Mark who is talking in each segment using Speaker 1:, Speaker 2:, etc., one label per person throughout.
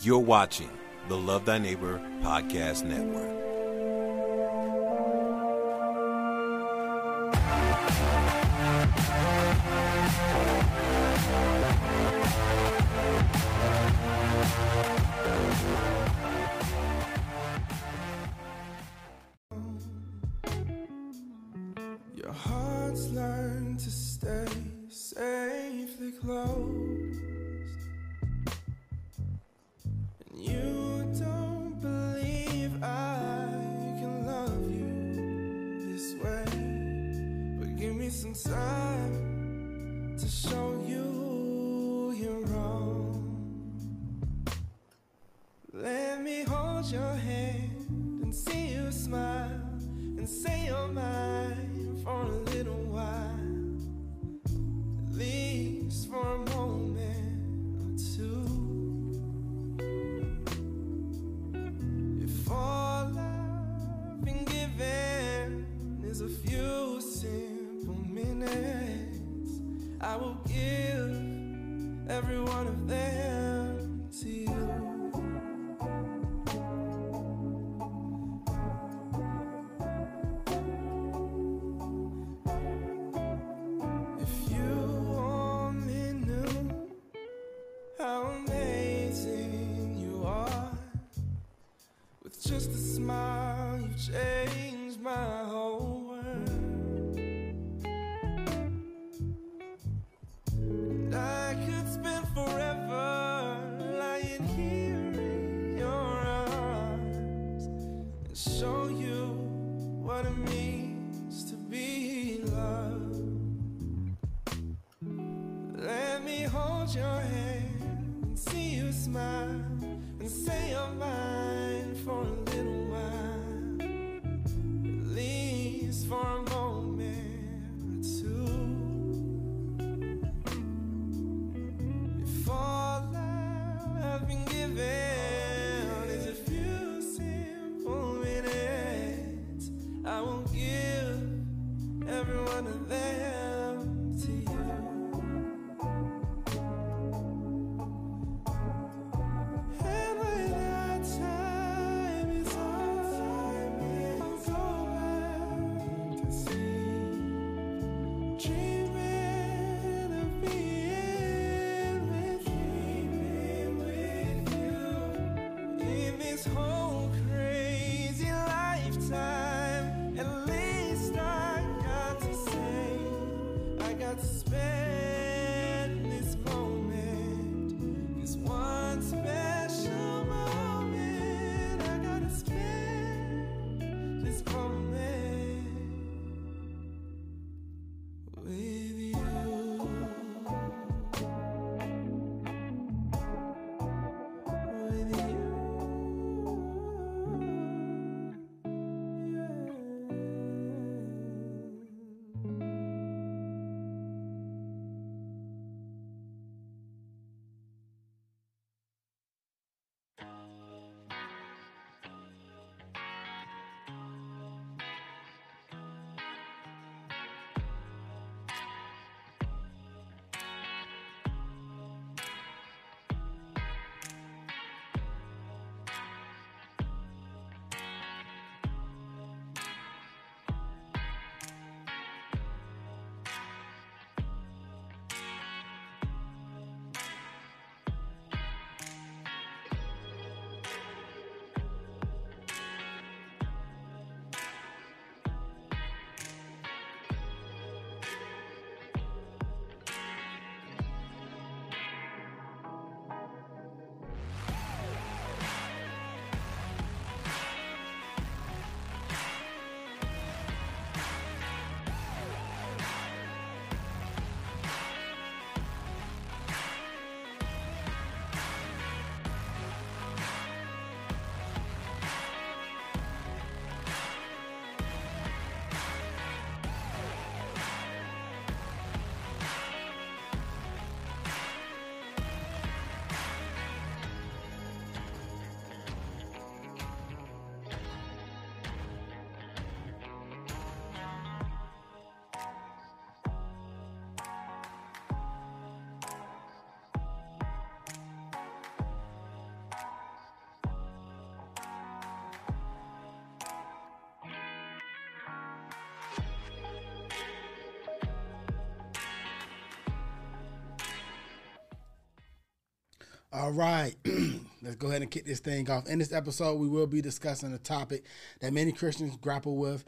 Speaker 1: You're watching the Love Thy Neighbor Podcast Network.
Speaker 2: All
Speaker 3: right, let's go ahead and kick this thing off. In this episode, we will be discussing a topic that many Christians grapple with.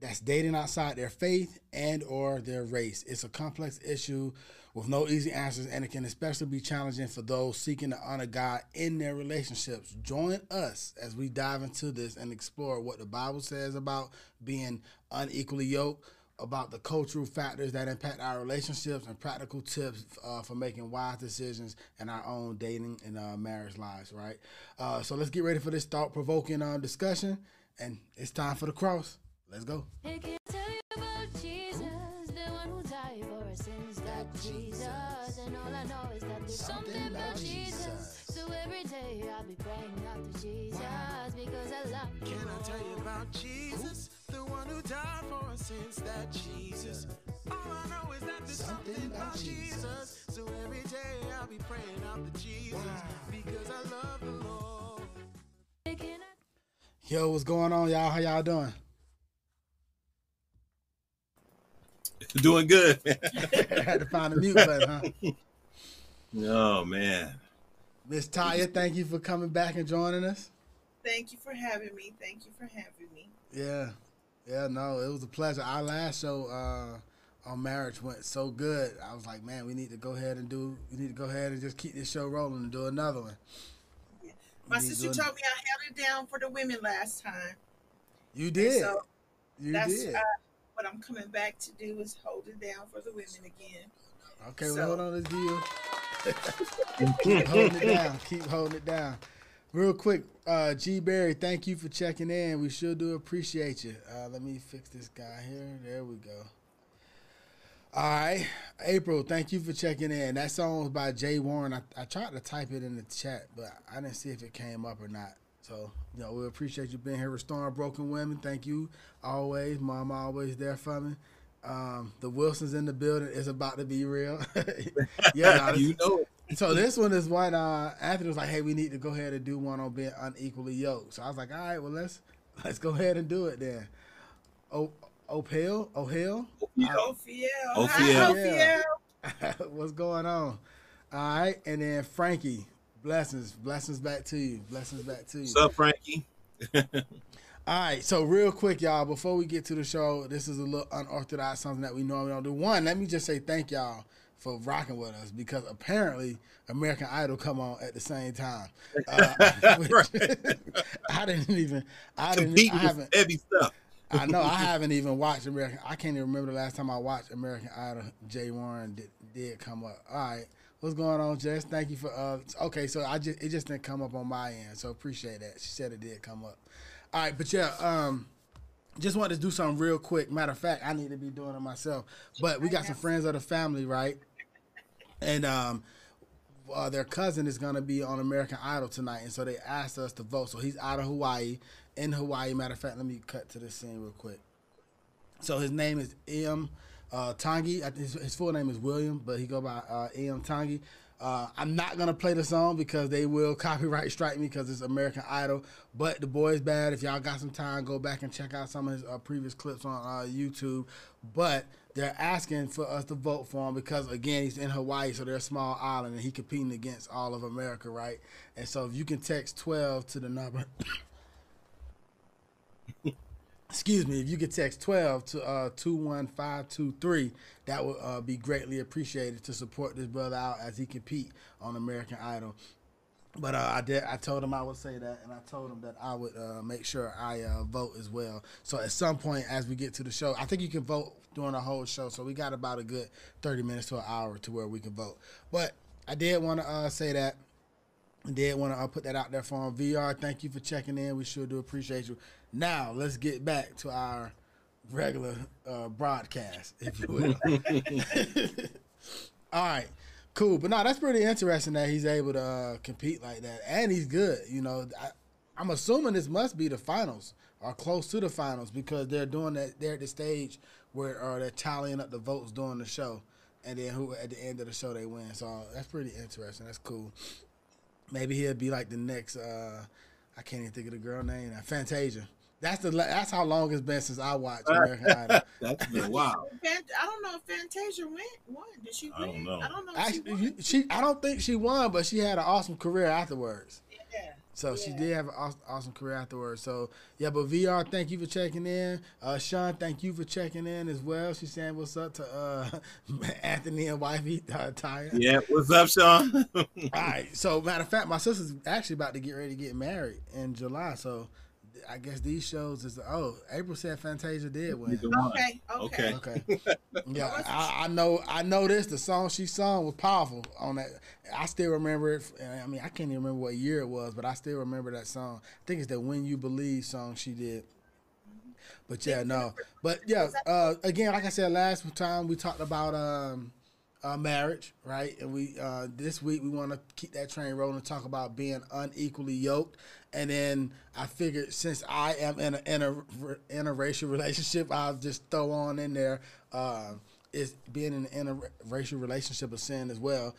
Speaker 3: That's dating outside their faith and or their race. It's a complex issue with no easy answers, and it can especially be challenging for those seeking to honor God in their relationships. Join us as we dive into this and explore what the Bible says about being unequally yoked about the cultural factors that impact our relationships and practical tips uh, for making wise decisions in our own dating and uh, marriage lives, right? Uh, so let's get ready for this thought provoking uh, discussion. And it's time for the cross. Let's go.
Speaker 4: They can tell you about Jesus, the one who died for our sins. That Jesus, all I know is that there's something about Jesus. So every day I'll be praying out to Jesus because I love you.
Speaker 2: Can I tell you about Jesus? The one who died for our sins, that Jesus. All I know is that there's something about Jesus. So every day I'll be praying out to Jesus because I love the Lord.
Speaker 3: Yo, what's going on, y'all? How y'all doing?
Speaker 1: Doing good.
Speaker 3: I had to find the mute button, huh?
Speaker 1: oh man.
Speaker 3: Miss Taya, thank you for coming back and joining us.
Speaker 5: Thank you for having me. Thank you for having me.
Speaker 3: Yeah, yeah, no, it was a pleasure. Our last show uh, on marriage went so good. I was like, man, we need to go ahead and do. We need to go ahead and just keep this show rolling and do another one.
Speaker 5: My sister told me I held it down for the women last time.
Speaker 3: You did.
Speaker 5: So
Speaker 3: you
Speaker 5: that's
Speaker 3: did.
Speaker 5: uh, what I'm coming back to do is hold it down for the women again.
Speaker 3: okay, well,
Speaker 5: so-
Speaker 3: hold on, let's give you. keep holding it down. Keep holding it down. Real quick, uh, G Barry, thank you for checking in. We sure do appreciate you. Uh, let me fix this guy here. There we go. All right, April, thank you for checking in. That song was by Jay Warren. I, I tried to type it in the chat, but I didn't see if it came up or not. So, you know, we appreciate you being here, restoring broken women. Thank you always. Mama always there for me. Um, the Wilsons in the building is about to be real. yeah,
Speaker 1: you know it.
Speaker 3: So this one is what Uh, Anthony was like, "Hey, we need to go ahead and do one on being unequally yoked." So I was like, "All right, well let's let's go ahead and do it then." Oh, Opel, O'Hale,
Speaker 1: Yeah.
Speaker 5: Ophiel.
Speaker 1: Ophiel.
Speaker 5: Hi, Ophiel.
Speaker 3: what's going on? All right, and then Frankie, blessings, blessings back to you, blessings back to you.
Speaker 1: What's up, Frankie?
Speaker 3: All right, so real quick, y'all, before we get to the show, this is a little unorthodox, something that we normally don't do. One, let me just say thank y'all for rocking with us because apparently American Idol come on at the same time. Uh, which- I didn't even, I didn't, I haven't,
Speaker 1: heavy stuff.
Speaker 3: I know I haven't even watched American. I can't even remember the last time I watched American Idol. Jay Warren did, did come up. All right, what's going on, Jess? Thank you for. uh Okay, so I just it just didn't come up on my end, so appreciate that. She said it did come up. All right, but yeah, um, just wanted to do something real quick. Matter of fact, I need to be doing it myself. But we got some friends of the family, right? And um, uh, their cousin is gonna be on American Idol tonight, and so they asked us to vote. So he's out of Hawaii, in Hawaii. Matter of fact, let me cut to this scene real quick. So his name is Iam Uh, Tongi. His, his full name is William, but he go by uh, Iam Tongi. Uh, I'm not gonna play the song because they will copyright strike me because it's American Idol. But the boy's bad. If y'all got some time, go back and check out some of his uh, previous clips on uh, YouTube. But they're asking for us to vote for him because again he's in Hawaii, so they're a small island and he competing against all of America, right? And so if you can text 12 to the number excuse me, if you could text 12 to uh, 21523, that would uh, be greatly appreciated to support this brother out as he compete on American Idol. But uh, I did. I told him I would say that, and I told him that I would uh, make sure I uh, vote as well. So at some point, as we get to the show, I think you can vote during the whole show. So we got about a good thirty minutes to an hour to where we can vote. But I did want to uh, say that. I did want to uh, put that out there for him. VR, thank you for checking in. We sure do appreciate you. Now let's get back to our regular uh, broadcast, if you will. All right, cool. But no, that's pretty interesting that he's able to uh, compete like that, and he's good. You know, I, I'm assuming this must be the finals or close to the finals because they're doing that. They're at the stage where uh, they're tallying up the votes during the show, and then who at the end of the show they win. So that's pretty interesting. That's cool. Maybe he'll be like the next. Uh, I can't even think of the girl name. Uh, Fantasia. That's the that's how long it's been since I watched American Idol.
Speaker 6: That's been wild.
Speaker 5: Fan- I don't know if Fantasia went. Won? Did she
Speaker 6: I don't know.
Speaker 5: I don't know. If she won.
Speaker 3: she I don't think she won, but she had an awesome career afterwards.
Speaker 5: Yeah.
Speaker 3: So she did have an awesome, awesome career afterwards. So yeah, but VR, thank you for checking in. Uh, Sean, thank you for checking in as well. She's saying what's up to uh, Anthony and wifey uh, Taya.
Speaker 6: Yeah, what's up, Sean?
Speaker 3: All right. So matter of fact, my sister's actually about to get ready to get married in July. So I guess these shows is oh April said Fantasia did win.
Speaker 6: One.
Speaker 5: Okay. Okay.
Speaker 6: Okay.
Speaker 3: Okay. Yeah, I, I know. I know this. The song she sung was powerful on that. I still remember it. I mean, I can't even remember what year it was, but I still remember that song. I think it's the "When You Believe" song she did. But yeah, no. But yeah, uh, again, like I said last time, we talked about um, uh, marriage, right? And we uh, this week we want to keep that train rolling and talk about being unequally yoked. And then I figured since I am in a in a interracial relationship, I'll just throw on in there uh, is being in an interracial relationship a sin as well.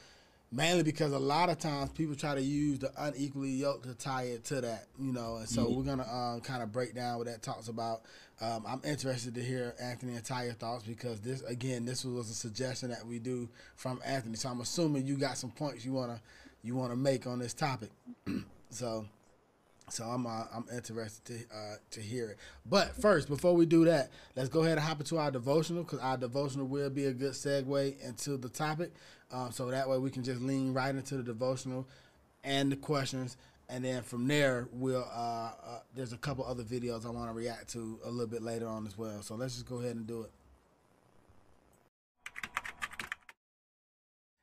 Speaker 3: Mainly because a lot of times people try to use the unequally yoked to tie it to that, you know. And so we're gonna um, kind of break down what that talks about. Um, I'm interested to hear Anthony Ty's thoughts because this, again, this was a suggestion that we do from Anthony. So I'm assuming you got some points you wanna you wanna make on this topic. so. So I'm uh, I'm interested to uh, to hear it. But first, before we do that, let's go ahead and hop into our devotional because our devotional will be a good segue into the topic. Um, so that way we can just lean right into the devotional and the questions, and then from there we'll uh, uh, there's a couple other videos I want to react to a little bit later on as well. So let's just go ahead and do it.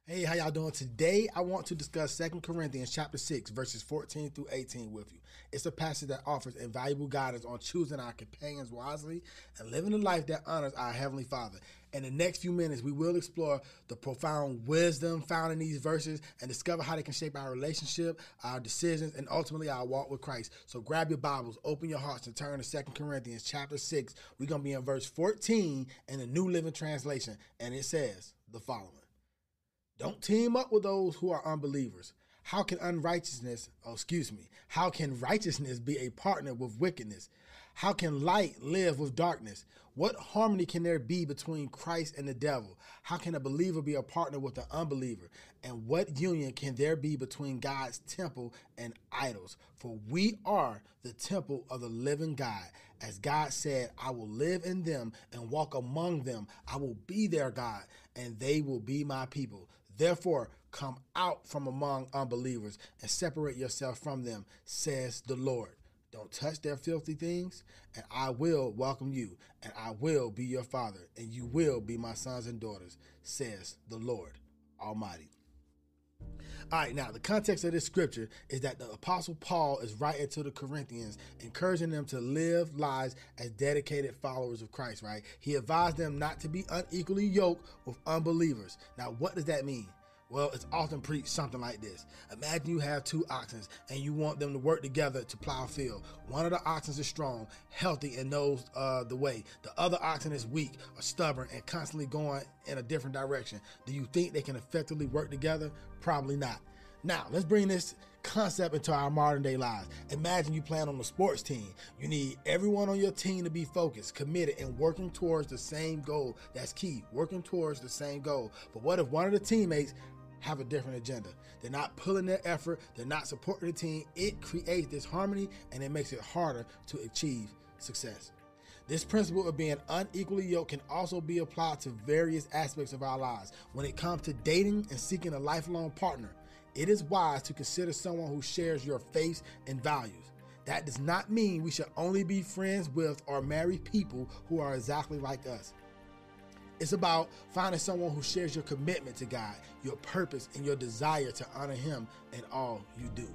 Speaker 3: Hey, how y'all doing? Today I want to discuss Second Corinthians chapter 6 verses 14 through 18 with you. It's a passage that offers invaluable guidance on choosing our companions wisely and living a life that honors our heavenly Father. In the next few minutes, we will explore the profound wisdom found in these verses and discover how they can shape our relationship, our decisions, and ultimately our walk with Christ. So grab your Bibles, open your hearts, and turn to 2 Corinthians chapter 6. We're going to be in verse 14 in the New Living Translation, and it says the following. Don't team up with those who are unbelievers. How can unrighteousness, oh, excuse me, how can righteousness be a partner with wickedness? How can light live with darkness? What harmony can there be between Christ and the devil? How can a believer be a partner with an unbeliever? And what union can there be between God's temple and idols? For we are the temple of the living God. As God said, I will live in them and walk among them. I will be their God, and they will be my people. Therefore, come out from among unbelievers and separate yourself from them, says the Lord. Don't touch their filthy things, and I will welcome you, and I will be your father, and you will be my sons and daughters, says the Lord Almighty. All right, now the context of this scripture is that the Apostle Paul is writing to the Corinthians, encouraging them to live lives as dedicated followers of Christ, right? He advised them not to be unequally yoked with unbelievers. Now, what does that mean? Well, it's often preached something like this. Imagine you have two oxen and you want them to work together to plow a field. One of the oxen is strong, healthy, and knows uh, the way. The other oxen is weak or stubborn and constantly going in a different direction. Do you think they can effectively work together? Probably not. Now, let's bring this concept into our modern day lives. Imagine you playing on a sports team. You need everyone on your team to be focused, committed, and working towards the same goal. That's key, working towards the same goal. But what if one of the teammates have a different agenda? They're not pulling their effort, they're not supporting the team. It creates disharmony and it makes it harder to achieve success. This principle of being unequally yoked can also be applied to various aspects of our lives. When it comes to dating and seeking a lifelong partner, it is wise to consider someone who shares your faith and values. That does not mean we should only be friends with or marry people who are exactly like us. It's about finding someone who shares your commitment to God, your purpose, and your desire to honor Him in all you do.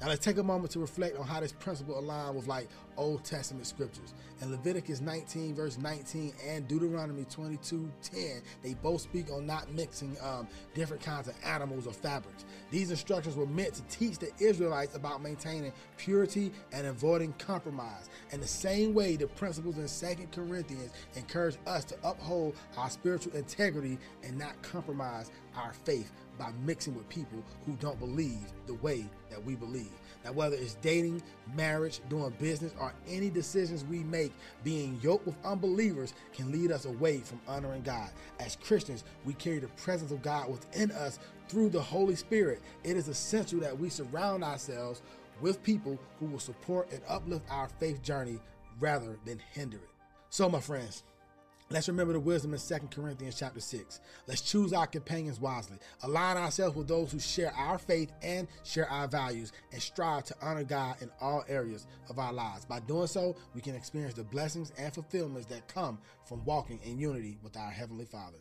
Speaker 3: Now let's take a moment to reflect on how this principle aligns with like Old Testament scriptures. In Leviticus 19, verse 19, and Deuteronomy 22, 10, they both speak on not mixing um, different kinds of animals or fabrics. These instructions were meant to teach the Israelites about maintaining purity and avoiding compromise. In the same way, the principles in 2 Corinthians encourage us to uphold our spiritual integrity and not compromise our faith by mixing with people who don't believe the way that we believe. Now, whether it's dating, marriage, doing business, or any decisions we make, being yoked with unbelievers can lead us away from honoring God. As Christians, we carry the presence of God within us through the Holy Spirit. It is essential that we surround ourselves with people who will support and uplift our faith journey rather than hinder it. So, my friends, Let's remember the wisdom in 2 Corinthians chapter 6. Let's choose our companions wisely, align ourselves with those who share our faith and share our values, and strive to honor God in all areas of our lives. By doing so, we can experience the blessings and fulfillments that come from walking in unity with our Heavenly Father.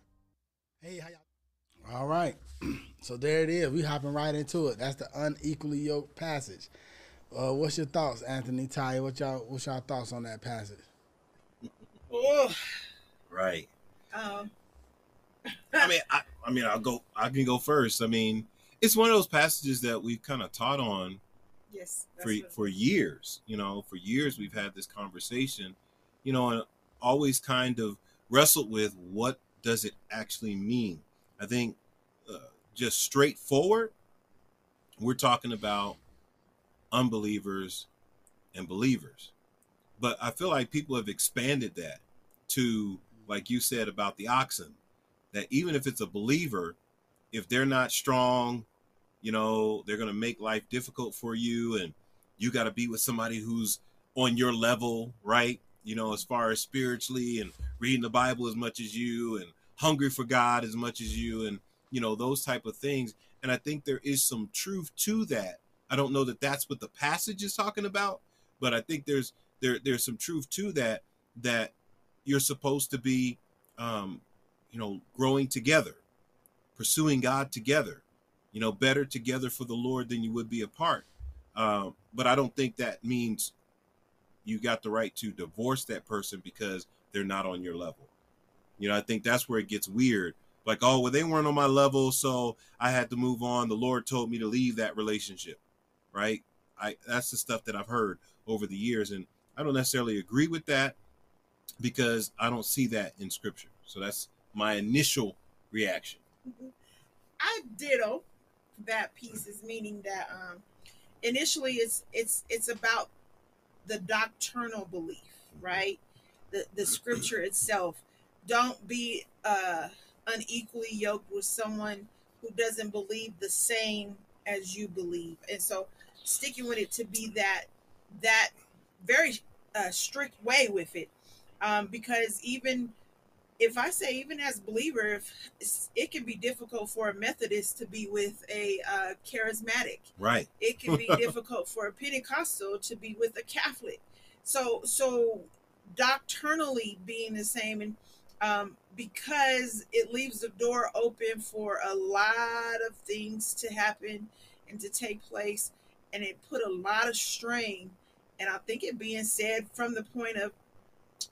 Speaker 3: Hey, how y'all? All right. So there it is. We hopping right into it. That's the unequally yoked passage. Uh, what's your thoughts, Anthony Ty? What y'all what's y'all thoughts on that passage?
Speaker 6: Right.
Speaker 5: um,
Speaker 6: I mean, I, I mean, I'll go. I can go first. I mean, it's one of those passages that we've kind of taught on
Speaker 5: yes.
Speaker 6: for for years. You know, for years we've had this conversation. You know, and always kind of wrestled with what does it actually mean. I think uh, just straightforward, we're talking about unbelievers and believers, but I feel like people have expanded that to, like you said about the oxen, that even if it's a believer, if they're not strong, you know, they're going to make life difficult for you and you got to be with somebody who's on your level, right? You know, as far as spiritually and reading the Bible as much as you and hungry for God as much as you and you know those type of things. And I think there is some truth to that. I don't know that that's what the passage is talking about, but I think there's there there's some truth to that that you're supposed to be um you know growing together, pursuing God together, you know, better together for the Lord than you would be apart. Um, but I don't think that means you got the right to divorce that person because they're not on your level. You know, I think that's where it gets weird. Like, oh, well, they weren't on my level, so I had to move on. The Lord told me to leave that relationship, right? I that's the stuff that I've heard over the years, and I don't necessarily agree with that because I don't see that in Scripture. So that's my initial reaction.
Speaker 5: I ditto that piece is meaning that um initially it's it's it's about the doctrinal belief, right? The the scripture itself. Don't be uh unequally yoked with someone who doesn't believe the same as you believe. And so sticking with it to be that that very uh, strict way with it. Um, because even if I say even as believer, it can be difficult for a Methodist to be with a uh, charismatic.
Speaker 6: Right.
Speaker 5: It can be difficult for a Pentecostal to be with a Catholic. So so doctrinally being the same and um, because it leaves the door open for a lot of things to happen and to take place and it put a lot of strain and i think it being said from the point of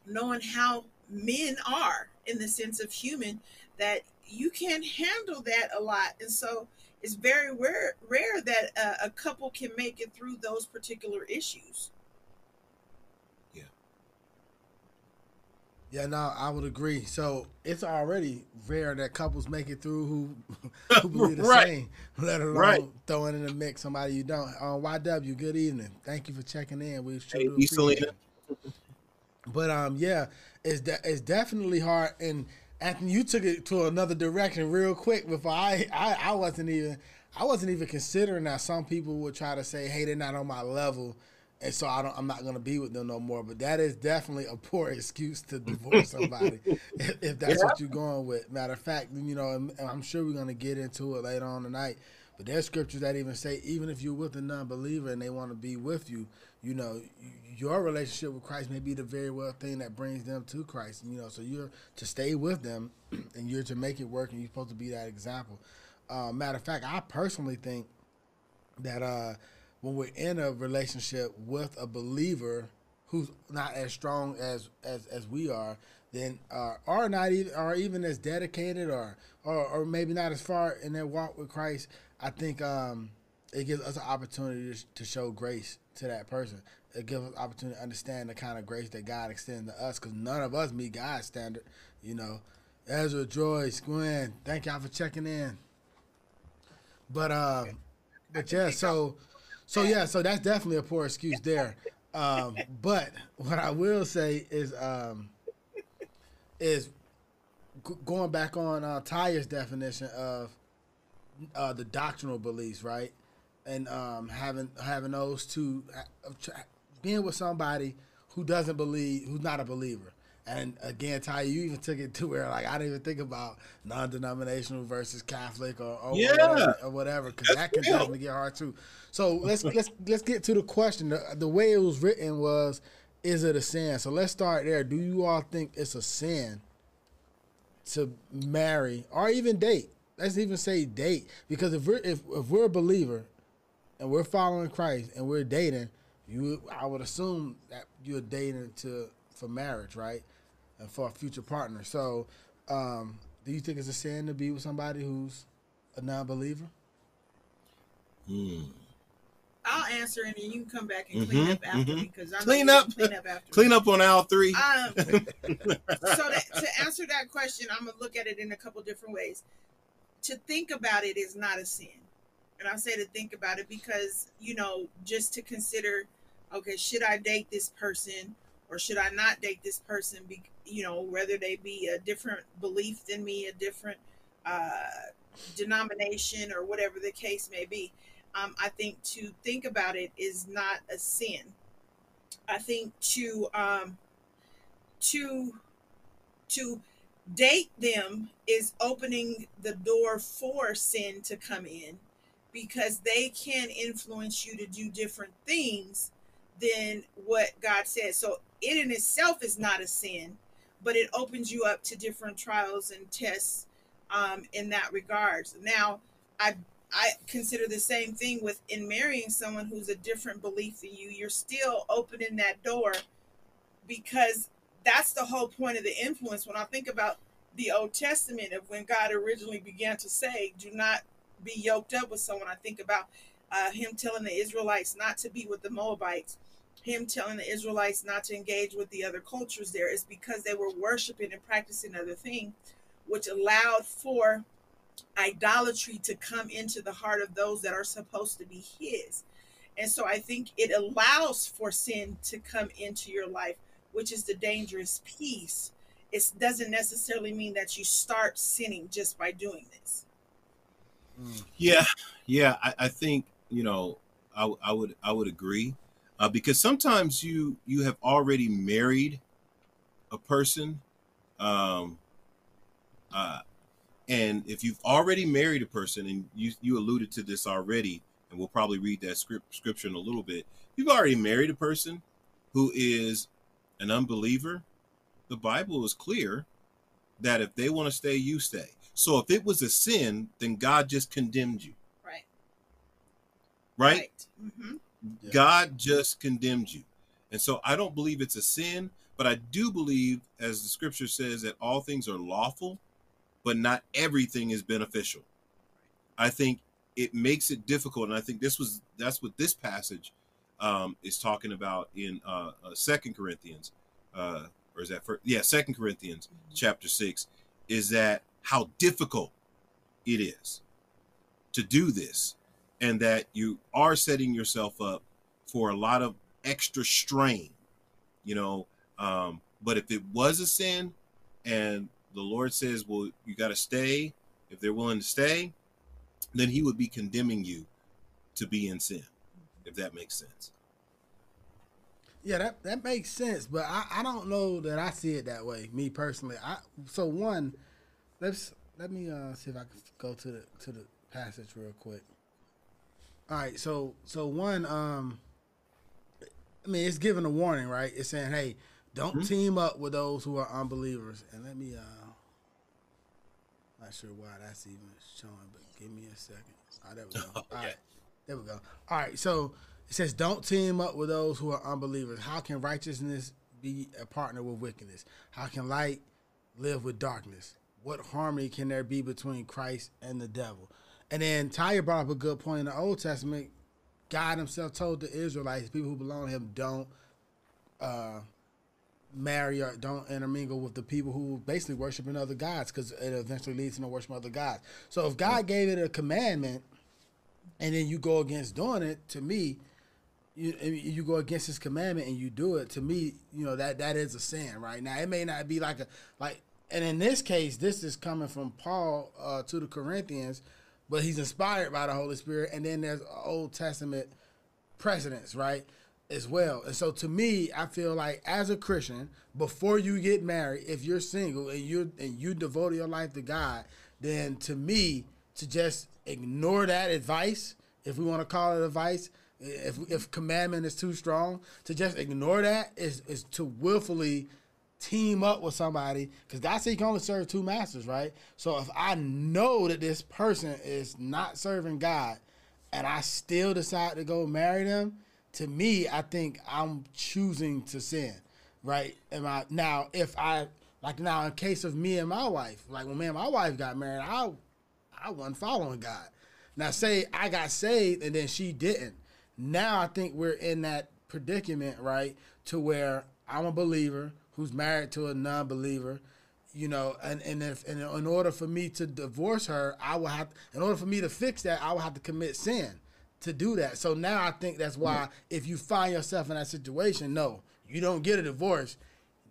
Speaker 5: knowing how men are in the sense of human that you can't handle that a lot and so it's very rare, rare that uh, a couple can make it through those particular issues
Speaker 3: Yeah, Yeah no, I would agree. So it's already rare that couples make it through who who believe the
Speaker 6: Right.
Speaker 3: same, let alone
Speaker 6: Right.
Speaker 3: throwing in the mix somebody you don't. Uh, YW, good evening. Thank you for checking in. We sure
Speaker 6: Hey,
Speaker 3: do appreciate
Speaker 6: Selena.
Speaker 3: it. But um, yeah, it's de- it's definitely hard. And Anthony, you took it to another direction real quick. Before I, I, I wasn't even, I wasn't even considering that some people would try to say, "Hey, they're not on my level," and so I don't, I'm not gonna be with them no more. But that is definitely a poor excuse to divorce somebody if, if that's what you're going with. Matter of fact, you know, and and I'm sure we're gonna get into it later on tonight. But there's scriptures that even say, even if you're with a non-believer and they want to be with you, you know, your relationship with Christ may be the very well thing that brings them to Christ. You know, so you're to stay with them, and you're to make it work, and you're supposed to be that example. Uh, matter of fact, I personally think that uh, when we're in a relationship with a believer who's not as strong as as, as we are, then uh, or not even are even as dedicated or, or or maybe not as far in their walk with Christ, I think um, it gives us an opportunity to show grace to that person. It gives us opportunity to understand the kind of grace that God extends to us, because none of us meet God's standard. You know, Ezra, Joyce, Gwen, thank y'all for checking in. But uh, but yeah, so so yeah, so that's definitely a poor excuse there. Um, but what I will say is um, is g- going back on uh, Tyre's definition of uh, the doctrinal beliefs, right? And um, having having those two, being with somebody who doesn't believe, who's not a believer. And again, Ty, you even took it to where like I didn't even think about non-denominational versus Catholic or, or
Speaker 6: Yeah.
Speaker 3: whatever, or whatever, because that can definitely get hard too. So let's let's let's get to the question. The, the way it was written was, is it a sin? So let's start there. Do you all think it's a sin to marry or even date? Let's even say date because if we're if, if we're a believer and we're following Christ and we're dating, you I would assume that you're dating to for marriage, right? And for a future partner. So, um, do you think it's a sin to be with somebody who's a non-believer?
Speaker 6: Hmm.
Speaker 5: I'll answer and then you can come back and clean
Speaker 6: Mhm,
Speaker 5: up after
Speaker 6: mhm.
Speaker 5: me because I know
Speaker 6: Clean up.
Speaker 5: clean up after
Speaker 6: Clean
Speaker 5: me.
Speaker 6: up on all three.
Speaker 5: Um, so that, to answer that question, I'm gonna look at it in a couple different ways. To think about it is not a sin, and I say to think about it because you know just to consider, okay, should I date this person or should I not date this person? Be you know whether they be a different belief than me, a different uh, denomination or whatever the case may be. Um, I think to think about it is not a sin. I think to um, to to date them is opening the door for sin to come in because they can influence you to do different things than what God says. So it in itself is not a sin, but it opens you up to different trials and tests um, in that regards. Now, I I consider the same thing with in marrying someone who's a different belief than you. You're still opening that door because that's the whole point of the influence. When I think about the Old Testament of when God originally began to say, "Do not be yoked up with someone," I think about uh, Him telling the Israelites not to be with the Moabites, Him telling the Israelites not to engage with the other cultures. There is because they were worshiping and practicing other things, which allowed for idolatry to come into the heart of those that are supposed to be His. And so I think it allows for sin to come into your life, which is the dangerous piece. It doesn't necessarily mean that you start sinning just by doing this.
Speaker 6: Yeah, yeah. I, I think you know I, I would I would agree uh, because sometimes you you have already married a person, um, uh, and if you've already married a person, and you you alluded to this already, and we'll probably read that script scripture in a little bit. You've already married a person who is an unbeliever. The Bible is clear that if they want to stay, you stay. So if it was a sin, then God just condemned you,
Speaker 5: Right.
Speaker 6: right?
Speaker 5: hmm
Speaker 3: Yeah.
Speaker 6: God just condemned you. And so I don't believe it's a sin, but I do believe, as the scripture says, that all things are lawful, but not everything is beneficial. I think it makes it difficult. And I think this was that's what this passage um, is talking about in uh, uh, Second Corinthians, uh, or is that first? Yeah, Second Corinthians chapter six is that how difficult it is to do this, and that you are setting yourself up for a lot of extra strain, you know. Um, but if it was a sin, and the Lord says, "Well, you got to stay," if they're willing to stay, then He would be condemning you to be in sin, if that makes sense.
Speaker 3: Yeah, that that makes sense, but I, I don't know that I see it that way. Me personally, I so one, let's let me uh see if I can go to the to the passage real quick. All right, so so one, um, I mean, it's giving a warning, right? It's saying, hey, don't team up with those who are unbelievers. And let me, uh, not sure why that's even showing, but give me a second. Right, there we go. All right, there we go. All right, so it says, don't team up with those who are unbelievers. How can righteousness be a partner with wickedness? How can light live with darkness? What harmony can there be between Christ and the devil? And then Tyre brought up a good point in the Old Testament. God Himself told the Israelites, people who belong to Him, don't uh, marry or don't intermingle with the people who basically worshiping other gods, because it eventually leads to the worship of other gods. So if God gave it a commandment, and then you go against doing it, to me, you you go against his commandment and you do it. To me, you know that that is a sin, right? Now it may not be like a like, and in this case, this is coming from Paul uh, to the Corinthians, but he's inspired by the Holy Spirit, and then there's Old Testament precedents, right? As well. And so to me, I feel like as a Christian, before you get married, if you're single and you and you devote your life to God, then to me, to just ignore that advice, if we want to call it advice, if if commandment is too strong, to just ignore that is is to willfully team up with somebody because God said you can only serve two masters, right? So if I know that this person is not serving God and I still decide to go marry them, to me, I think I'm choosing to sin, right? Am I now if I like now in case of me and my wife, like when me and my wife got married, I I wasn't following God. Now say I got saved and then she didn't. Now I think we're in that predicament, right? To where I'm a believer who's married to a non-believer, you know, and, and if and in order for me to divorce her, I will have in order for me to fix that, I will have to commit sin to do that. So now I think that's why if you find yourself in that situation, no, you don't get a divorce.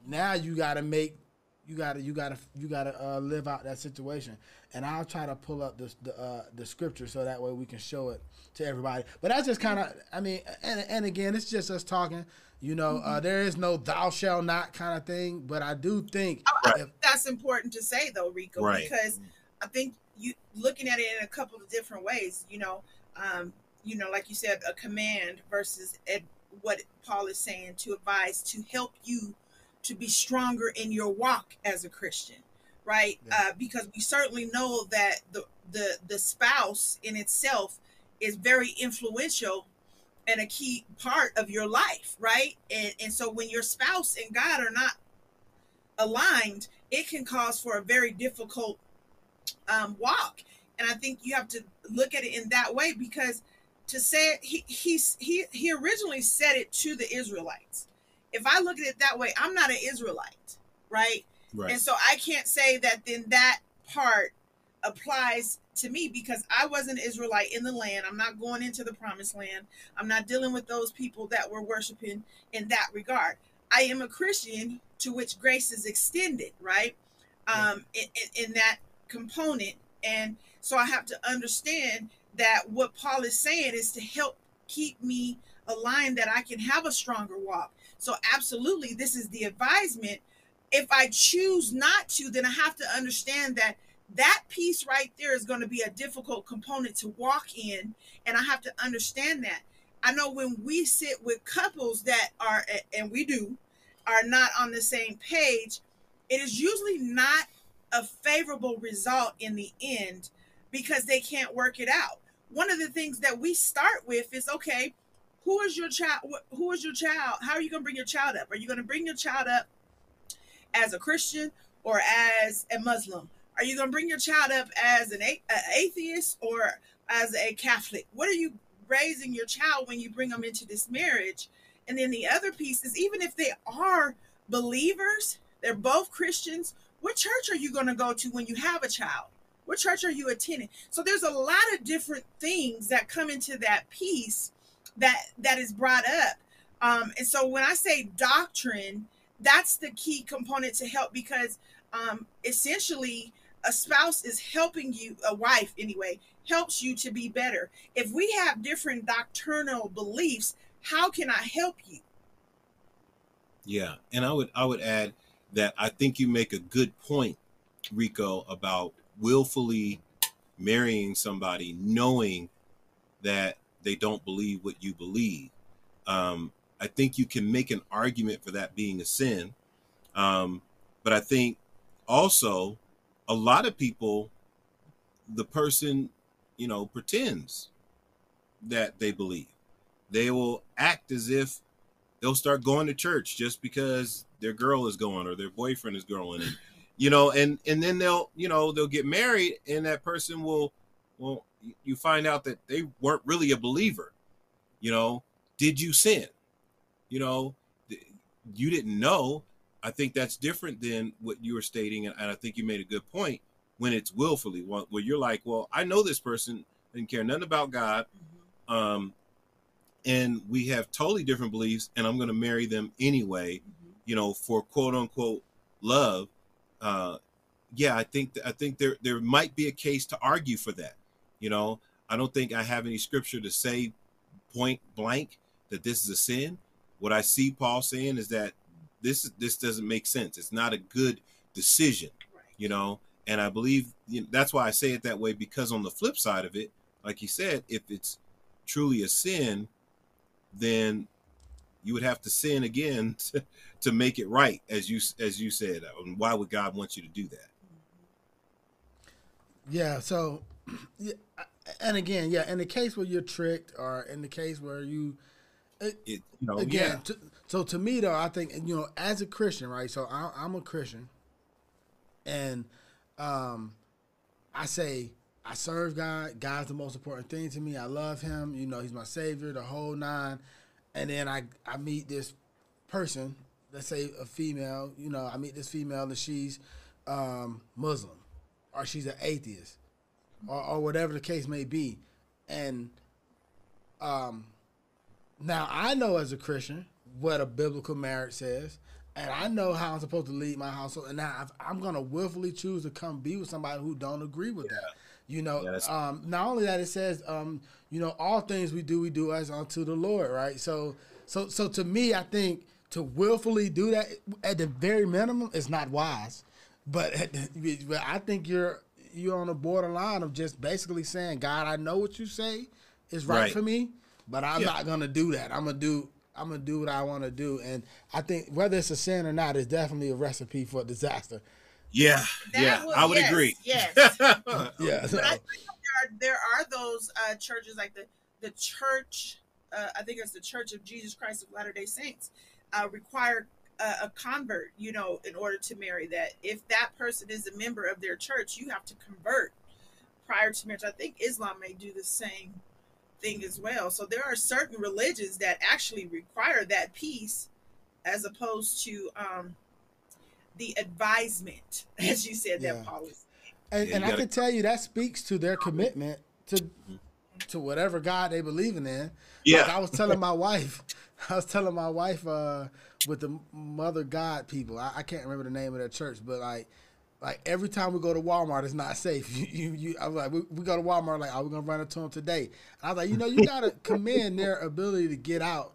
Speaker 3: Now you got to make you gotta you gotta you gotta uh, live out that situation and i'll try to pull up the the, uh, the scripture so that way we can show it to everybody but that's just kind of i mean and, and again it's just us talking you know uh,
Speaker 5: Mm-hmm.
Speaker 3: there is no thou shall not kind of thing but i do think
Speaker 6: Right.
Speaker 3: if,
Speaker 5: That's important to say though, Rico,
Speaker 6: Right.
Speaker 5: because I think you looking at it in a couple of different ways. You know, um, you know, like you said, a command versus ed, what Paul is saying to advise to help you to be stronger in your walk as a Christian, right?
Speaker 3: Yeah.
Speaker 5: Uh, because we certainly know that the the the spouse in itself is very influential and a key part of your life, right? And and so when your spouse and God are not aligned, it can cause for a very difficult um, walk. And I think you have to look at it in that way because to say it, he he's, he he originally said it to the Israelites. If I look at it that way, I'm not an Israelite, right?
Speaker 6: Right.
Speaker 5: And so I can't say that then that part applies to me because I was an Israelite in the land. I'm not going into the promised land. I'm not dealing with those people that were worshiping in that regard. I am a Christian to which grace is extended, right? Um, in, in, in that component. And so I have to understand that what Paul is saying is to help keep me aligned that I can have a stronger walk. So, absolutely, this is the advisement. If I choose not to, then I have to understand that that piece right there is going to be a difficult component to walk in. And I have to understand that. I know when we sit with couples that are, and we do, are not on the same page, it is usually not a favorable result in the end because they can't work it out. One of the things that we start with is okay, who is your child? Who is your child? How are you going to bring your child up? Are you going to bring your child up as a Christian or as a Muslim? Are you going to bring your child up as an a- atheist or as a Catholic? What are you raising your child when you bring them into this marriage? And then the other piece is even if they are believers, they're both Christians, what church are you going to go to when you have a child? What church are you attending? So there's a lot of different things that come into that piece that that is brought up. Um, and so when I say doctrine, that's the key component to help because um, essentially a spouse is helping you, a wife anyway, helps you to be better. If we have different doctrinal beliefs, how can I help you?
Speaker 6: Yeah, and I would I would add that I think you make a good point, Rico, about willfully marrying somebody knowing that they don't believe what you believe. Um, I think you can make an argument for that being a sin, um, but I think also a lot of people, the person, you know, pretends that they believe. They will act as if they'll start going to church just because their girl is going or their boyfriend is going and you know and and then they'll you know they'll get married and that person will well you find out that they weren't really a believer you know did you sin you know you didn't know i think that's different than what you were stating and, and i think you made a good point when it's willfully where you're like well i know this person didn't care nothing about God. Um, and we have totally different beliefs, and I'm going to marry them anyway. You know, for quote unquote love. Uh, yeah, I think I think there there might be a case to argue for that. You know, I don't think I have any scripture to say point blank that this is a sin. What I see Paul saying is that this this doesn't make sense. It's not a good decision,
Speaker 5: Right.
Speaker 6: you know. And I believe you know, that's why I say it that way because on the flip side of it, like you said, if it's truly a sin, then you would have to sin again to, to make it right, as you as you said. And why would God want you to do that? Mm-hmm.
Speaker 3: Yeah. So, yeah, and again, yeah, in the case where you're tricked, or in the case where you,
Speaker 6: It, you know,
Speaker 3: again,
Speaker 6: yeah,
Speaker 3: to, so to me though, I think you know, as a Christian, right? So I, I'm a Christian, and um, I say I serve God. God's the most important thing to me. I love Him. You know, He's my Savior, the whole nine. And then I I meet this person, let's say a female. You know, I meet this female and she's um, Muslim, or she's an atheist, or, or whatever the case may be, and um, now I know as a Christian what a biblical marriage says, and I know how I'm supposed to lead my household. And now I'm gonna willfully choose to come be with somebody who don't agree with that. You know,
Speaker 6: Yeah,
Speaker 3: um, not only that it says, um, you know, all things we do, we do as unto the Lord, right? So, so, so to me, I think to willfully do that at the very minimum is not wise. But, at the, I think you're you're on the borderline of just basically saying, God, I know what you say is right,
Speaker 6: Right.
Speaker 3: for me, but I'm
Speaker 6: Yeah.
Speaker 3: not gonna do that. I'm gonna do I'm gonna do what I want to do, and I think whether it's a sin or not, it's definitely a recipe for disaster.
Speaker 6: yeah,
Speaker 5: That
Speaker 6: yeah.
Speaker 5: would-
Speaker 6: I would
Speaker 5: yes,
Speaker 6: agree.
Speaker 5: yes.
Speaker 3: Yeah, so,
Speaker 5: But I think there are, there are those uh, churches like the the church. Uh, I think it's the Church of Jesus Christ of Latter Day Saints. Uh, require a, a convert, you know, in order to marry. That if that person is a member of their church, you have to convert prior to marriage. I think Islam may do the same thing as well. So there are certain religions that actually require that piece, as opposed to um, the advisement, as you said,
Speaker 3: Yeah.
Speaker 5: that Paul was.
Speaker 3: and, and I
Speaker 6: gotta-
Speaker 3: can tell you that speaks to their commitment to to whatever God they believing in.
Speaker 6: Yeah.
Speaker 3: Like I was telling my wife, I was telling my wife uh, with the Mother God people. I, I can't remember the name of their church, but like. Like every time we go to Walmart, it's not safe. You, you, you I was like, we, we go to Walmart, like, are we gonna run into them today? And I was like, you know, you gotta commend their ability to get out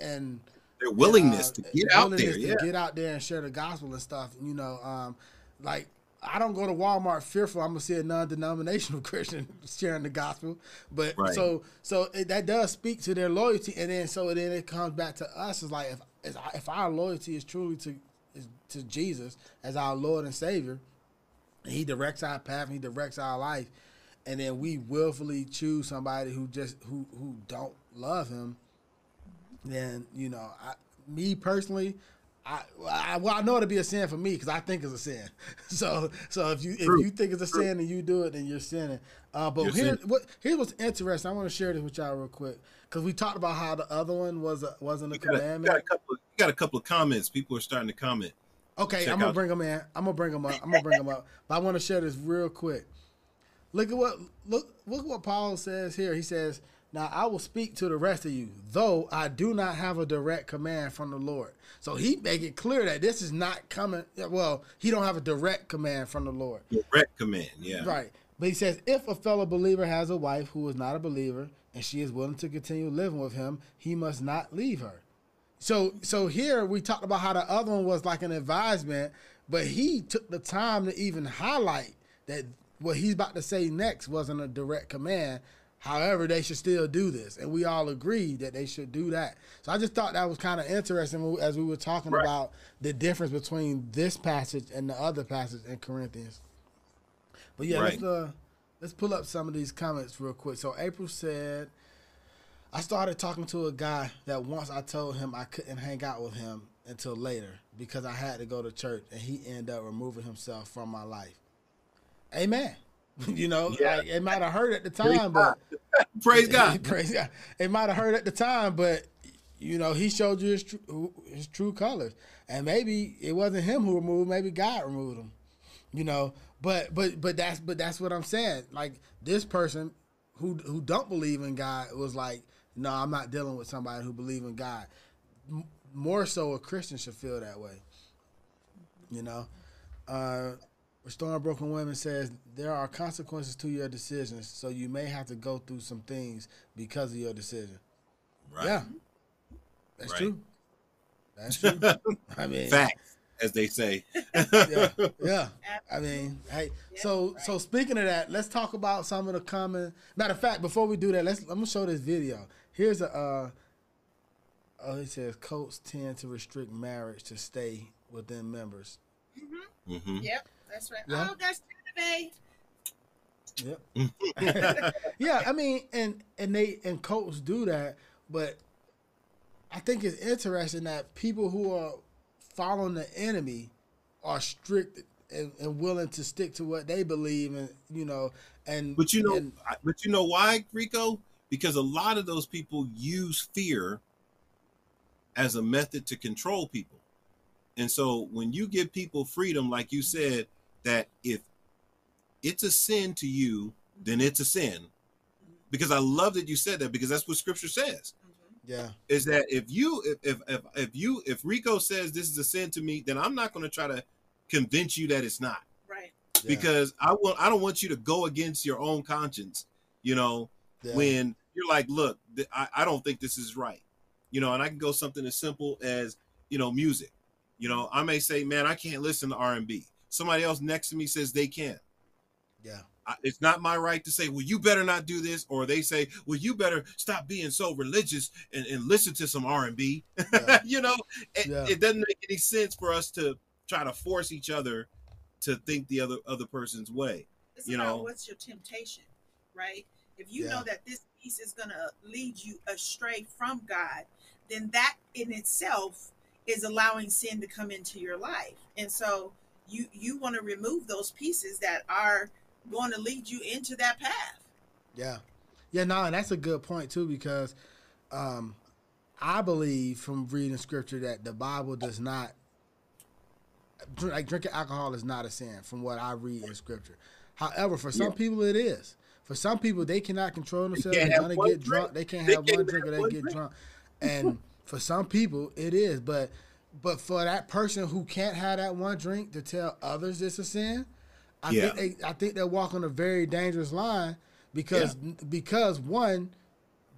Speaker 3: and
Speaker 6: Their willingness
Speaker 3: uh,
Speaker 6: to get out there.
Speaker 3: to
Speaker 6: Yeah,
Speaker 3: get out there and share the gospel and stuff. You know, um, like I don't go to Walmart fearful I'm gonna see a non-denominational Christian sharing the gospel, but
Speaker 6: Right.
Speaker 3: so so it, that does speak to their loyalty, and then so then it comes back to us. Is like if if, our loyalty is truly to to Jesus as our Lord and Savior, and He directs our path, and He directs our life, and then we willfully choose somebody who just who who don't love Him then you know, I, me personally, I, I well I know it'll be a sin for me because I think it's a sin. So so if you if
Speaker 6: True.
Speaker 3: you think it's a sin and you do it, then you're sinning. Uh, but
Speaker 6: You're
Speaker 3: here what here's what's interesting. I want to share this with y'all real quick because we talked about how the other one was a, wasn't a
Speaker 6: You got, a, you
Speaker 3: commandment.
Speaker 6: got a couple. Of, you got a couple of comments. People are starting to comment.
Speaker 3: Okay,
Speaker 6: Check
Speaker 3: I'm gonna
Speaker 6: out-
Speaker 3: bring them in. I'm gonna bring them up. I'm gonna bring them up. But I want to share this real quick. Look at what look look what Paul says here. He says, "Now I will speak to the rest of you, though I do not have a direct command from the Lord." So he make it clear that this is not coming. Well, he don't have a direct command from the Lord.
Speaker 6: Direct command. Yeah.
Speaker 3: Right. But he says, if a fellow believer has a wife who is not a believer and she is willing to continue living with him, he must not leave her. So so here we talked about how the other one was like an advisement, but he took the time to even highlight that what he's about to say next wasn't a direct command. However, they should still do this, and we all agree that they should do that. So I just thought that was kind of interesting as we were talking
Speaker 6: Right.
Speaker 3: about the difference between this passage and the other passage in Corinthians. But yeah, let's uh, let's pull up some of these comments real quick. So April said, I started talking to a guy that once I told him I couldn't hang out with him until later because I had to go to church, and he ended up removing himself from my life. Amen. you know,
Speaker 6: Yeah.
Speaker 3: like it might have hurt at the time, but
Speaker 6: Praise God.
Speaker 3: Praise God. It might have hurt at the time, but you know, he showed you his true his true colors, and maybe it wasn't him who removed, maybe God removed him. You know, but but but that's but that's what I'm saying. Like this person who who don't believe in God was like, no, I'm not dealing with somebody who believe in God. M- more so, a Christian should feel that way. You know, uh, Restoring Broken Women says there are consequences to your decisions, so you may have to go through some things because of your decision.
Speaker 6: Right.
Speaker 3: Yeah, that's
Speaker 6: Right.
Speaker 3: true. That's true. I mean,
Speaker 6: Facts, as they say.
Speaker 3: yeah, yeah. I mean, hey.
Speaker 5: Yeah,
Speaker 3: so,
Speaker 5: right.
Speaker 3: so speaking of that, let's talk about some of the common. Matter of fact, before we do that, let's. I'm gonna show this video. Here's a. Uh, oh, it says coats tend to restrict marriage to stay within members.
Speaker 6: hmm
Speaker 5: Yep, that's right.
Speaker 3: Yeah.
Speaker 5: Oh, that's anime.
Speaker 3: Yep. yeah, I mean, and and they and coats do that, but I think it's interesting that people who are following the enemy are strict and, and willing to stick to what they believe in, you know, and
Speaker 6: But you know,
Speaker 3: and-
Speaker 6: but you know why, Rico? Because a lot of those people use fear as a method to control people. And so when you give people freedom, like you said, that if it's a sin to you, then it's a sin. Because I love that you said that because that's what scripture says.
Speaker 3: Yeah,
Speaker 6: Is that if you if if if, if you if Rico says this is a sin to me, then I'm not going to try to convince you that it's not.
Speaker 5: Right.
Speaker 3: yeah,
Speaker 6: because I want I don't want you to go against your own conscience, you know,
Speaker 3: yeah,
Speaker 6: when you're like, look, th- I, I don't think this is right, you know, and I can go something as simple as you know music, you know, I may say, man, I can't listen to R and B. Somebody else next to me says they can.
Speaker 3: yeah,
Speaker 6: I, it's not my right to say, well, you better not do this, or they say, well, you better stop being so religious and, and listen to some R and B. You know, it,
Speaker 3: Yeah.
Speaker 6: it doesn't make any sense for us to try to force each other to think the other other person's way.
Speaker 5: It's
Speaker 6: You know.
Speaker 5: what's your temptation, right? If you
Speaker 3: Yeah.
Speaker 5: know that this piece is going to lead you astray from God, then that in itself is allowing sin to come into your life. And so you you want to remove those pieces that are going to lead you into that path.
Speaker 3: yeah, yeah. No, and that's a good point too because um, I believe from reading scripture that the Bible does not drink, like drinking alcohol is not a sin from what I read in scripture. However, for some people it is. For some people, they cannot control themselves.
Speaker 6: can't
Speaker 3: They're
Speaker 6: have
Speaker 3: gonna
Speaker 6: one
Speaker 3: get drunk. They can't
Speaker 6: They
Speaker 3: have
Speaker 6: can't
Speaker 3: one drink or they get
Speaker 6: drink.
Speaker 3: drunk. And for some people, it is. But but for that person who can't have that one drink to tell others it's a sin, I
Speaker 6: Yeah.
Speaker 3: think they I think they're walking a very dangerous line because because one,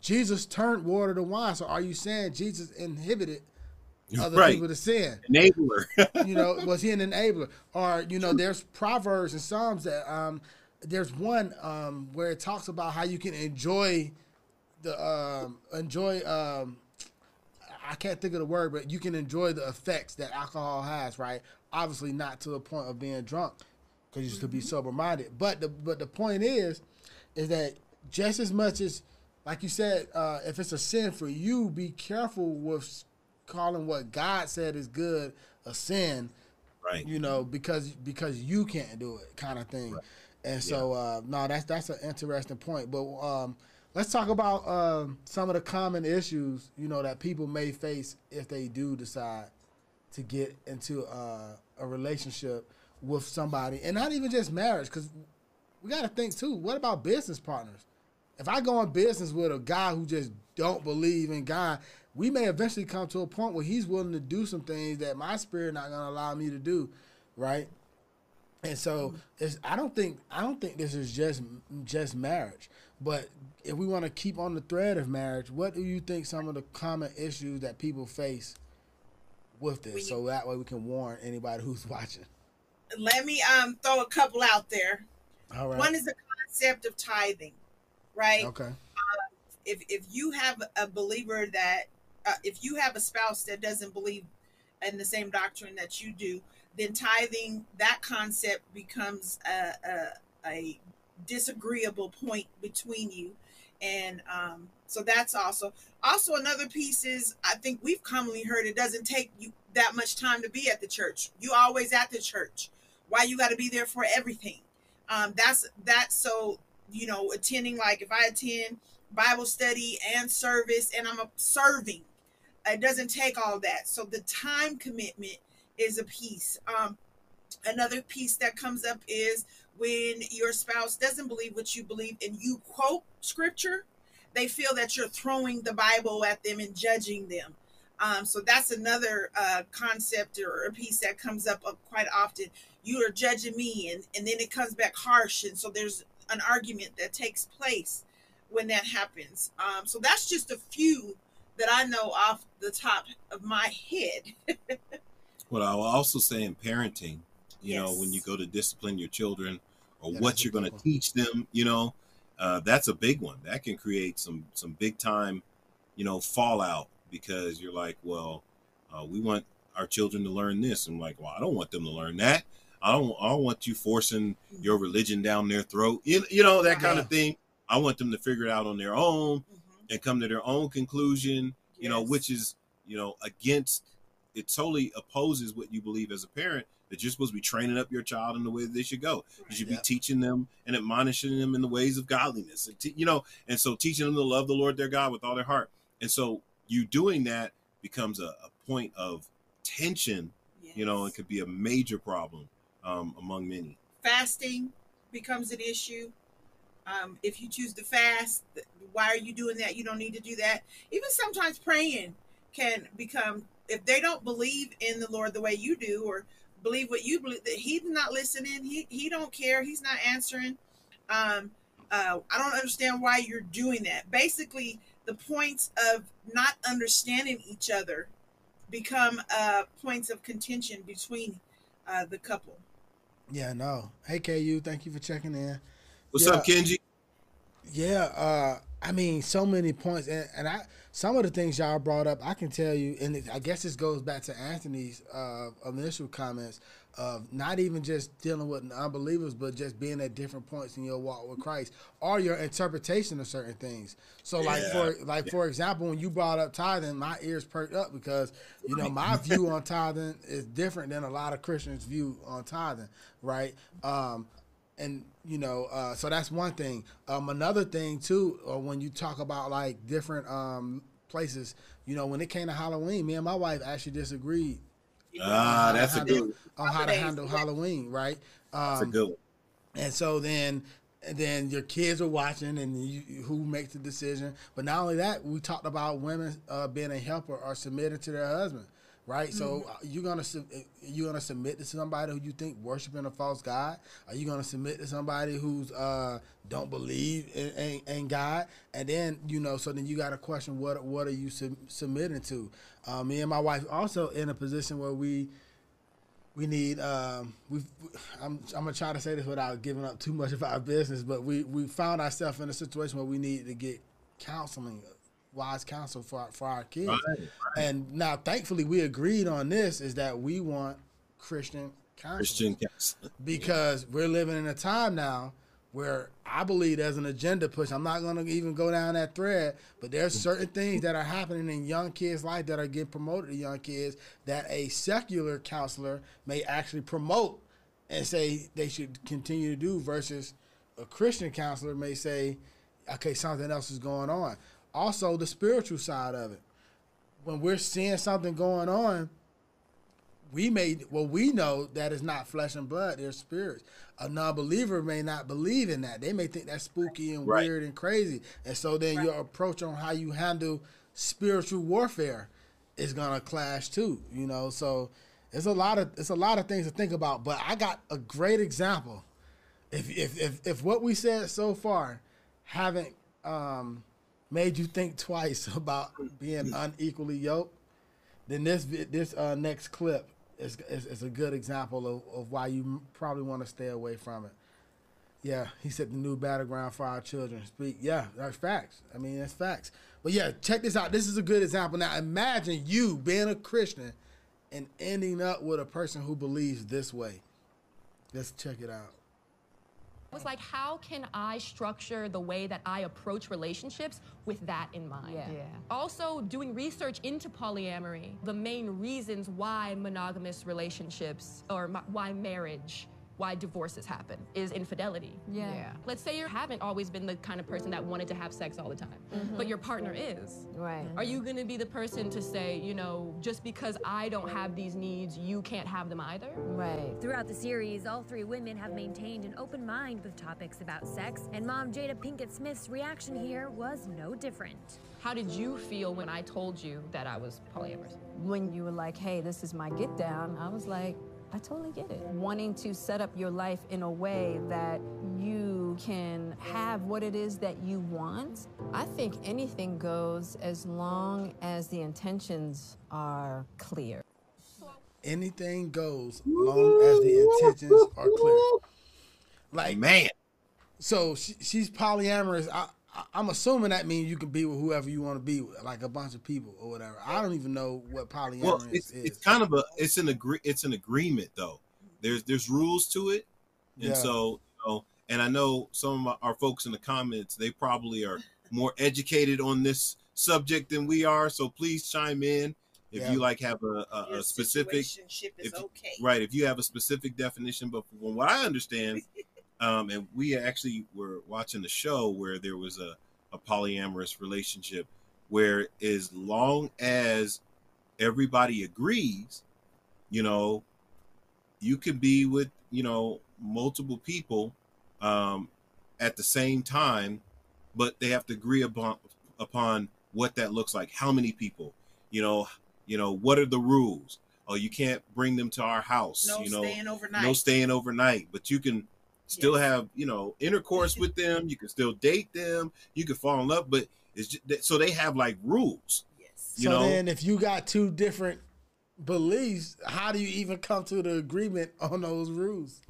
Speaker 3: Jesus turned water to wine. So are you saying Jesus inhibited other
Speaker 6: right,
Speaker 3: people to sin?
Speaker 6: enabler.
Speaker 3: you know, was he an enabler? Or, you know, there's Proverbs and Psalms that um there's one um where it talks about how you can enjoy the um enjoy um I can't think of the word, but you can enjoy the effects that alcohol has, right? Obviously not to the point of being drunk because you should be sober minded. But the but the point is is that just as much as like you said, uh, if it's a sin for you, be careful with calling what God said is good a sin,
Speaker 6: right.
Speaker 3: you know, because because you can't do it, kind of thing. Right. And so, uh, no, that's that's an interesting point. But um, let's talk about um, some of the common issues, you know, that people may face if they do decide to get into uh, a relationship with somebody, and not even just marriage, because we got to think too. What about business partners? If I go in business with a guy who just don't believe in God, we may eventually come to a point where he's willing to do some things that my spirit not going to allow me to do, right? And so it's, I don't think I don't think this is just just marriage. But if we want to keep on the thread of marriage, what do you think some of the common issues that people face with this, so that way we can warn anybody who's watching?
Speaker 5: Let me um throw a couple out there.
Speaker 3: All right.
Speaker 5: One is the concept of tithing, right?
Speaker 3: okay.
Speaker 5: if if you have a believer that uh, if you have a spouse that doesn't believe in the same doctrine that you do then tithing that concept becomes a, a, a disagreeable point between you and um, so that's also also another piece is i think we've commonly heard it doesn't take you that much time to be at the church you always at the church why you got to be there for everything um, that's that so you know attending like if i attend Bible study and service, and I'm serving. It doesn't take all that. So the time commitment is a piece. Um, another piece that comes up is when your spouse doesn't believe what you believe and you quote scripture, they feel that you're throwing the Bible at them and judging them. Um, so that's another uh, concept or a piece that comes up uh, quite often. You are judging me, and, and then it comes back harsh. And so there's an argument that takes place when that happens. Um, so that's just a few that I know off the top of my head.
Speaker 6: What I will also say in parenting, you know, when you go to discipline your children or
Speaker 3: Yeah,
Speaker 6: what you're going to teach them, you know, uh, that's a big one. That can create some some big time, you know, fallout because you're like, well, uh, we want our children to learn this. I'm like, well, I don't want them to learn that. I don't. I don't want you forcing your religion down their throat. You, you know that kind of thing. I want them to figure it out on their own
Speaker 5: Mhm.
Speaker 6: and come to their own conclusion. You know, which is you know against. It totally opposes what you believe as a parent that you're supposed to be training up your child in the way that they should go. You should be teaching them and admonishing them in the ways of godliness, and te- you know, and so teaching them to love the Lord their God with all their heart. And so you doing that becomes a, a point of tension. You know,
Speaker 5: Yes.
Speaker 6: it could be a major problem um, among many.
Speaker 5: fasting becomes an issue. Um, if you choose to fast, why are you doing that? You don't need to do that. Even sometimes praying can become if they don't believe in the Lord the way you do, or believe what you believe that He's not listening. He he don't care. He's not answering. Um, uh, I don't understand why you're doing that. Basically, the points of not understanding each other become uh, points of contention between uh, the couple.
Speaker 3: Yeah, no. Hey, KU, thank you for checking in.
Speaker 6: What's
Speaker 3: Yeah.
Speaker 6: up, Kenji?
Speaker 3: Yeah, uh, I mean, so many points, and, and I some of the things y'all brought up, I can tell you, and it, I guess this goes back to Anthony's uh, initial comments of not even just dealing with unbelievers, but just being at different points in your walk with Christ or your interpretation of certain things. So, like
Speaker 6: Yeah.
Speaker 3: for like for example, when you brought up tithing, my ears perked up because you know my view on tithing is different than a lot of Christians' view on tithing, right? Um, and you know uh, so that's one thing um, another thing too uh, when you talk about like different um, places you know when it came to halloween me and my wife actually disagreed
Speaker 6: Ah, that's a good.
Speaker 3: on how to handle halloween right
Speaker 6: That's a
Speaker 3: um,
Speaker 6: good one.
Speaker 3: and so then and then your kids are watching and you, you- who makes the decision but not only that we talked about women uh, being a helper or submitting to their husband right? So uh, you're gonna sub- you gonna submit to somebody who you think worshiping a false god? Are you gonna submit to somebody who's uh don't believe in, in, in god? And then you know so then you got to question what what are you sub- submitting to? Uh, me and my wife also in a position where we we need um we I'm, I'm gonna try to say this without giving up too much of our business but we we found ourselves in a situation where we need to get counseling wise counsel for our, for our kids
Speaker 6: Right,
Speaker 3: and now thankfully we agreed on this is that we want christian counsel
Speaker 6: Christian counseling.
Speaker 3: because we're living in a time now where I believe there's an agenda push. I'm not going to even go down that thread, but there's certain things that are happening in young kids' life that are getting promoted to young kids that a secular counselor may actually promote and say they should continue to do versus a Christian counselor may say, okay, something else is going on. Also, the spiritual side of it. When we're seeing something going on, we may well we know that it's not flesh and blood they're spirits. A non-believer may not believe in that. They may think that's spooky and
Speaker 6: Right.
Speaker 3: weird and crazy. And so then your approach on how you handle spiritual warfare is gonna clash too you know? So it's a lot of it's a lot of things to think about but i got a great example. If if if, if what we said so far haven't um made you think twice about being unequally yoked then this this uh, next clip is, is, is a good example of, of why you probably want to stay away from it. Yeah, he said the new battleground for our children. Speak. Yeah, that's facts. I mean, that's facts. But yeah, check this out. This is a good example. Now, imagine you being a Christian and ending up with a person who believes this way. Let's check it out.
Speaker 7: Was like, how can I structure the way that I approach relationships with that in mind?
Speaker 8: Yeah. Yeah.
Speaker 7: Also, doing research into polyamory, the main reasons why monogamous relationships or why marriage why divorces happen is infidelity.
Speaker 8: Yeah.
Speaker 9: Yeah.
Speaker 7: Let's say you haven't always been the kind of person that wanted to have sex all the time, mm-hmm. but your partner is.
Speaker 9: Right.
Speaker 7: Are you going to be the person to say, you know, just because I don't have these needs, you can't have them either?
Speaker 9: Right.
Speaker 10: Throughout the series, all three women have maintained an open mind with topics about sex, and mom Jada Pinkett Smith's reaction here was no different.
Speaker 7: How did you feel when I told you that I was polyamorous?
Speaker 9: When you were like, hey, this is my get down, I was like, I totally get it. Wanting to set up your life in a way that you can have what it is that you want. I think anything goes as long as the intentions are clear.
Speaker 3: Anything goes, as long as the intentions are clear. Like
Speaker 6: Man,
Speaker 3: So she, she's polyamorous. I, I, I'm assuming that means you can be with whoever you want to be with, like a bunch of people or whatever. I don't even know what polyamorous
Speaker 6: well, it's
Speaker 3: is.
Speaker 6: it's kind of a it's an agree it's an agreement though. There's there's rules to it, and
Speaker 3: Yeah.
Speaker 6: so you know, and I know some of our folks in the comments they probably are more educated on this subject than we are. So please chime in if
Speaker 3: Yeah.
Speaker 6: you like have a, a, a specific
Speaker 5: is
Speaker 6: if
Speaker 5: okay.
Speaker 6: right if you have a specific definition but from what i understand um and we actually were watching the show where there was a, a polyamorous relationship where as long as everybody agrees you know you could be with you know multiple people um at the same time but they have to agree upon upon what that looks like. How many people? You know you know what are the rules? Oh you can't bring them to our house
Speaker 5: No
Speaker 6: you know?
Speaker 5: staying overnight.
Speaker 6: no staying overnight but you can still
Speaker 5: Yes.
Speaker 6: have you know intercourse with them you can still date them you can fall in love but it's just, so they have like rules
Speaker 5: Yes.
Speaker 6: you
Speaker 3: so
Speaker 6: know
Speaker 3: then, if you got two different beliefs, how do you even come to the agreement on those rules?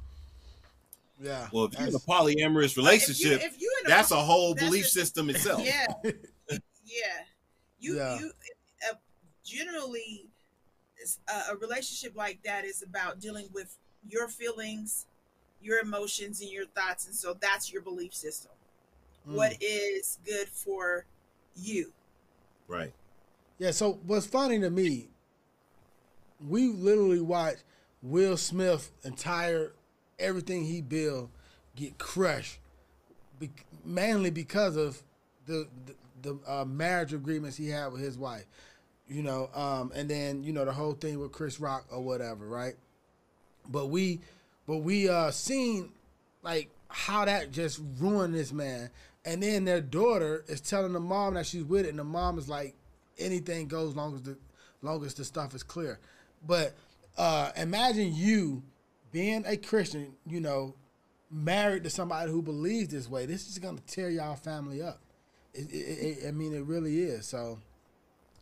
Speaker 3: Yeah.
Speaker 6: well if you're in a polyamorous relationship
Speaker 5: if you in a
Speaker 6: that's a whole
Speaker 5: that's
Speaker 6: belief
Speaker 5: a-
Speaker 6: system itself
Speaker 5: Yeah, yeah. You
Speaker 3: Yeah.
Speaker 5: you uh, generally it's a, a relationship like that is about dealing with your feelings, your emotions, and your thoughts, and so that's your belief system.
Speaker 3: Mm.
Speaker 5: What is good for you?
Speaker 6: right
Speaker 3: Yeah, so what's funny to me, we literally watched Will Smith entire everything he built get crushed, be, mainly because of the the, the uh, marriage agreements he had with his wife, you know, um, and then you know the whole thing with Chris Rock or whatever, right? But we, but we uh seen like how that just ruined this man. And then their daughter is telling the mom that she's with it, and the mom is like, anything goes long as the long as the stuff is clear. But uh imagine you being a Christian, you know, married to somebody who believes this way. This is gonna tear y'all family up. It, it, it, I mean, it really is. So,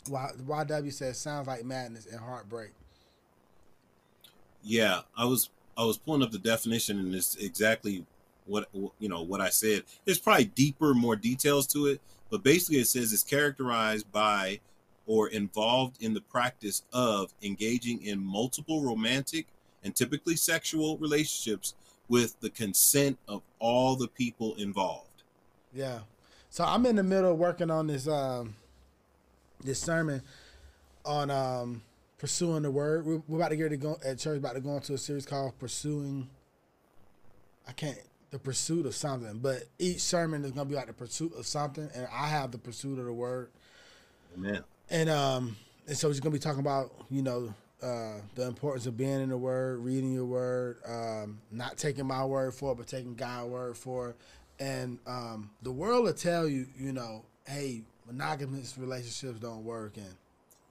Speaker 3: Y- YW says sounds like madness and heartbreak.
Speaker 6: Yeah, I was I was pulling up the definition and it's exactly what you know what I said. There's probably deeper, more details to it, but basically it says it's characterized by or involved in the practice of engaging in multiple romantic and typically sexual relationships with the consent of all the people involved.
Speaker 3: Yeah. So I'm in the middle of working on this um this sermon on um pursuing the word. We're, we're about to get to go at church about to go into a series called Pursuing I can't the pursuit of something, but each sermon is gonna be like the pursuit of something, and I have the pursuit of the word.
Speaker 6: Amen.
Speaker 3: And um and so he's gonna be talking about, you know, uh the importance of being in the word, reading your word, um, not taking my word for it, but taking God's word for it. And um the world will tell you, you know, hey, monogamous relationships don't work and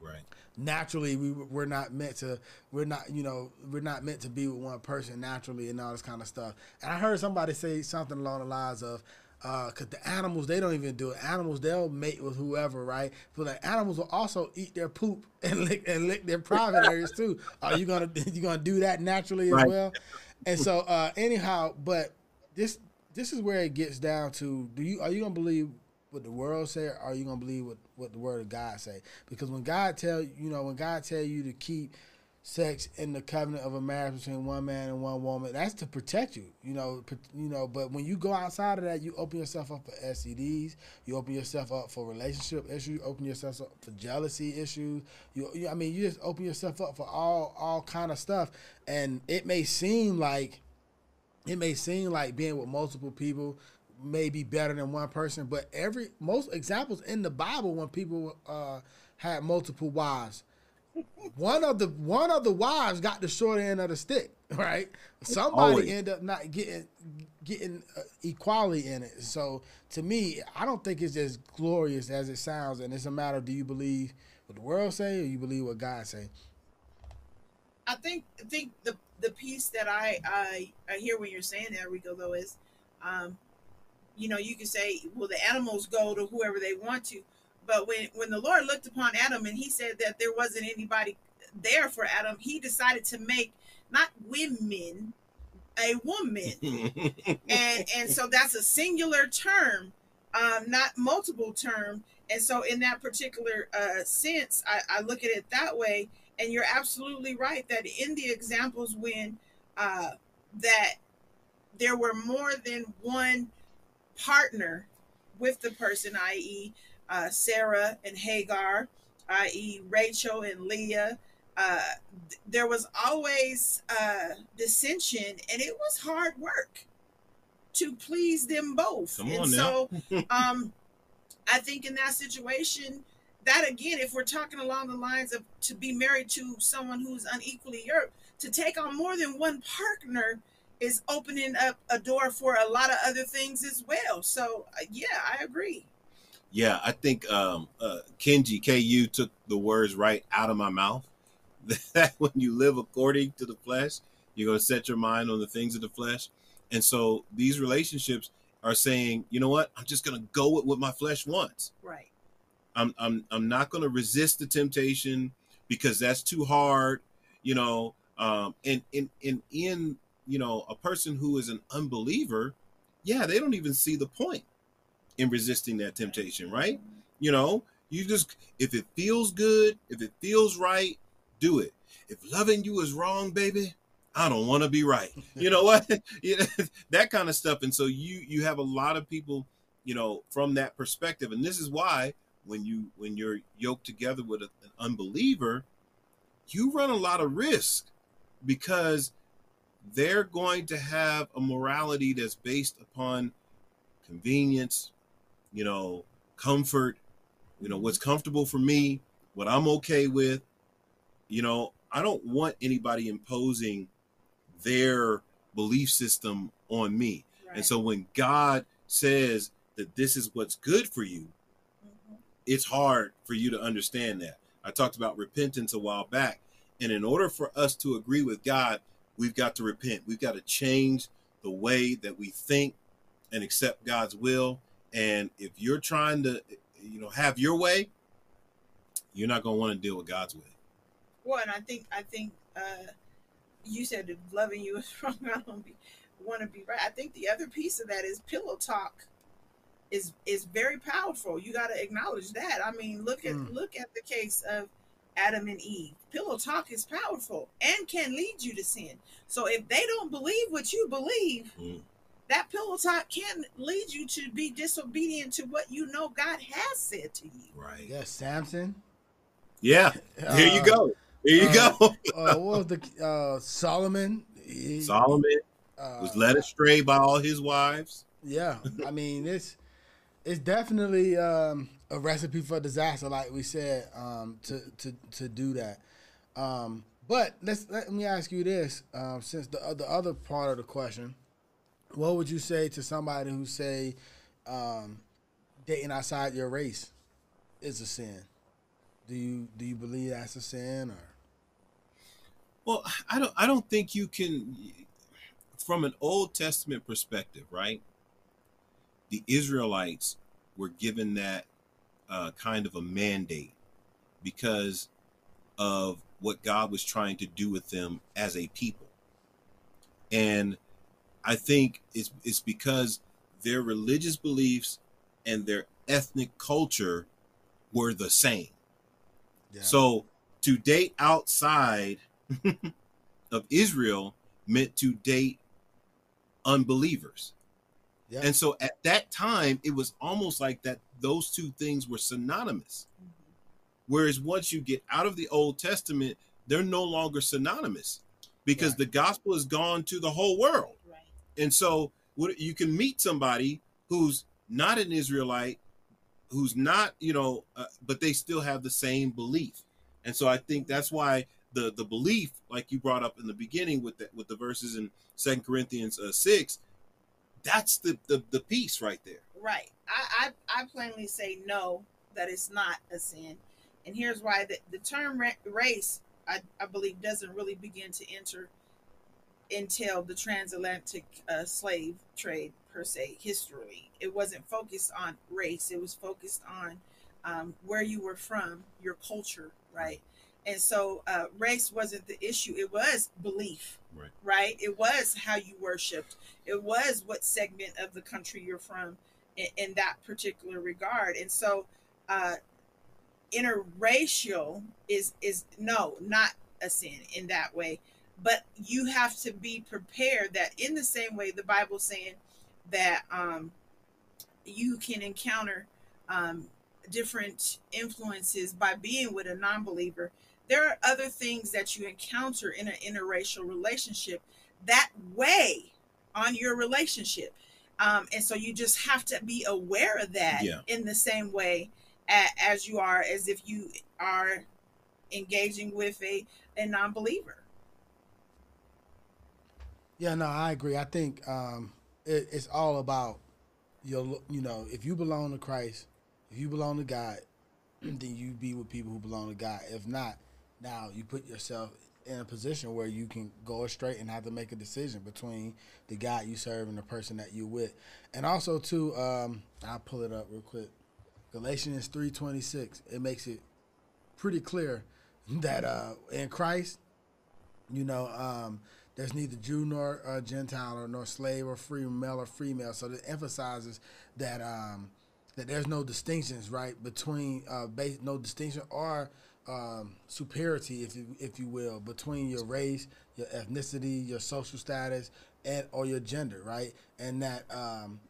Speaker 6: Right.
Speaker 3: naturally we we're not meant to we're not you know we're not meant to be with one person naturally and all this kind of stuff. And i heard somebody say something along the lines of because the animals they don't even do it. Animals they'll mate with whoever right? But the animals will also eat their poop and lick and lick their private areas too. Are you gonna you gonna do that naturally as
Speaker 6: Right.
Speaker 3: well? And so uh anyhow but this this is where it gets down to do you are you gonna believe what the world say or are you gonna believe what, what the word of God say? Because when God tell you know, when God tell you to keep sex in the covenant of a marriage between one man and one woman, that's to protect you. You know, you know, but when you go outside of that, you open yourself up for STDs, you open yourself up for relationship issues, you open yourself up for jealousy issues. You, you I mean, you just open yourself up for all all kind of stuff. And it may seem like it may seem like being with multiple people may be better than one person, but every most examples in the Bible when people uh, had multiple wives, one of the one of the wives got the short end of the stick, right? Somebody
Speaker 6: Always.
Speaker 3: end up not getting getting uh, equality in it. So to me, I don't think it's as glorious as it sounds, and it's a matter of do you believe what the world say or you believe what God say.
Speaker 5: I think I think the the piece that I I, I hear when you're saying that Rico though is, um, you know, you can say, well, the animals go to whoever they want to, but when when the Lord looked upon Adam and He said that there wasn't anybody there for Adam, He decided to make not women a woman, and and so that's a singular term, um, not multiple term. And so, in that particular uh, sense, I, I look at it that way. And you're absolutely right that in the examples when uh, that there were more than one partner with the person, i.e., uh, Sarah and Hagar, i.e., Rachel and Leah. Uh, th- there was always uh, dissension, and it was hard work to please them both.
Speaker 6: Come
Speaker 5: and so, um, I think in that situation, that again, if we're talking along the lines of to be married to someone who's unequally yoked, to take on more than one partner is opening up a door for a lot of other things as well. So, uh, yeah, I agree.
Speaker 6: Yeah, I think um, uh, Kenji KU took the words right out of my mouth. That when you live according to the flesh, you're going to set your mind on the things of the flesh. And so these relationships are saying, you know what? I'm just going to go with what my flesh wants.
Speaker 5: Right.
Speaker 6: I'm I'm I'm not going to resist the temptation because that's too hard, you know. Um, and in in in you know a person who is an unbeliever, yeah, they don't even see the point in resisting that temptation, right? You know, you just if it feels good, if it feels right, do it. If loving you is wrong, baby, I don't want to be right. You know what? That kind of stuff. And so you you have a lot of people, you know, from that perspective. And this is why when you when you're yoked together with a, an unbeliever, you run a lot of risk because they're going to have a morality that's based upon convenience, you know, comfort, you know, what's comfortable for me, what I'm okay with. You know, I don't want anybody imposing their belief system on me.
Speaker 5: Right.
Speaker 6: And so when God says that this is what's good for you,
Speaker 5: Mhm.
Speaker 6: it's hard for you to understand that. I talked about repentance a while back. And in order for us to agree with God, we've got to repent. We've got to change the way that we think and accept God's will. And if you're trying to, you know, have your way, you're not going to want to deal with God's way.
Speaker 5: Well, and I think I think uh, you said if loving you is wrong. I don't be, want to be right. I think the other piece of that is pillow talk is is very powerful. You got to acknowledge that. I mean, look at
Speaker 3: Mm.
Speaker 5: look at the case of Adam and Eve. Pillow talk is powerful and can lead you to sin. So if they don't believe what you believe,
Speaker 6: Mm.
Speaker 5: that pillow talk can lead you to be disobedient to what you know God has said to you.
Speaker 6: Right.
Speaker 3: Yes, Samson.
Speaker 6: Yeah. There you
Speaker 3: Uh,
Speaker 6: go. There you
Speaker 3: uh,
Speaker 6: go.
Speaker 3: uh, what was the uh, Solomon? He-
Speaker 6: Solomon
Speaker 3: uh,
Speaker 6: was led astray by all his wives.
Speaker 3: Yeah, I mean it's it's definitely um, a recipe for disaster, like we said, um, to to to do that. Um, but let's let me ask you this: um, since the the other part of the question, what would you say to somebody who say um, dating outside your race is a sin? Do you do you believe that's a sin or?
Speaker 6: Well, I don't I don't think you can from an Old Testament perspective, right? The Israelites were given that uh, kind of a mandate because of what God was trying to do with them as a people. And I think it's it's because their religious beliefs and their ethnic culture were the same.
Speaker 3: Yeah.
Speaker 6: So to date outside of Israel meant to date unbelievers.
Speaker 3: Yeah.
Speaker 6: And so at that time, it was almost like that those two things were synonymous. Whereas once you get out of the Old Testament, they're no longer synonymous because
Speaker 3: Right.
Speaker 6: the gospel has gone to the whole world.
Speaker 5: Right.
Speaker 6: And so what you can meet somebody who's not an Israelite, who's not, you know, uh, but they still have the same belief. And so I think that's why the the belief, like you brought up in the beginning with the, with the verses in Second Corinthians uh, six, that's the, the the piece right there.
Speaker 5: Right. I, I I plainly say no, that it's not a sin, and here's why: the, the term race, I, I believe, doesn't really begin to enter until the transatlantic uh, slave trade per se history. It wasn't focused on race; it was focused on um, where you were from, your culture, right? And so, uh, race wasn't the issue; it was belief,
Speaker 6: Right.
Speaker 5: right? It was how you worshipped. It was what segment of the country you're from in, in that particular regard. And so, uh, interracial is is no, not a sin in that way. But you have to be prepared that in the same way the Bible's saying that um, you can encounter um, different influences by being with a non-believer. There are other things that you encounter in an interracial relationship that weigh on your relationship. Um, and so you just have to be aware of that
Speaker 6: Yeah.
Speaker 5: in the same way a, as you are as if you are engaging with a, a non-believer.
Speaker 3: Yeah, no, I agree. I think um, it, it's all about your, you know, if you belong to Christ, if you belong to God, then you be with people who belong to God. If not, now you put yourself in a position where you can go straight and have to make a decision between the God you serve and the person that you're with. And also too, um, I'll pull it up real quick. Galatians three twenty six. It makes it pretty clear that uh, in Christ, you know, um, there's neither Jew nor uh, Gentile or nor slave or free, male or female. So it emphasizes that um, that there's no distinctions, right, between uh, base, no distinction or um, superiority, if you if you will, between your race, your ethnicity, your social status, and or your gender, right, and that um,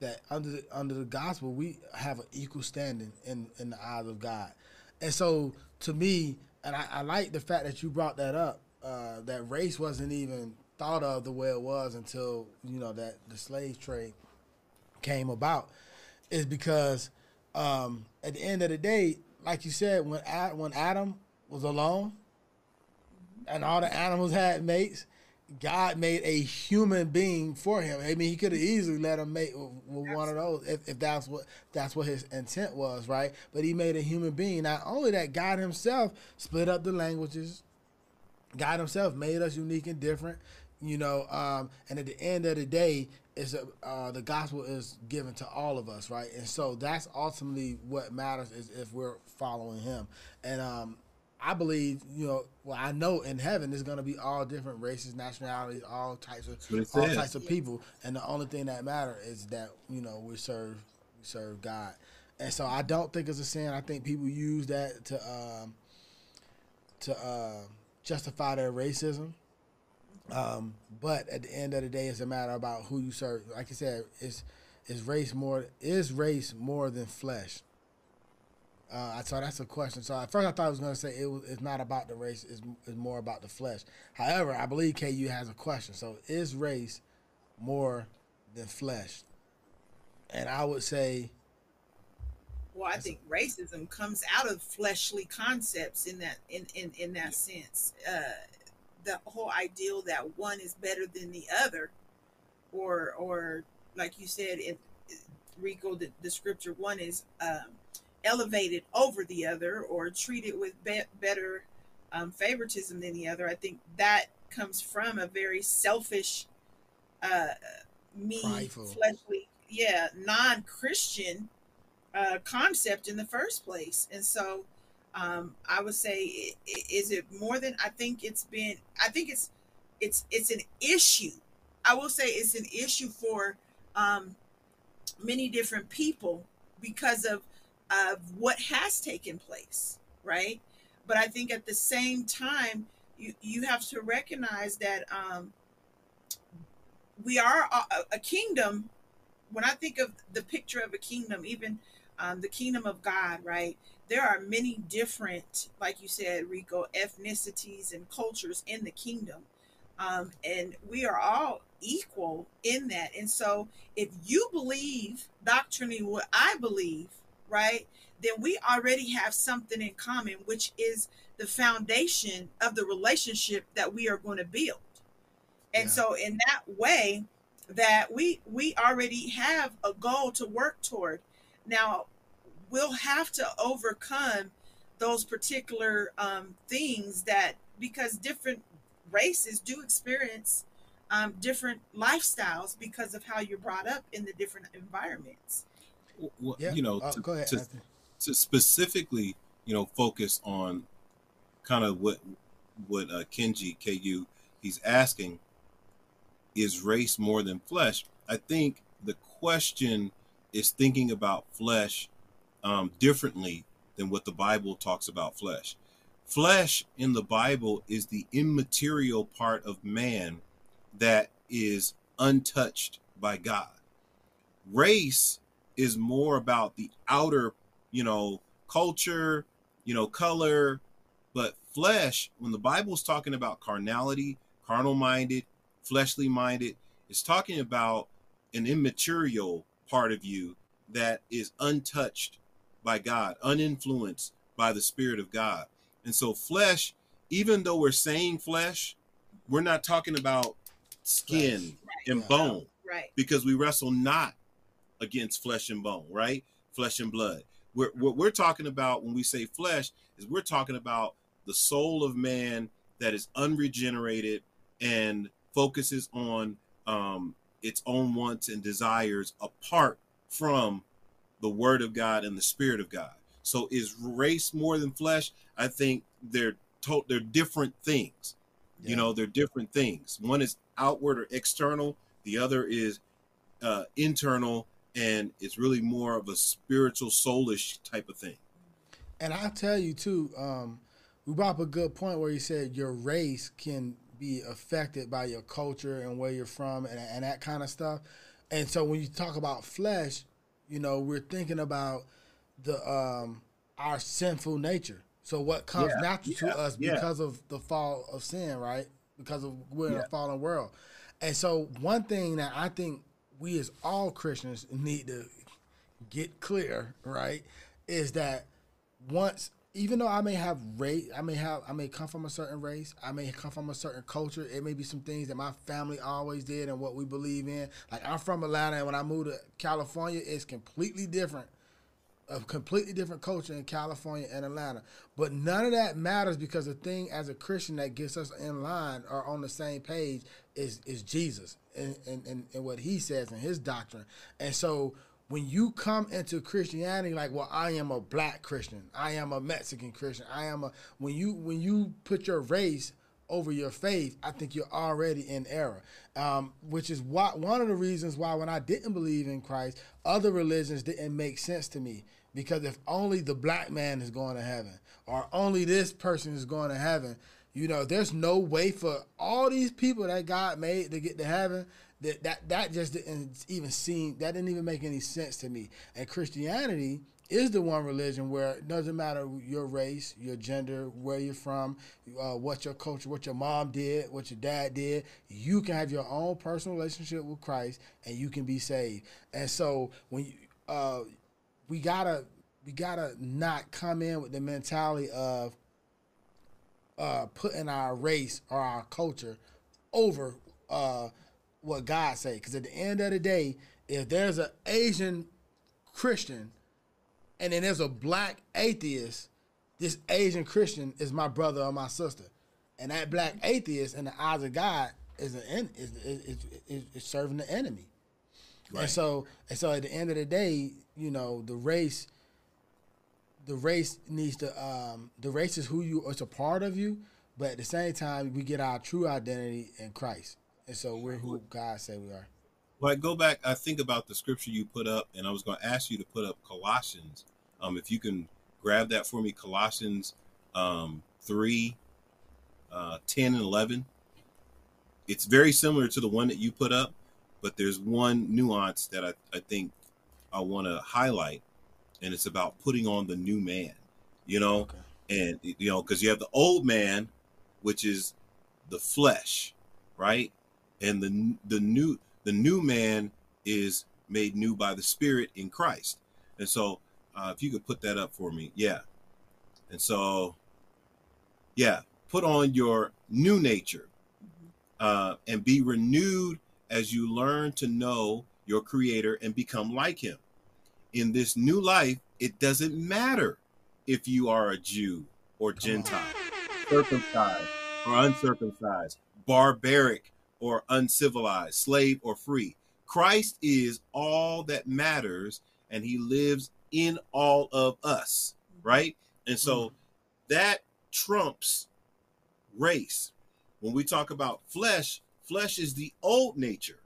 Speaker 3: that under the, under the gospel we have an equal standing in in the eyes of God, and so to me, and I, I like the fact that you brought that up, uh, that race wasn't even thought of the way it was until you know that the slave trade came about, is because um, at the end of the day, like you said, when when Adam was alone, and all the animals had mates, God made a human being for him. I mean, he could have easily let him mate with, with one of those if, if that's what that's what his intent was, right? But he made a human being. Not only that, God Himself split up the languages. God Himself made us unique and different, you know. Um, and at the end of the day, is uh, the gospel is given to all of us, right? And so that's ultimately what matters is if we're following Him. And um, I believe, you know, well, I know in heaven there's going to be all different races, nationalities, all types of all
Speaker 6: says.
Speaker 3: types of people, and the only thing that matters is that you know we serve we serve God, and so I don't think it's a sin. I think people use that to um, to uh, justify their racism. Um, but at the end of the day, it's a matter about who you serve. Like I said, is is race more is race more than flesh? Uh, so that's a question. So at first I thought I was going to say it was, it's not about the race; it's, it's more about the flesh. However, I believe KU has a question. So is race more than flesh? And I would say,
Speaker 5: Well, I think racism comes out of fleshly concepts in that in in, in that sense. Uh, the whole ideal that one is better than the other, or or like you said, in Rico, the, the scripture one is um, elevated over the other or treated with be- better um, favoritism than the other. I think that comes from a very selfish, uh, me,
Speaker 3: Prideful.
Speaker 5: fleshly, yeah, non-Christian uh, concept in the first place. And so, um, I would say, is it more than? I think it's been. I think it's it's it's an issue. I will say it's an issue for um, many different people because of of what has taken place, right? But I think at the same time, you you have to recognize that um, we are a, a kingdom. When I think of the picture of a kingdom, even um, the kingdom of God, right? There are many different, like you said, Rico, ethnicities and cultures in the kingdom, um, and we are all equal in that. And so if you believe doctrinally what I believe, right, then we already have something in common, which is the foundation of the relationship that we are going to build. And
Speaker 3: Yeah.
Speaker 5: so in that way that we we already have a goal to work toward. Now we'll have to overcome those particular um, things that because different races do experience um, different lifestyles because of how you're brought up in the different environments.
Speaker 6: Well,
Speaker 3: Yeah.
Speaker 6: you know,
Speaker 3: Oh,
Speaker 6: to,
Speaker 3: go ahead.
Speaker 6: to, to specifically, you know, focus on kind of what what uh, Kenji Ku he's asking is race more than flesh. I think the question is thinking about flesh um, differently than what the Bible talks about flesh. Flesh in the Bible is the immaterial part of man that is untouched by God. Race is more about the outer, you know, culture, you know, color, but flesh, when the Bible's talking about carnality, carnal minded, fleshly minded, it's talking about an immaterial part of you that is untouched by God, uninfluenced by the Spirit of God. And so, flesh, even though we're saying flesh, we're not talking about skin and
Speaker 3: Yeah.
Speaker 6: bone
Speaker 5: Right.
Speaker 6: because we wrestle not against flesh and bone, right? Flesh and blood. We're, what we're talking about when we say flesh is we're talking about the soul of man that is unregenerated and focuses on um, its own wants and desires apart from the word of God and the spirit of God. So is race more than flesh? I think they're to- they're different things.
Speaker 3: Yeah.
Speaker 6: You know, they're different things. One is outward or external, the other is uh, internal and it's really more of a spiritual soulish type of thing.
Speaker 3: And I tell you too, um, we brought up a good point where you said your race can be affected by your culture and where you're from and, and that kind of stuff. And so when you talk about flesh, you know, we're thinking about the um, our sinful nature. So what comes
Speaker 6: Yeah,
Speaker 3: natural
Speaker 6: yeah,
Speaker 3: to us
Speaker 6: yeah.
Speaker 3: because of the fall of sin, right? Because of we're in a fallen world. And so one thing that I think we as all Christians need to get clear, right, is that once even though I may have race, I may have, I may come from a certain race, I may come from a certain culture. It may be some things that my family always did and what we believe in. Like I'm from Atlanta, and when I moved to California, it's completely different, a completely different culture in California and Atlanta. But none of that matters because the thing as a Christian that gets us in line or on the same page is is Jesus and and, and, and what He says and His doctrine. And so when you come into Christianity, like, well, I am a black Christian, I am a Mexican Christian, I am a when you when you put your race over your faith, I think you're already in error. Um, which is why one of the reasons why when I didn't believe in Christ, other religions didn't make sense to me. Because if only the black man is going to heaven, or only this person is going to heaven, you know, there's no way for all these people that God made to get to heaven. That that that just didn't even seem that didn't even make any sense to me. And Christianity is the one religion where it doesn't matter your race, your gender, where you're from, uh, what your culture, what your mom did, what your dad did. You can have your own personal relationship with Christ, and you can be saved. And so when you, uh, we gotta we gotta not come in with the mentality of uh, putting our race or our culture over uh, what God say. Because at the end of the day, if there's an Asian Christian and then there's a black atheist, this Asian Christian is my brother or my sister, and that black atheist in the eyes of God is an is, is, is, is serving the enemy. Right. And so and so at the end of the day, you know, the race the race needs to um the race is who you it's a part of you, but at the same time we get our true identity in Christ. And so we're who God say we are.
Speaker 6: Well, I go back, I think about the scripture you put up, and I was going to ask you to put up Colossians. Um, if you can grab that for me, Colossians um, 3, uh, 10 and 11. It's very similar to the one that you put up, but there's one nuance that I, I think I want to highlight, and it's about putting on the new man, you know,
Speaker 3: Okay.
Speaker 6: and, you know, because you have the old man, which is the flesh, right? And the the new the new man is made new by the Spirit in Christ. And so, uh, if you could put that up for me, yeah. And so, yeah, put on your new nature uh, and be renewed as you learn to know your Creator and become like Him. In this new life, it doesn't matter if you are a Jew or Gentile, circumcised or uncircumcised, barbaric or uncivilized, slave or free. Christ is all that matters, and He lives in all of us, right? And so mm-hmm. that trumps race. When we talk about flesh, flesh is the old nature,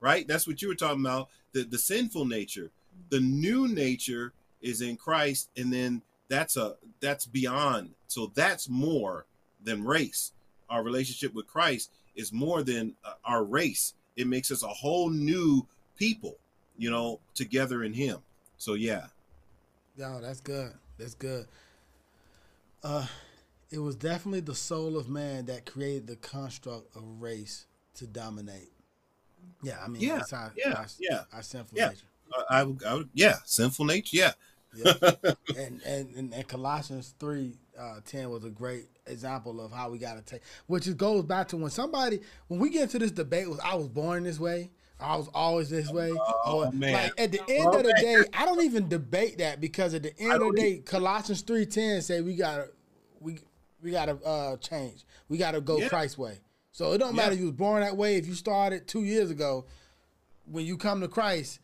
Speaker 6: right? That's what you were talking about, the, the sinful nature. The new nature is in Christ, and then that's a that's beyond. So that's more than race. Our relationship with Christ is more than uh, our race. It makes us a whole new people, you know, together in Him. So yeah,
Speaker 3: Yo, that's good. That's good. Uh, it was definitely the soul of man that created the construct of race to dominate. Yeah, I mean,
Speaker 6: Yeah,
Speaker 3: that's our,
Speaker 6: yeah,
Speaker 3: our,
Speaker 6: yeah,
Speaker 3: our sinful
Speaker 6: yeah.
Speaker 3: nature.
Speaker 6: Uh, I, would- I would, yeah, sinful nature, yeah,
Speaker 3: Yeah. and, and, and and Colossians three uh, ten was a great example of how we got to take, which it goes back to when somebody when we get into this debate was I was born this way, I was always this way.
Speaker 6: Oh,
Speaker 3: or,
Speaker 6: man.
Speaker 3: Like at the end of the day, I don't even debate that because at the end of the day, Colossians three ten say we gotta we we gotta uh, change, we gotta go
Speaker 6: Yeah.
Speaker 3: Christ's way. So it don't
Speaker 6: Yeah.
Speaker 3: matter if you was born that way. If you started two years ago, when you come to Christ,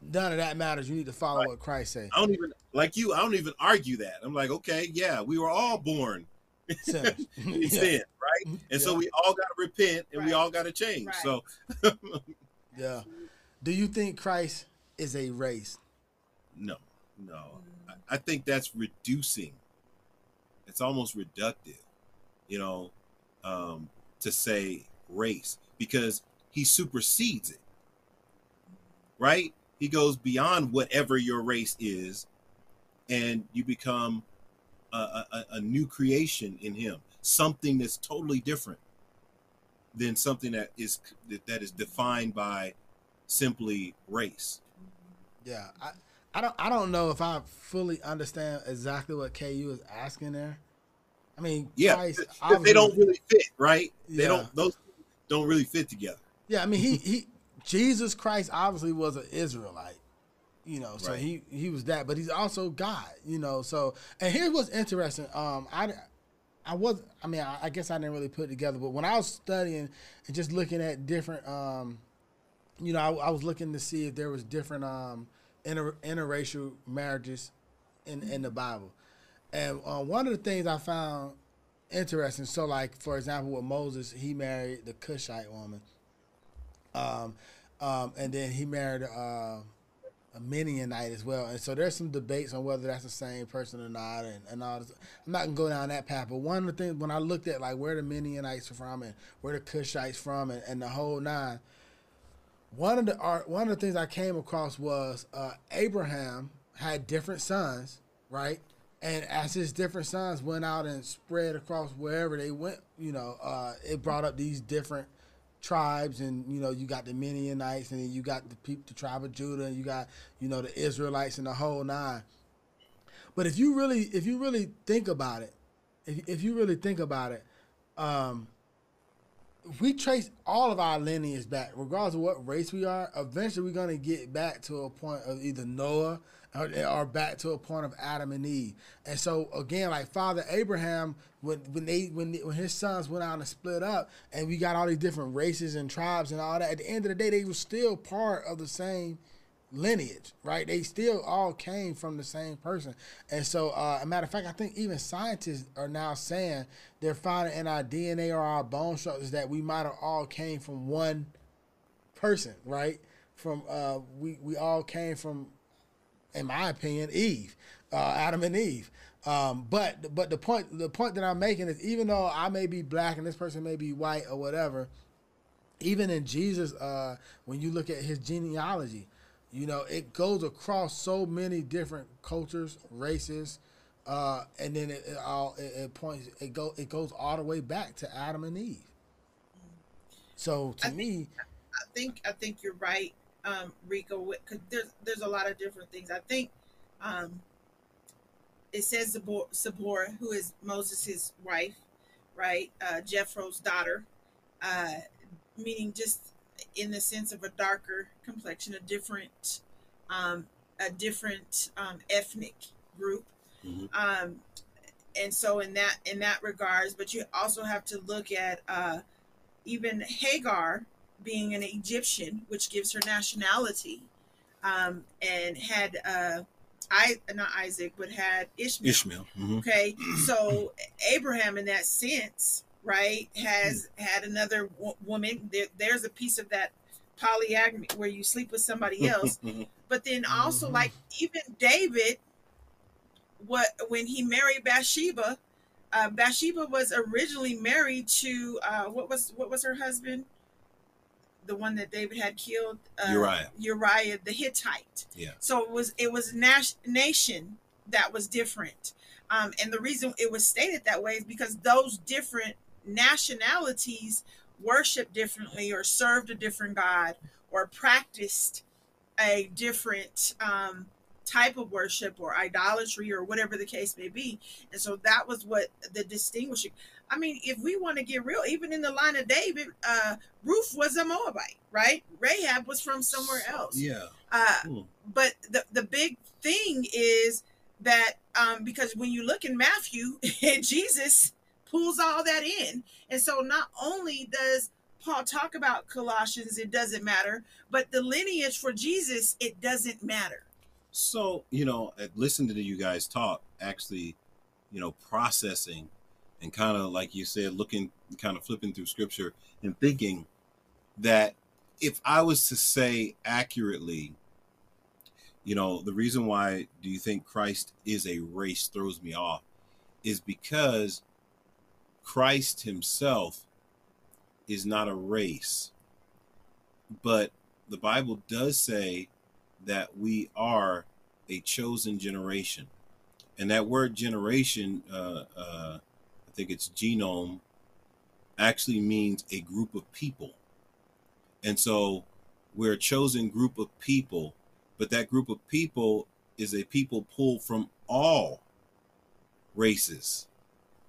Speaker 3: none of that matters. You need to follow what Christ say.
Speaker 6: I don't even like you. I don't even argue that. I'm like, okay, yeah, we were all born
Speaker 3: Sinners.
Speaker 6: in
Speaker 3: Yeah.
Speaker 6: sin, right? And so we all got to repent and we all got to change.
Speaker 5: Right.
Speaker 6: So
Speaker 3: Yeah. Do you think Christ is a race?
Speaker 6: no, no, I, I think that's reducing. It's almost reductive, you know, um, to say race because he supersedes it, right? He goes beyond whatever your race is, and you become a, a, a- new creation in him, something that's totally different than something that is that, is defined by simply race.
Speaker 3: Yeah. I, I don't I don't know if I fully understand exactly what KU is asking there. I mean,
Speaker 6: Yeah,
Speaker 3: Christ
Speaker 6: they don't really fit, right? They
Speaker 3: Yeah.
Speaker 6: don't; those don't really fit together.
Speaker 3: Yeah, I mean he he Jesus Christ obviously was an Israelite. You know, so
Speaker 6: Right.
Speaker 3: he he was that, but he's also God, you know. So and here's what's interesting. Um I I was I mean, I, I guess I didn't really put it together, but when I was studying and just looking at different um you know, I, I was looking to see if there was different um inter, interracial marriages in in the Bible. And uh, one of the things I found interesting, so like for example, with Moses, he married the Cushite woman. Um, um, and then he married uh, a as well. And so there's some debates on whether that's the same person or not, and, and all this. I'm not gonna go down that path, but one of the things when I looked at like where the Midianites are from and where the Cushites from and, and the whole nine, one of the art, one of the things I came across was uh, Abraham had different sons, right? And as his different sons went out and spread across wherever they went, you know, uh, it brought up these different tribes, and you know, you got the Midianites, and you got the people, the tribe of Judah, and you got you know the Israelites and the whole nine. But if you really, if you really think about it, if if you really think about it, um, we trace all of our lineage back, regardless of what race we are, eventually we're to get back to a point of either Noah or, or back to a point of Adam and Eve. And so again, like Father Abraham, when when they when when his sons went out and split up, and we got all these different races and tribes and all that. At the end of the day, they were still part of the same lineage, right? They still all came from the same person. And so, uh, a matter of fact, I think even scientists are now saying they're finding in our DNA or our bone structures that we might have all came from one person, right? From uh, we we all came from, in my opinion, Eve, uh, Adam and Eve. Um, but but the point the point that I'm making is even though I may be black and this person may be white or whatever, even in Jesus, uh, when you look at his genealogy, you know, it goes across so many different cultures, races, uh, and then it, it all it, it points it go it goes all the way back to Adam and Eve. So to me,
Speaker 5: I think I think you're right, um, Rico. 'cause there's there's a lot of different things. I think um, it says Zipporah, Zipporah, who is Moses' wife, right? Uh, Jethro's daughter, uh, meaning just in the sense of a darker complexion, a different, um, a different um, ethnic group.
Speaker 6: Mhm.
Speaker 5: Um, and so in that in that regards, but you also have to look at uh, even Hagar being an Egyptian, which gives her nationality, um, and had uh, I not Isaac, but had Ishmael.
Speaker 6: Ishmael. Mhm.
Speaker 5: Okay, so Abraham, in that sense, right, has had another wo- woman. There, there's a piece of that polyagamy where you sleep with somebody else, but then also
Speaker 3: Mhm.
Speaker 5: like even David, what when he married Bathsheba, uh, Bathsheba was originally married to uh, what was what was her husband, the one that David had killed, uh,
Speaker 6: Uriah.
Speaker 5: Uriah the Hittite.
Speaker 6: Yeah.
Speaker 5: So it was it was nas- nation that was different, um, and the reason it was stated that way is because those different nationalities worship differently or served a different god or practiced a different um, type of worship or idolatry or whatever the case may be. And so that was what the distinguishing. I mean, if we want to get real, even in the line of David, uh, Ruth was a Moabite, right? Rahab was from somewhere else.
Speaker 6: Yeah.
Speaker 5: Uh,
Speaker 6: Hmm.
Speaker 5: but the the big thing is that um, because when you look in Matthew, Jesus pulls all that in, and so not only does Paul talk about Colossians, it doesn't matter, but the lineage for Jesus, it doesn't matter.
Speaker 6: So, you know, uh, listening to you guys talk, actually, you know, processing and kind of like you said, looking, kind of flipping through scripture and thinking that if I was to say accurately, you know, the reason why do you think Christ is a race throws me off is because Christ himself is not a race. But the Bible does say that we are a chosen generation. And that word generation, uh, uh, think it's genome, actually means a group of people. And so we're a chosen group of people, but that group of people is a people pulled from all races,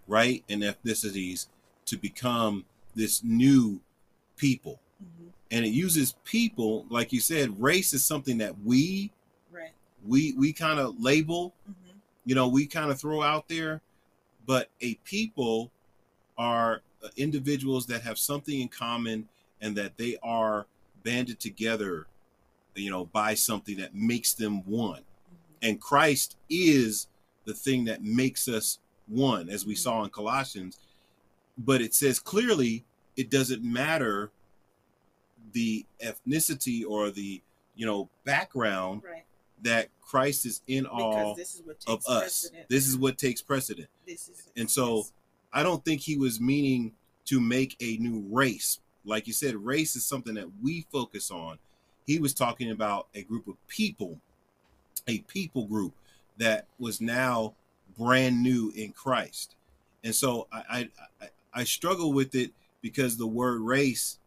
Speaker 6: right? And ethnicities to become this new people. And it uses people, like you said, race is something that we
Speaker 5: Right.
Speaker 6: we we kind of label,
Speaker 5: Mhm.
Speaker 6: you know, we kind of throw out there, but a people are uh, individuals that have something in common and that they are banded together, you know, by something that makes them one. And Christ is the thing that makes us one, as we saw in Colossians. But it says clearly it doesn't matter the ethnicity or the you know background
Speaker 5: Right.
Speaker 6: That Christ is in all
Speaker 5: Because this is
Speaker 6: of us.
Speaker 5: precedent.
Speaker 6: This is what takes precedent.
Speaker 5: This is
Speaker 6: And so I don't think he was meaning to make a new race. Like you said, race is something that we focus on. He was talking about a group of people, a people group that was now brand new in Christ. And so I I, I, I struggle with it because the word race,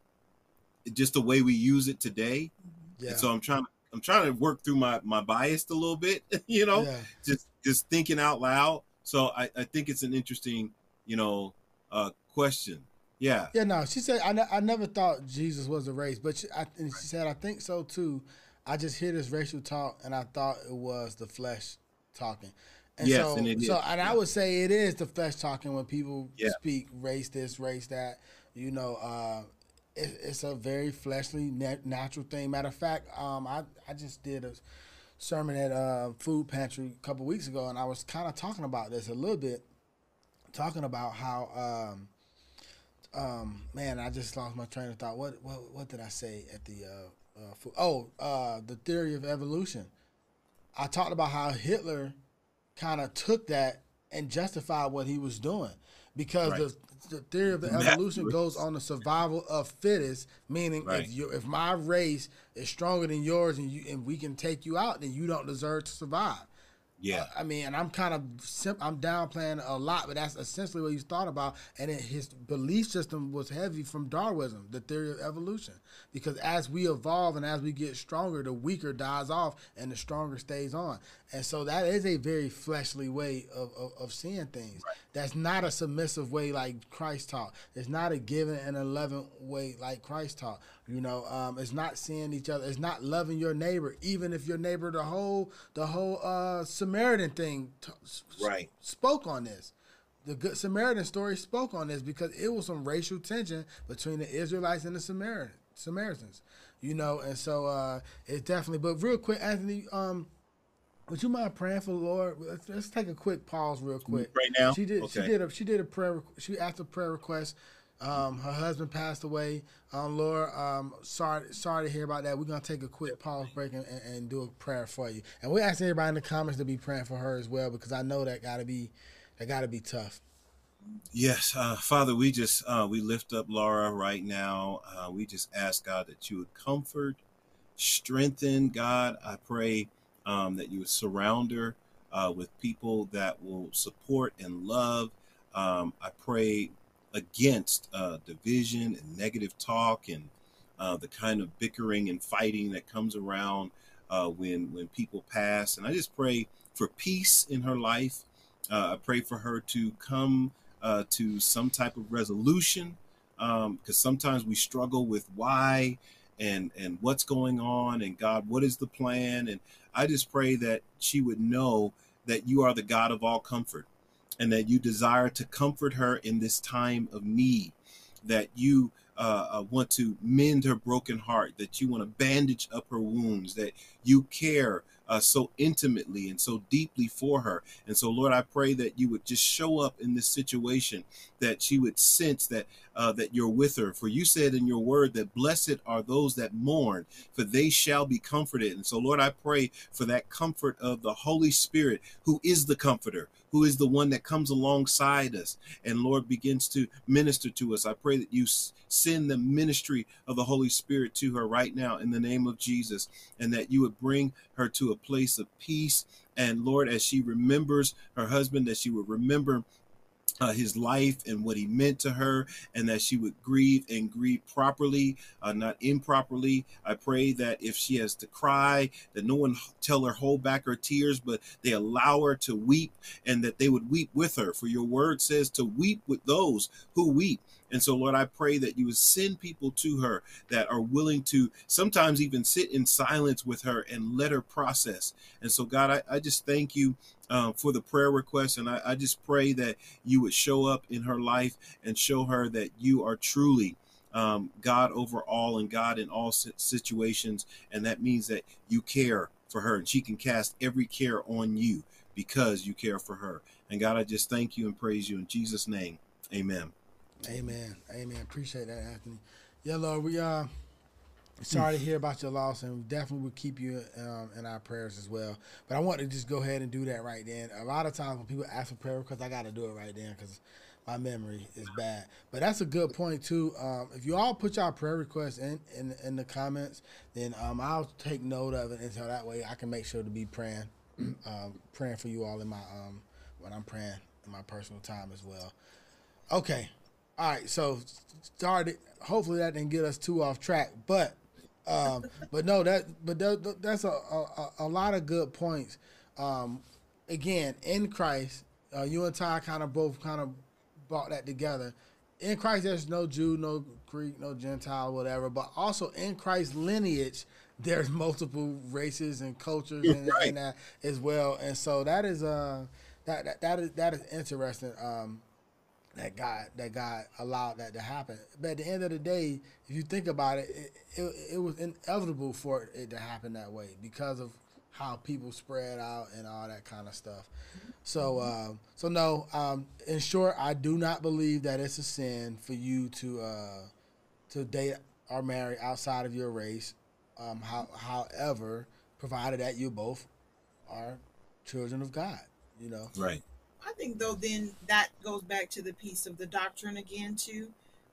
Speaker 6: just the way we use it today.
Speaker 3: yeah,
Speaker 6: And so I'm trying I'm trying to work through my my bias a little bit, you know
Speaker 3: yeah.
Speaker 6: just just thinking out loud. So I, I think it's an interesting, you know, uh question. Yeah.
Speaker 3: Yeah, no, she said I, ne- I never thought Jesus was a race, but she, I, and she said I think so too. I just hear this racial talk, and I thought it was the flesh talking. And
Speaker 6: Yes,
Speaker 3: so,
Speaker 6: and it
Speaker 3: so
Speaker 6: is.
Speaker 3: and I would say it is the flesh talking when people
Speaker 6: Yeah.
Speaker 3: speak race this, race that. You know, uh, it, it's a very fleshly, nat- natural thing. Matter of fact, um, I I just did a sermon at a Food Pantry a couple weeks ago, and I was kind of talking about this a little bit, talking about how. Um, um, man, I just lost my train of thought. What what what did I say at the uh, uh fo- oh uh the theory of evolution? I talked about how Hitler kind of took that and justified what he was doing because
Speaker 6: Right.
Speaker 3: the the theory of the evolution goes on the survival of fittest, meaning
Speaker 6: Right.
Speaker 3: if you if my race is stronger than yours and you and we can take you out, then you don't deserve to survive.
Speaker 6: Yeah.
Speaker 3: Uh, I mean, and I'm kind of sim- I'm downplaying a lot, but that's essentially what he's thought about. And it, his belief system was heavy from Darwinism, the theory of evolution, because as we evolve and as we get stronger, the weaker dies off and the stronger stays on. And so that is a very fleshly way of, of, of seeing things. That's not a submissive way like Christ taught. It's not a giving and eleven way like Christ taught. You know, um, it's not seeing each other. It's not loving your neighbor, even if your neighbor the whole the whole uh, Samaritan thing t- s-
Speaker 6: Right.
Speaker 3: spoke on this. The Good Samaritan story spoke on this because it was some racial tension between the Israelites and the Samaritan Samaritans. You know, and so uh, it's definitely. But real quick, Anthony, um, would you mind praying for the Lord? Let's, let's take a quick pause, real quick.
Speaker 6: Right now?
Speaker 3: she did. She did a she did a prayer. She asked a prayer request. Um, her husband passed away. Um, Lord, um, sorry, sorry to hear about that. We're gonna take a quick pause break and, and, and do a prayer for you. And we're asking everybody in the comments to be praying for her as well because I know that gotta be, that gotta be tough.
Speaker 6: Yes, uh, Father, we just uh, we lift up Laura right now. Uh, we just ask God that you would comfort, strengthen. God, I pray um, that you would surround her uh, with people that will support and love. Um, I pray against uh, division and negative talk and uh, the kind of bickering and fighting that comes around uh, when when people pass. And I just pray for peace in her life. Uh, I pray for her to come uh, to some type of resolution because sometimes we struggle with why and and what's going on and God, what is the plan? And I just pray that she would know that you are the God of all comfort and that you desire to comfort her in this time of need, that you uh, uh, want to mend her broken heart, that you want to bandage up her wounds, that you care uh, so intimately and so deeply for her. And so, Lord, I pray that you would just show up in this situation, that she would sense that uh, that you're with her. For you said in your word that blessed are those that mourn, for they shall be comforted. And so, Lord, I pray for that comfort of the Holy Spirit, who is the comforter, who is the one that comes alongside us and Lord begins to minister to us. I pray that you send the ministry of the Holy Spirit to her right now in the name of Jesus and that you would bring her to a place of peace. And Lord, as she remembers her husband, that she would remember uh, his life and what he meant to her, and that she would grieve and grieve properly, uh, not improperly. I pray that if she has to cry, that no one tell her hold back her tears, but they allow her to weep, and that they would weep with her. For your word says to weep with those who weep. And so, Lord, I pray that you would send people to her that are willing to sometimes even sit in silence with her and let her process. And so, God, I, I just thank you um, for the prayer request. And I, I just pray that you would show up in her life and show her that you are truly um, God over all and God in all situations. And that means that you care for her and she can cast every care on you because you care for her. And God, I just thank you and praise you in Jesus' name. Amen.
Speaker 3: Amen. Amen. Appreciate that, Anthony. Yeah, Lord, we uh sorry to hear about your loss, and definitely will keep you um, in our prayers as well. But I want to just go ahead and do that right then. A lot of times when people ask for prayer, because I got to do it right then, because my memory is bad. But that's a good point too. Um, if you all put your prayer requests in, in in the comments, then um, I'll take note of it, and so that way I can make sure to be praying, um, praying for you all in my um when I'm praying in my personal time as well. Okay. All right. So started. Hopefully that didn't get us too off track, but um, but no, that but that, that's a, a a lot of good points. Um, again, in Christ, uh, you and Ty kind of both kind of brought that together. In Christ, there's no Jew, no Greek, no Gentile, whatever. But also in Christ's lineage, there's multiple races and cultures and,
Speaker 6: Right.
Speaker 3: and that as well. And so that is uh that that, that is that is interesting. Um, that God that God allowed that to happen. But at the end of the day, if you think about it, it, it, it was inevitable for it to happen that way because of how people spread out and all that kind of stuff. So, um, so no. Um, in short, I do not believe that it's a sin for you to uh, to date or marry outside of your race. Um, how, however, provided that you both are children of God, you know.
Speaker 6: Right.
Speaker 5: I think though then that goes back to the piece of the doctrine again too.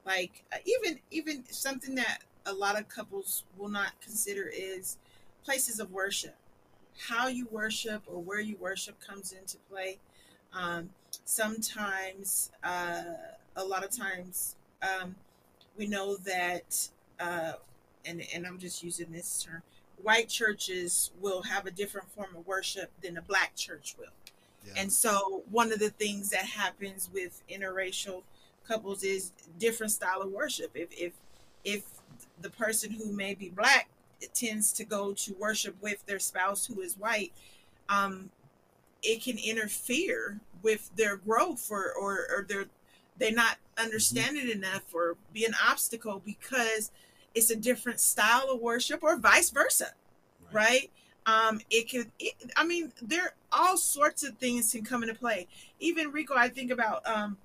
Speaker 5: Like uh, even even something that a lot of couples will not consider is places of worship. how you worship or where you worship comes into play. Um, sometimes, uh, a lot of times, um, we know that, uh, and and I'm just using this term. White churches will have a different form of worship than a black church will. And so one of the things that happens with interracial couples is different style of worship. If if if the person who may be black tends to go to worship with their spouse who is white, um, it can interfere with their growth or or, or their they're not understanding enough or be an obstacle because it's a different style of worship or vice versa right, um it can it, i mean there all sorts of things can come into play. Even rico i think about um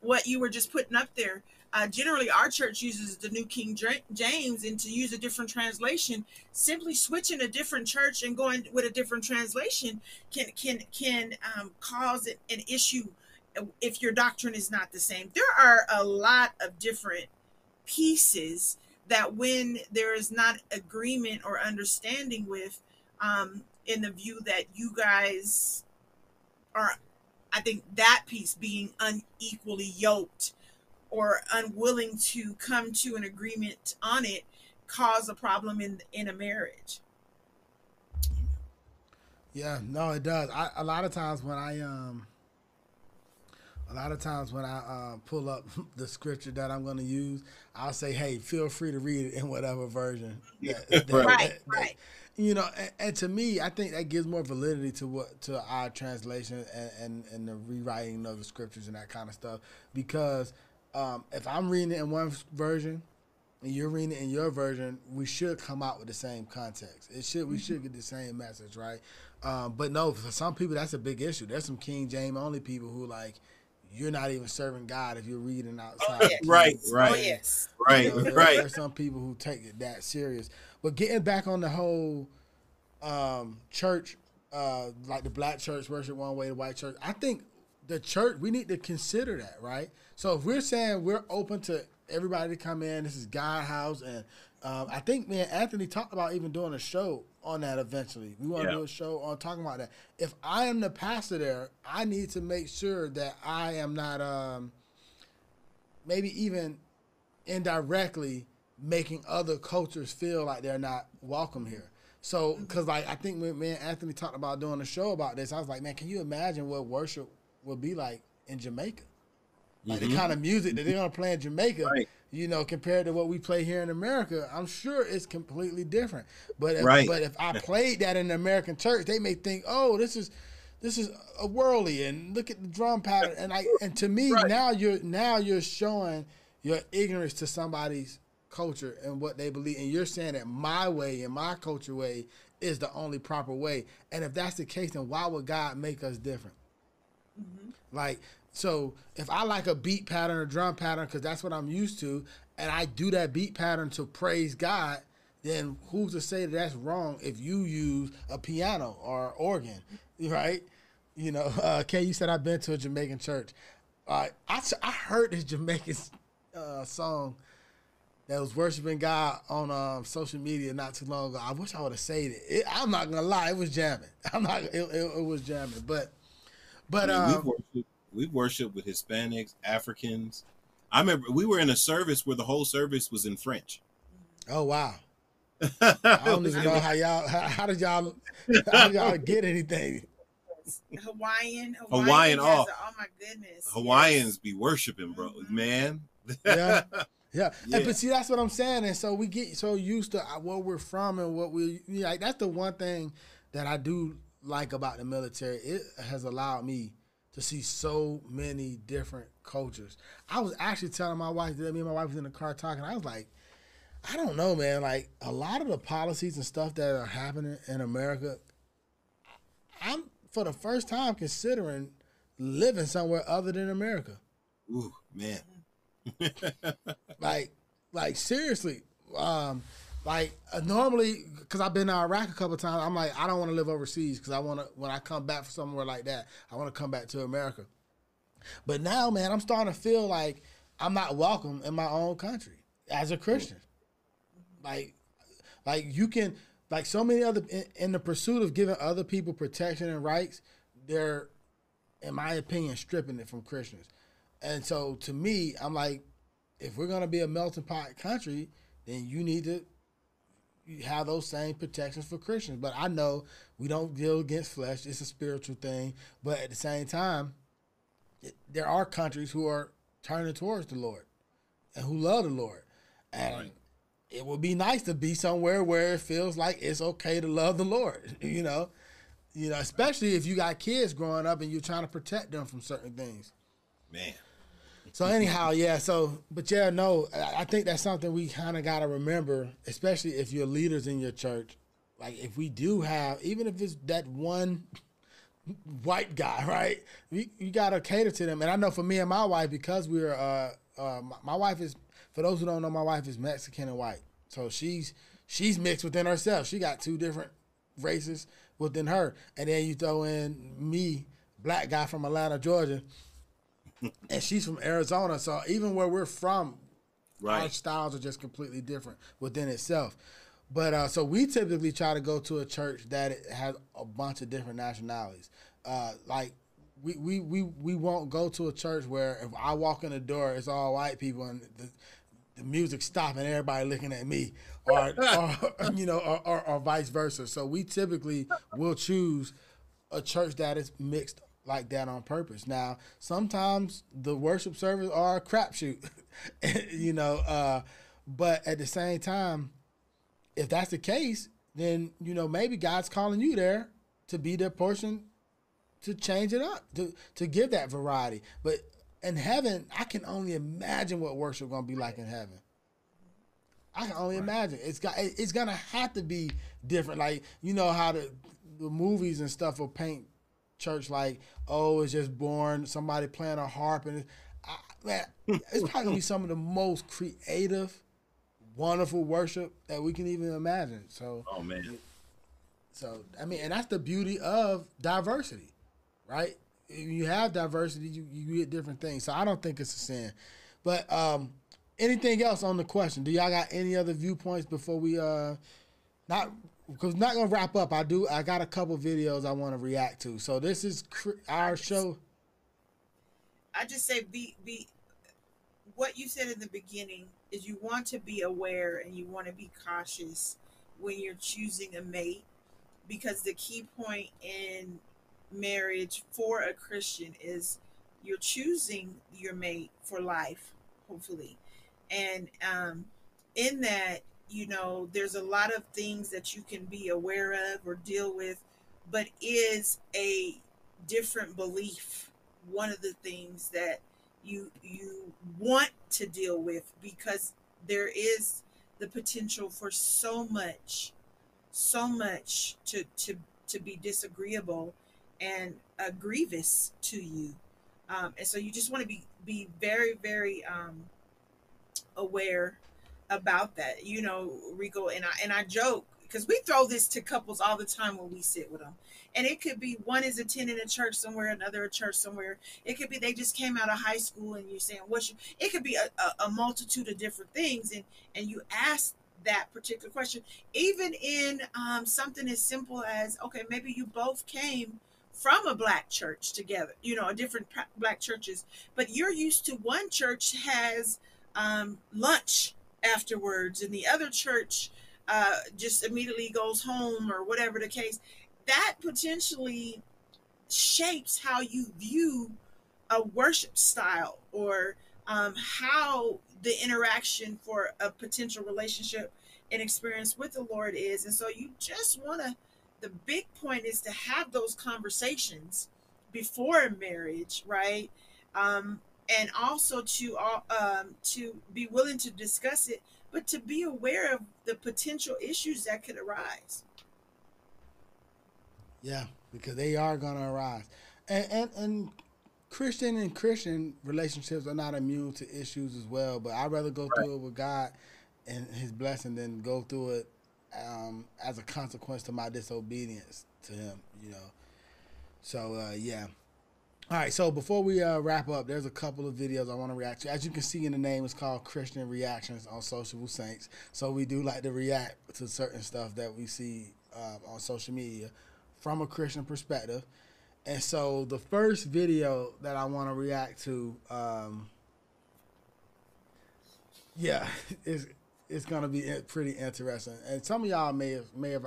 Speaker 5: what you were just putting up there. Uh, generally our church uses the new king james and to use a different translation simply switching a different church and going with a different translation can can can um, cause an- an issue if your doctrine is not the same. There are a lot of different pieces that when there is not agreement or understanding with um in the view that you guys are i think that piece being unequally yoked or unwilling to come to an agreement on it cause a problem in in a marriage
Speaker 3: Yeah, no, it does. I, a lot of times when I um, a lot of times when I uh, pull up the scripture that I'm going to use, I'll say, "Hey, feel free to read it in whatever version." that- that-
Speaker 6: Right.
Speaker 5: Right,
Speaker 3: that- that-
Speaker 5: right.
Speaker 3: You know, and, and to me, I think that gives more validity to what to our translation and, and, and the rewriting of the scriptures and that kind of stuff. Because um, if I'm reading it in one version, and you're reading it in your version, we should come out with the same context. It should we should get the same message, right? Um, but no, for some people that's a big issue. There's some King James only people who like you're not even serving God if you're reading outside.
Speaker 5: Oh,
Speaker 3: the
Speaker 5: yeah.
Speaker 6: Right, right.
Speaker 5: oh yes
Speaker 6: Right,
Speaker 3: There-
Speaker 6: right.
Speaker 3: There's some people who take it that serious. But getting back on the whole um, church, uh, like the black church worship one way, the white church. I think the church we need to consider that, right? So if we're saying we're open to everybody to come in, this is God house, and um, I think me and Anthony talked about even doing a show on that eventually. We want to
Speaker 6: Yeah.
Speaker 3: do a show on talking about that. If I am the pastor there, I need to make sure that I am not um, maybe even indirectly making other cultures feel like they're not welcome here. So, because like I think when me and Anthony talked about doing a show about this, I was like, man, can you imagine what worship would be like in Jamaica? Like the kind of music that they're gonna play in Jamaica,
Speaker 6: Right.
Speaker 3: You know, compared to what we play here in America, I'm sure it's completely different. But if,
Speaker 6: Right.
Speaker 3: but if I played that in the American church, they may think, oh, this is this is a whirly and look at the drum pattern and I and to me
Speaker 6: Right.
Speaker 3: now you're now you're showing your ignorance to somebody's culture and what they believe and you're saying that my way and my culture way is the only proper way and if that's the case then why would God make us different mm-hmm. like so if I like a beat pattern or drum pattern because that's what I'm used to and I do that beat pattern to praise God then who's to say that that's wrong if you use a piano or organ, right? You know, uh, Kay, you said I've been to a Jamaican church. Uh, I heard this Jamaican uh, song that was worshiping God on um, social media not too long ago. I wish I would have said it. it. I'm not gonna lie, it was jamming. I'm not. It, it, it was jamming, but but
Speaker 6: I mean,
Speaker 3: um,
Speaker 6: worshiped, we've worshiped with Hispanics, Africans. I remember we were in a service where the whole service was in French.
Speaker 3: oh wow. I don't even know how y'all. How, how did y'all? How did y'all get anything?
Speaker 5: hawaiian
Speaker 6: Hawaiian,
Speaker 5: has
Speaker 6: oh.
Speaker 5: a- oh my goodness
Speaker 6: Hawaiians be worshiping, bro, man.
Speaker 3: Yeah. Yeah.
Speaker 6: Yeah.
Speaker 3: And, but see, that's what I'm saying. And so we get so used to uh, where we're from and what we like. That's the one thing that I do like about the military. It has allowed me to see so many different cultures. I was actually telling my wife that me and my wife was in the car talking. I was like, I don't know, man. Like a lot of the policies and stuff that are happening in America, I'm for the first time considering living somewhere other than America.
Speaker 6: Ooh, man.
Speaker 3: like like seriously um like uh, normally because i've been to iraq a couple times i'm like i don't want to live overseas because i want to when i come back from somewhere like that i want to come back to america but now man i'm starting to feel like i'm not welcome in my own country as a christian like like you can like so many other in, in the pursuit of giving other people protection and rights, they're, in my opinion, stripping it from Christians. And so to me, I'm like, if we're gonna be a melting pot country, then you need to have those same protections for Christians. But I know we don't deal against flesh; it's a spiritual thing. But at the same time, it, there are countries who are turning towards the Lord and who love the Lord, and it would be nice to be somewhere where it feels like it's okay to love the Lord. You know, you know, especially if you got kids growing up and you're trying to protect them from certain things.
Speaker 6: Man.
Speaker 3: So anyhow, yeah. So, but yeah, no, I think that's something we kind of got to remember, especially if you're leaders in your church. Like, if we do have, even if it's that one white guy, right? We you got to cater to them. And I know for me and my wife, because we're, uh, uh, my wife is, for those who don't know, my wife is Mexican and white. So she's she's mixed within herself. She got two different races within her, and then you throw in me, black guy from Atlanta, Georgia and she's from Arizona. So even where we're from, our
Speaker 6: Right.
Speaker 3: styles are just completely different within itself. But uh, so we typically try to go to a church that has a bunch of different nationalities. Uh, like we, we we we won't go to a church where if I walk in the door, it's all white people and the, the music stopping, everybody looking at me, or, or you know, or, or, or vice versa. So we typically will choose a church that is mixed like that on purpose. Now, sometimes the worship service are a crapshoot, you know, uh, but at the same time, if that's the case, then you know maybe God's calling you there to be the person to change it up, to to give that variety. But in heaven, I can only imagine what worship gonna be like in heaven. I can only imagine. It's got it's gonna have to be different. Like you know how the the movies and stuff will paint church like, oh, it's just born somebody playing a harp and I, man, it's probably gonna be some of the most creative, wonderful worship that we can even imagine. So
Speaker 6: Oh man.
Speaker 3: so I mean, and that's the beauty of diversity, right? If you have diversity, you, you get different things. So I don't think it's a sin. But um, anything else on the question? Do y'all got any other viewpoints before we uh not because not gonna wrap up. I do. I got a couple videos I want to react to. So this is cr- our show.
Speaker 5: I just say be be what you said in the beginning is you want to be aware and you want to be cautious when you're choosing a mate because the key point in marriage for a Christian is you're choosing your mate for life, hopefully. And um in that, you know, there's a lot of things that you can be aware of or deal with, but is a different belief one of the things that you you want to deal with because there is the potential for so much so much to to to be disagreeable and uh, grievous to you. Um, and so you just want to be be very very um, aware about that you know rico and i and i joke because we throw this to couples all the time when we sit with them and it could be one is attending a church somewhere another a church somewhere. It could be they just came out of high school and you're saying what's your it could be a, a, a multitude of different things and and you ask that particular question. Even in um, something as simple as okay maybe you both came from a black church together you know different black churches but you're used to one church has um, lunch afterwards and the other church uh, just immediately goes home or whatever the case that potentially shapes how you view a worship style or um, how the interaction for a potential relationship and experience with the Lord is. And so you just want to, the big point is to have those conversations before marriage, right? Um, and also to um, to be willing to discuss it, but to be aware of the potential issues that could arise.
Speaker 3: Yeah, because they are gonna arise, and and and Christian and Christian relationships are not immune to issues as well. But I'd rather go through it with God and His blessing than go through it um, as a consequence to my disobedience to Him. You know. So uh, yeah. All right, so before we uh, wrap up, there's a couple of videos I want to react to. As you can see in the name, it's called Christian Reactions on Sociable Saints. So we do like to react to certain stuff that we see uh, on social media from a Christian perspective. And so the first video that I want to react to, um, yeah, is it's gonna be pretty interesting. And some of y'all may have may have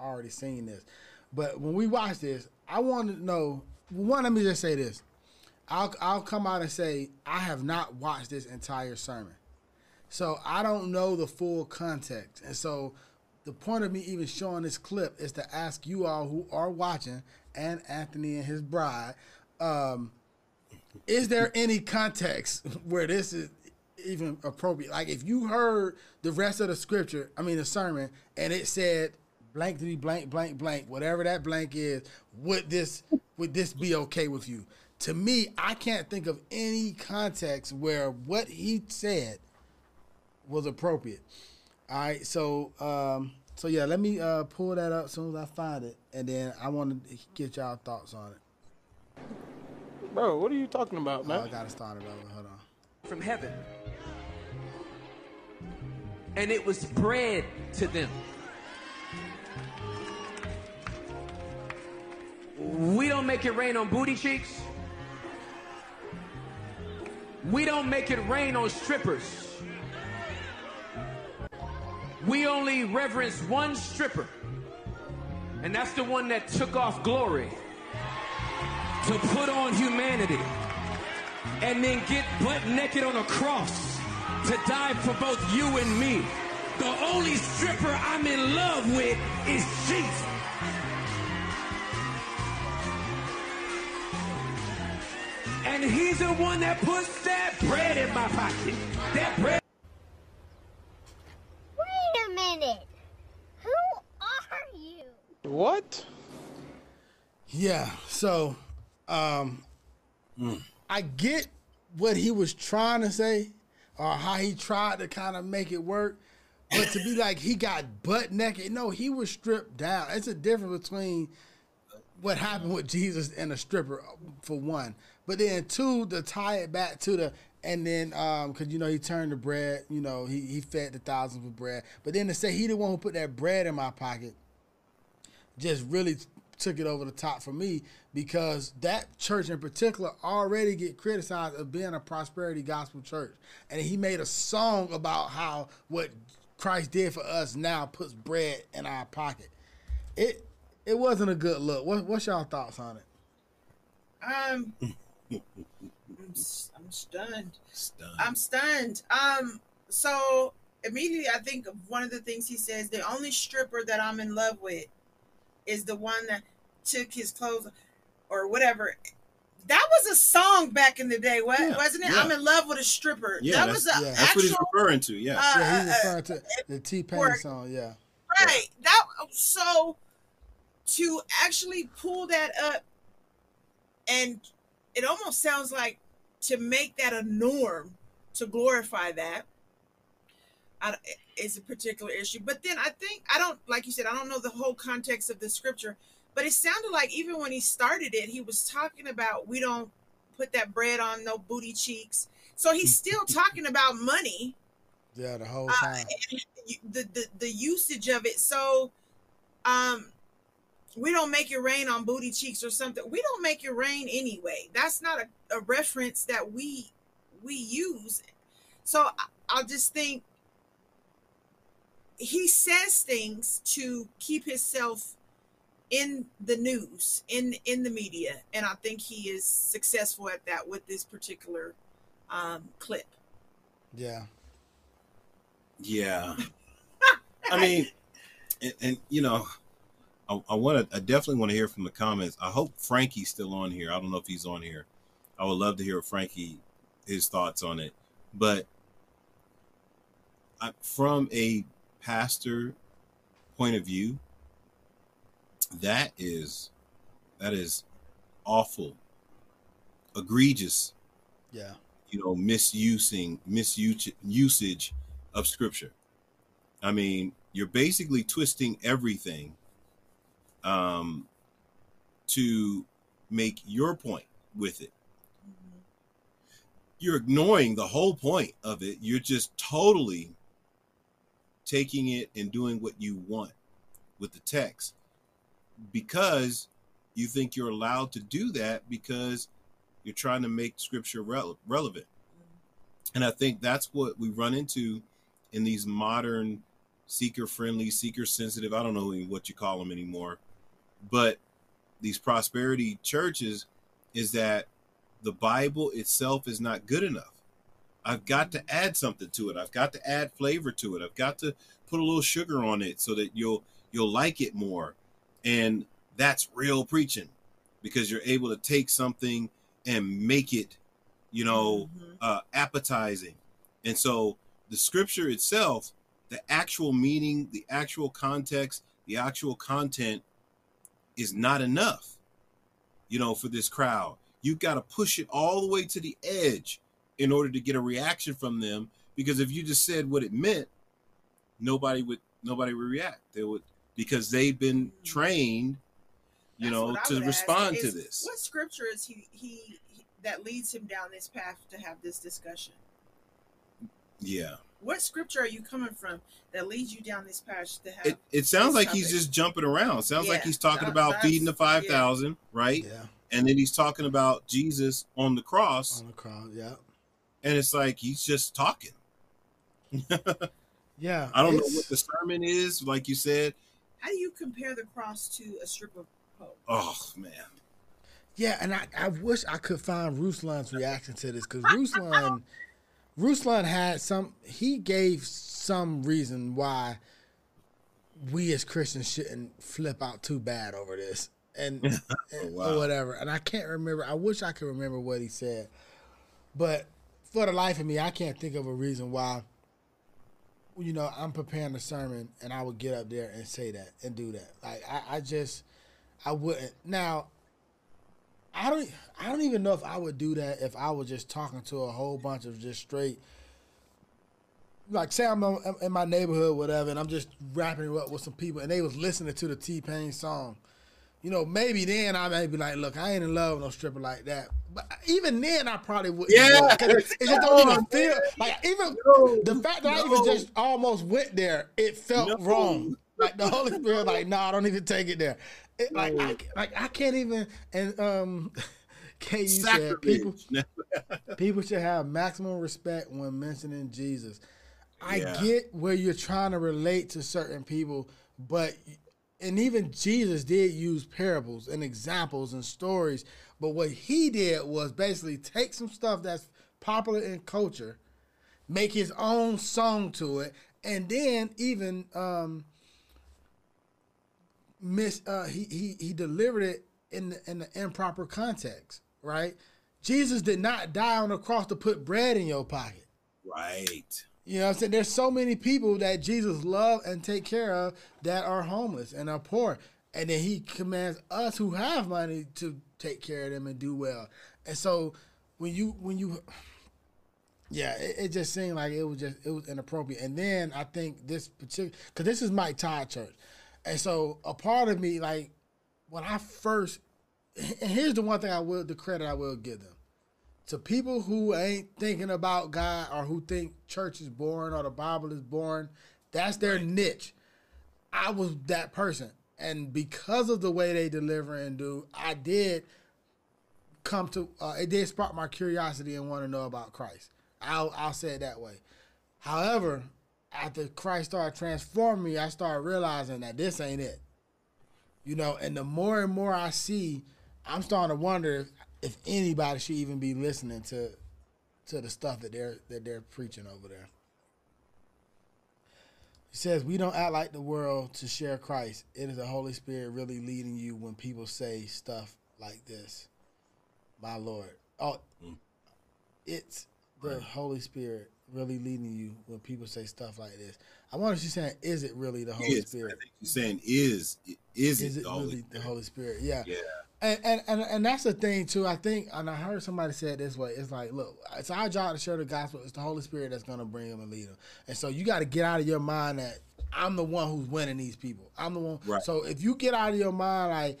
Speaker 3: already seen this, but when we watch this, I want to know. One, let me just say this. I'll I'll come out and say I have not watched this entire sermon, so I don't know the full context. And so, the point of me even showing this clip is to ask you all who are watching and Anthony and his bride, um, is there any context where this is even appropriate? Like if you heard the rest of the scripture, I mean the sermon, and it said blank to be blank, blank, blank, whatever that blank is, would this would this be okay with you? To me, I can't think of any context where what he said was appropriate. All right, so um, so yeah, let me uh, pull that up as soon as I find it, and then I want to get y'all thoughts on it.
Speaker 8: Bro, what are you talking about,
Speaker 3: Oh,
Speaker 8: man?
Speaker 3: I gotta start it over. Hold on.
Speaker 11: from heaven. And it was bread to them. We don't make it rain on booty cheeks. We don't make it rain on strippers. We only reverence one stripper. And that's the one that took off glory to put on humanity and then get butt naked on a cross to die for both you and me. The only stripper I'm in love with is Jesus. And he's the one that puts that bread in my pocket. That bread.
Speaker 12: Wait a minute. Who are you?
Speaker 8: What?
Speaker 3: Yeah. So, um, I get what he was trying to say, or how he tried to kind of make it work. But to be like he got butt naked, no, he was stripped down. It's a difference between what happened with Jesus and a stripper, for one. But then two, to tie it back to the and then um, cause you know he turned the bread, you know he he fed the thousands with bread. But then to say he the one who put that bread in my pocket, just really took it over the top for me because that church in particular already get criticized of being a prosperity gospel church. And he made a song about how what christ did for us now puts bread in our pocket. It it wasn't a good look. What, what's y'all thoughts on it?
Speaker 5: Um, I'm, s- I'm stunned.
Speaker 6: Stunned.
Speaker 5: I'm stunned. Um, so immediately I think of one of the things he says. The only stripper that I'm in love with is the one that took his clothes or whatever. That was a song back in the day, wa-
Speaker 6: Yeah,
Speaker 5: wasn't it?
Speaker 6: yeah.
Speaker 5: I'm in love with a stripper.
Speaker 6: Yeah,
Speaker 5: that was
Speaker 6: that's,
Speaker 5: a
Speaker 3: yeah.
Speaker 6: that's what he's
Speaker 5: actual
Speaker 6: referring to. Yeah.
Speaker 5: uh,
Speaker 3: yeah he's
Speaker 5: uh,
Speaker 3: referring to the t-pain song yeah
Speaker 5: Right. That so to actually pull that up and it almost sounds like to make that a norm to glorify that I, is a particular issue. But then I think I don't like you said I don't know the whole context of the scripture, but it sounded like even when he started it, he was talking about we don't put that bread on no booty cheeks. So he's still talking about money
Speaker 3: yeah the whole
Speaker 5: uh,
Speaker 3: time
Speaker 5: you- the, the the usage of it. So, um, we don't make it rain on booty cheeks or something. We don't make it rain anyway. That's not a, a reference that we we use. So I, I'll just think he says things to keep himself in the news in in the media and i think he is successful at that with this particular um clip
Speaker 3: yeah
Speaker 6: Yeah. I mean, and, and you know, I, I want to, I definitely want to hear from the comments. I hope Frankie's still on here. I don't know if he's on here. I would love to hear Frankie his thoughts on it. But I, from a pastor point of view, that is that is awful, egregious
Speaker 3: yeah
Speaker 6: you know misusing misuse usage of scripture i mean you're basically twisting everything um to make your point with it. You're ignoring the whole point of it. You're just totally taking it and doing what you want with the text because you think you're allowed to do that because you're trying to make scripture rele- relevant. And I think that's what we run into in these modern seeker friendly, seeker sensitive, I don't know what you call them anymore, but these prosperity churches is that the Bible itself is not good enough. I've got to add something to it. I've got to add flavor to it. I've got to put a little sugar on it so that you'll you'll like it more. And that's real preaching because you're able to take something and make it, you know, uh, appetizing. And so the scripture itself, the actual meaning, the actual context, the actual content is not enough, you know, for this crowd. You've got to push it all the way to the edge in order to get a reaction from them. Because if you just said what it meant, nobody would nobody would react. They would because they've been mm-hmm. trained, you
Speaker 5: That's
Speaker 6: know, to respond to
Speaker 5: is,
Speaker 6: this.
Speaker 5: What scripture is he, he he that leads him down this path to have this discussion?
Speaker 6: Yeah.
Speaker 5: What scripture are you coming from that leads you down this path to have?
Speaker 6: It it sounds
Speaker 5: this
Speaker 6: like he's just jumping around. Sounds like he's talking
Speaker 5: that-
Speaker 6: about feeding the five thousand, right?
Speaker 3: Yeah.
Speaker 6: And then he's talking about Jesus on the cross.
Speaker 3: On the cross, yeah.
Speaker 6: And it's like he's just talking.
Speaker 3: Yeah.
Speaker 6: I don't know what the sermon is, like you said.
Speaker 5: How do you compare the cross to a strip of pole?
Speaker 6: Oh man.
Speaker 3: Yeah, and I, I wish I could find Ruslan's reaction to this because Ruslan, Ruslan had some. He gave some reason why we as Christians shouldn't flip out too bad over this and, oh, and-
Speaker 6: wow.
Speaker 3: or whatever. And I can't remember. I wish I could remember what he said, but for the life of me, I can't think of a reason why. You know, I'm preparing a sermon and I would get up there and say that and do that. Like I, I just, I wouldn't. Now, I don't I don't even know if I would do that if I was just talking to a whole bunch of just straight like say I'm in my neighborhood whatever and I'm just rapping it up with some people and they was listening to the T Pain song. You know, maybe then I may be like, look, I ain't in love with no stripper like that. But even then, I probably wouldn't.
Speaker 6: Yeah.
Speaker 3: it, 'cause it just don't even
Speaker 6: No,
Speaker 3: feel like even
Speaker 6: No,
Speaker 3: the fact that I even just almost went there, it felt
Speaker 6: No.
Speaker 3: wrong. Like the Holy Spirit, like, no, I don't even take it there. It, like, I, like I can't even. And um, can you said people people should have maximum respect when mentioning Jesus. I
Speaker 6: Yeah.
Speaker 3: get where you're trying to relate to certain people, but and even Jesus did use parables and examples and stories. But what he did was basically take some stuff that's popular in culture, make his own song to it, and then even um, miss uh, he he he delivered it in the, in the improper context, right? Jesus did not die on the cross to put bread in your pocket.
Speaker 6: Right.
Speaker 3: You know I'm saying? There's so many people that Jesus loved and take care of that are homeless and are poor. And then he commands us who have money to take care of them and do well. And so when you when you yeah, it, it just seemed like it was just it was inappropriate. And then I think this particular because this is Mike Todd Church, and so a part of me like when I first and here's the one thing I will the credit I will give them to people who ain't thinking about God or who think church is boring or the Bible is boring. That's their niche. I was that person, and because of the way they deliver and do, I did come to uh, it did spark my curiosity and want to know about Christ. I'll I'll say it that way. However, after Christ started transforming me, I started realizing that this ain't it. You know, and the more and more I see, I'm starting to wonder if, if anybody should even be listening to to the stuff that they're that they're preaching over there. He says, We don't act like the world to share Christ. It is the Holy Spirit really leading you when people say stuff like this. My Lord. Oh, mm. it's the Holy Spirit really leading you when people say stuff like this. I wonder if she's saying, Is it really the Holy
Speaker 6: Is.
Speaker 3: Spirit?
Speaker 6: I think you're saying is is,
Speaker 3: Is
Speaker 6: it,
Speaker 3: it
Speaker 6: the Holy
Speaker 3: really the Holy Spirit? Yeah.
Speaker 6: Yeah.
Speaker 3: And, and and and that's the thing too. I think, and I heard somebody say it this way. It's like, look, it's our job to share the gospel. It's the Holy Spirit that's going to bring them and lead them. And so you got to get out of your mind that I'm the one who's winning these people. I'm the one.
Speaker 6: Right.
Speaker 3: So if you get out of your mind like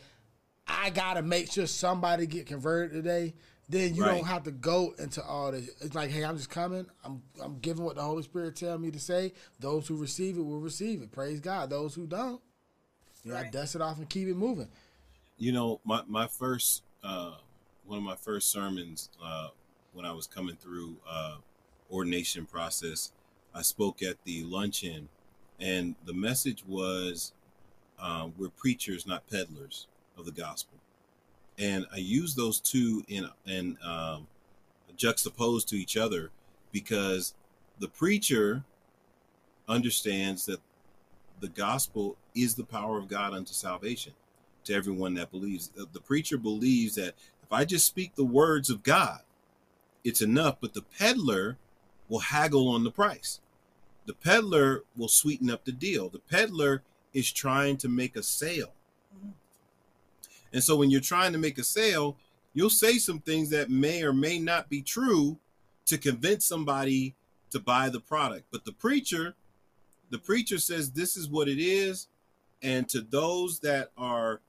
Speaker 3: I gotta make sure somebody get converted today. Then you
Speaker 6: Right.
Speaker 3: don't have to go into all this. It's like, hey, I'm just coming. I'm I'm giving what the Holy Spirit tell me to say. Those who receive it will receive it. Praise God. Those who don't, you know, I dust it off and keep it moving.
Speaker 6: You know, my my first uh, one of my first sermons uh, when I was coming through uh, ordination process, I spoke at the luncheon, and the message was, uh, "We're preachers, not peddlers of the gospel." And I use those two in in um, juxtaposed to each other because the preacher understands that the gospel is the power of God unto salvation to everyone that believes. The preacher believes that if I just speak the words of God, it's enough, but the peddler will haggle on the price. The peddler will sweeten up the deal. The peddler is trying to make a sale. And so when you're trying to make a sale, you'll say some things that may or may not be true to convince somebody to buy the product. But the preacher, the preacher says this is what it is, and to those that are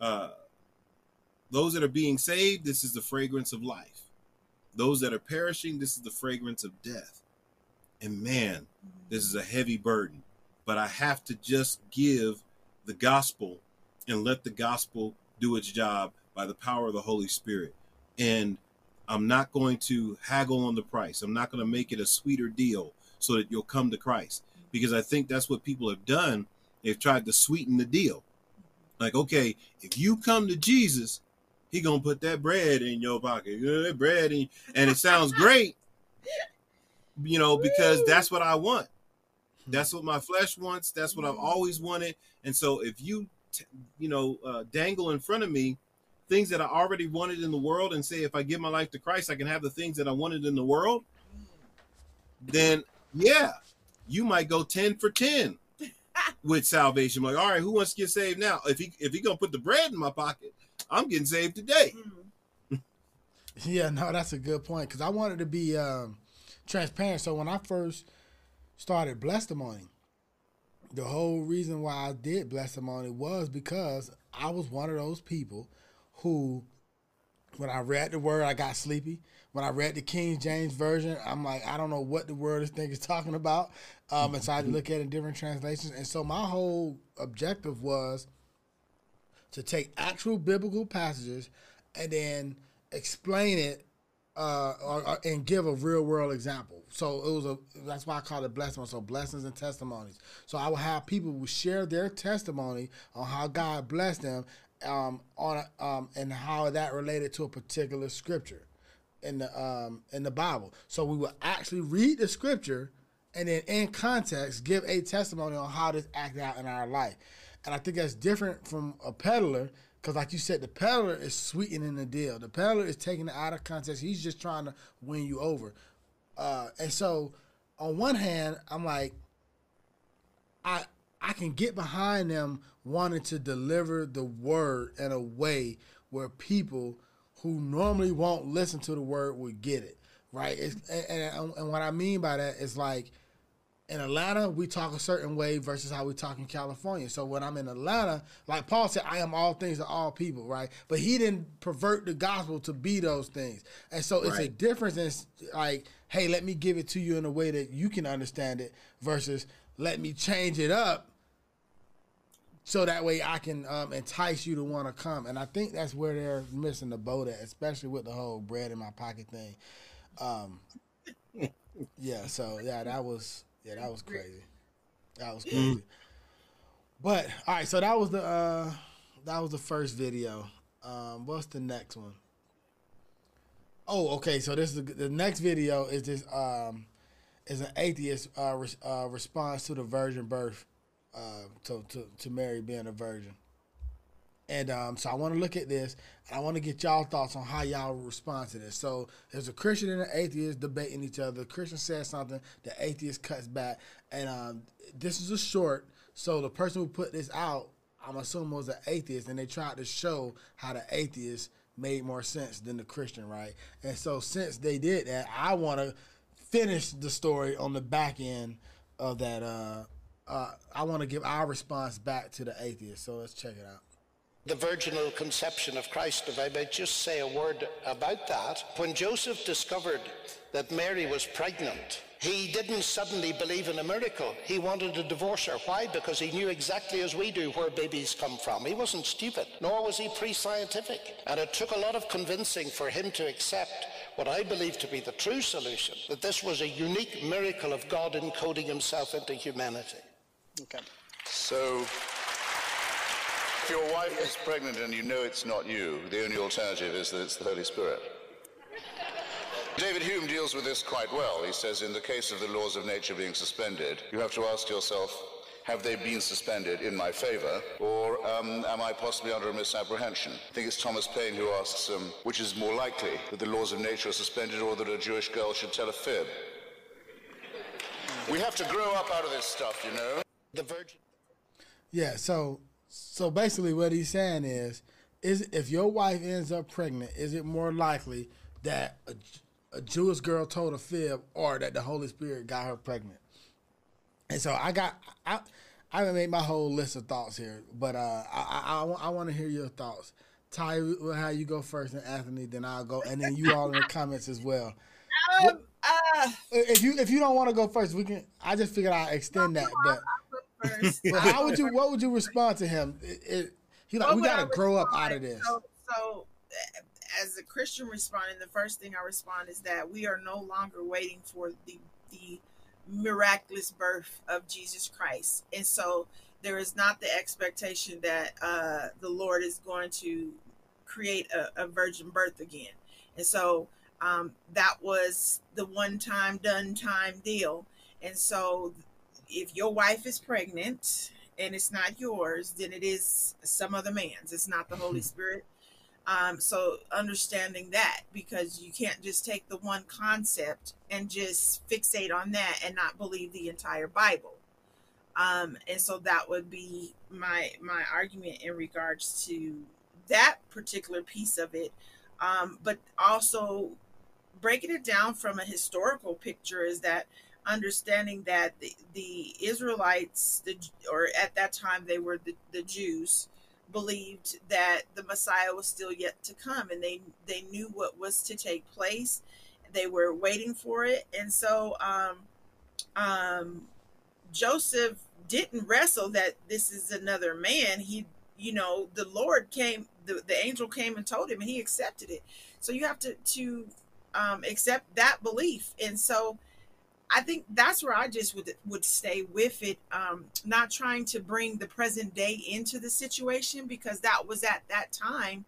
Speaker 6: uh, those that are being saved, this is the fragrance of life. Those that are perishing, this is the fragrance of death. And man, this is a heavy burden. But I have to just give the gospel and let the gospel do its job by the power of the Holy Spirit. And I'm not going to haggle on the price. I'm not going to make it a sweeter deal so that you'll come to Christ. Because I think that's what people have done. They've tried to sweeten the deal. Like, okay, if you come to Jesus, he gonna put that bread in your pocket. Good bread in, and it sounds great, you know, because that's what I want. That's hmm. what my flesh wants. That's what I've hmm. always wanted. And so if you, t- you know, uh, dangle in front of me things that I already wanted in the world and say, if I give my life to Christ, I can have the things that I wanted in the world, then yeah, you might go 10 for 10 with salvation. Like, all right, who wants to get saved now? If he if he gonna put the bread in my pocket, I'm getting saved today.
Speaker 3: Yeah, no, that's a good point because I wanted to be um, transparent. So when I first started Blestimony, the whole reason why I did Blestimony was because I was one of those people who, when I read the word, I got sleepy. When I read the King James version, I'm like, I don't know what the word this thing is talking about. Um, and so I had to look at it in different translations. And so my whole objective was to take actual biblical passages and then explain it uh, or, or- and give a real world example. So it was a that's why I call it blessing. So blessings and testimonies. So I will have people who share their testimony on how God blessed them um, on um, and how that related to a particular scripture in the um, in the Bible. So we will actually read the scripture and then in context give a testimony on how this acted out in our life. And I think that's different from a peddler because, like you said, the peddler is sweetening the deal. The peddler is taking it out of context. He's just trying to win you over. Uh, and so, on one hand, I'm like, I I can get behind them wanting to deliver the word in a way where people who normally won't listen to the word would get it right. It's, and, and and what I mean by that is like in Atlanta, we talk a certain way versus how we talk in California. So when I'm in Atlanta, like Paul said, I am all things to all people, right? But he didn't pervert the gospel to be those things. And so it's a difference in like, hey, let me give it to you in a way that you can understand it versus let me change it up so that way I can um, entice you to want to come. And I think that's where they're missing the boat at, especially with the whole bread in my pocket thing. Um, yeah, so yeah, that was yeah, that was crazy. That was crazy. But all right, so that was the uh that was the first video. Um, what's the next one? Oh, okay. So this is the, the next video is this um is an atheist uh, res, uh response to the virgin birth, uh to to to Mary being a virgin. And um, so I want to look at this, and I want to get y'all thoughts on how y'all respond to this. So there's a Christian and an atheist debating each other. The Christian says something, the atheist cuts back, and um, this is a short. So the person who put this out, I'm assuming was an atheist, and they tried to show how the atheist made more sense than the Christian, right? And so since they did that, I want to finish the story on the back end of that. Uh, uh, I want to give our response back to the atheist. So let's check it out.
Speaker 13: The virginal conception of Christ, if I may just say a word about that. When Joseph discovered that Mary was pregnant, he didn't suddenly believe in a miracle. He wanted to divorce her. Why? Because he knew exactly as we do where babies come from. He wasn't stupid, nor was he pre scientific. And it took a lot of convincing for him to accept what I believe to be the true solution that this was a unique miracle of God encoding himself into humanity.
Speaker 14: Okay. So, if your wife is pregnant and you know it's not you, the only alternative is that it's the Holy Spirit. David Hume deals with this quite well. He says, in the case of the laws of nature being suspended, you have to ask yourself, have they been suspended in my favor, or um, am I possibly under a misapprehension? I think it's Thomas Paine who asks, um, which is more likely, that the laws of nature are suspended or that a Jewish girl should tell a fib? We have to grow up out of this stuff, you know?
Speaker 13: The virgin.
Speaker 3: Yeah, so so basically what he's saying is is if your wife ends up pregnant, is it more likely that a, a Jewish girl told a fib or that the Holy Spirit got her pregnant? And so I got I I haven't made my whole list of thoughts here, but uh, I I, I, I want to hear your thoughts. Ty, we'll you go first, and Anthony, then I'll go, and then you all in the comments as well.
Speaker 5: Um, uh,
Speaker 3: If you if you don't want to go first, we can. I just figured I'd extend that, but
Speaker 5: first.
Speaker 3: how would you? What would you respond to him? It, it, he like,
Speaker 5: What
Speaker 3: we gotta grow up out of this.
Speaker 5: So, so as a Christian responding, the first thing I respond is that we are no longer waiting for the the miraculous birth of Jesus Christ, and so there is not the expectation that uh, the Lord is going to create a, a virgin birth again, and so um, that was the one time done time deal, and so if your wife is pregnant and it's not yours, then it is some other man's. It's not the Holy Spirit. Um, so understanding that because you can't just take the one concept and just fixate on that and not believe the entire Bible. Um, and so that would be my my argument in regards to that particular piece of it. Um, but also breaking it down from a historical picture is that understanding that the, the Israelites, the, or at that time they were the, the Jews, believed that the Messiah was still yet to come, and they they knew what was to take place. They were waiting for it, and so um, um, Joseph didn't wrestle that this is another man. He, you know, the Lord came, the, the angel came and told him, and he accepted it. So you have to to um, accept that belief, and so I think that's where I just would would stay with it, um, not trying to bring the present day into the situation because that was at that time.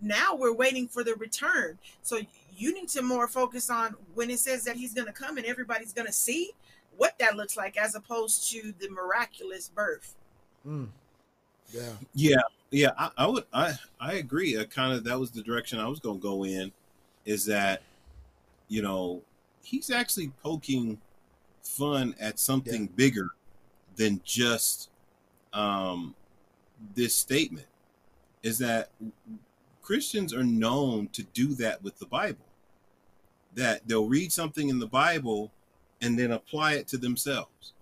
Speaker 5: Now we're waiting for the return, so you need to more focus on when it says that he's going to come and everybody's going to see what that looks like, as opposed to the miraculous birth.
Speaker 3: Mm. Yeah.
Speaker 6: Yeah, yeah, I, I would, I, I agree. I kind of that was the direction I was going to go in, is that, you know, he's actually poking fun at something bigger than just um, this statement. Is that Christians are known to do that with the Bible. That they'll read something in the Bible and then apply it to themselves.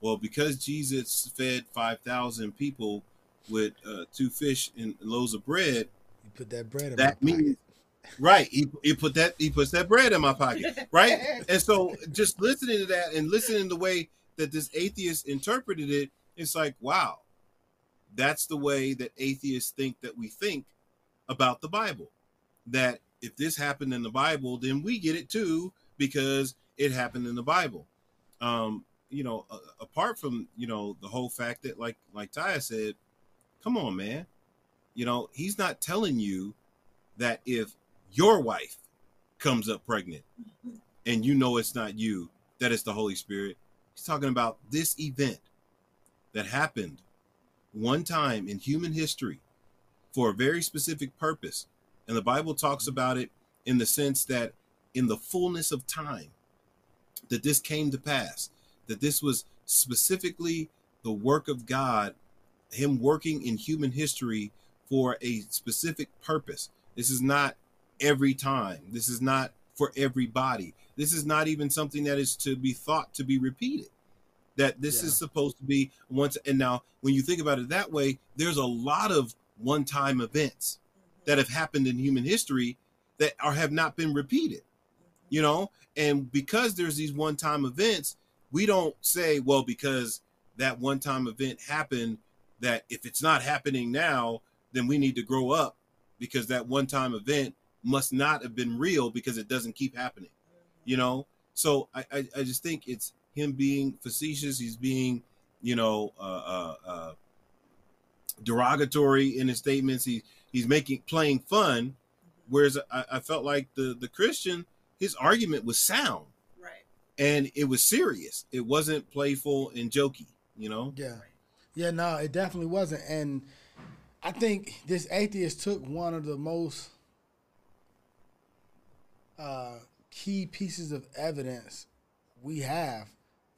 Speaker 6: Well, because Jesus fed 5,000 people with uh, two fish and loaves of bread,
Speaker 3: You put that bread
Speaker 6: that means right. He, he put that he puts that bread in my pocket, right? and so just listening to that and listening to the way that this atheist interpreted it, it's like, wow, that's the way that atheists think that we think about the Bible. That if this happened in the Bible, then we get it too because it happened in the Bible. Um, you know, apart from you know the whole fact that, like like Taya said, come on, man, you know he's not telling you that if your wife comes up pregnant and you know it's not you, that it's the Holy Spirit. He's talking about this event that happened one time in human history for a very specific purpose. And the Bible talks about it in the sense that in the fullness of time, that this came to pass, that this was specifically the work of God, Him working in human history for a specific purpose. This is not every time, this is not for everybody. This is not even something that is to be thought to be repeated. That this is supposed to be once and now when you think about it that way, there's a lot of one-time events mm-hmm. that have happened in human history that are have not been repeated. Mm-hmm. You know, and because there's these one-time events, we don't say, well, because that one-time event happened, that if it's not happening now, then we need to grow up because that one-time event must not have been real because it doesn't keep happening. You know, so I I, I just think it's him being facetious. He's being, you know, uh, uh, uh, derogatory in his statements. He he's making playing fun, whereas I, I felt like the the Christian his argument was sound,
Speaker 5: right?
Speaker 6: And it was serious. It wasn't playful and jokey. You know.
Speaker 3: Yeah, yeah. No, it definitely wasn't. And I think this atheist took one of the most uh, key pieces of evidence we have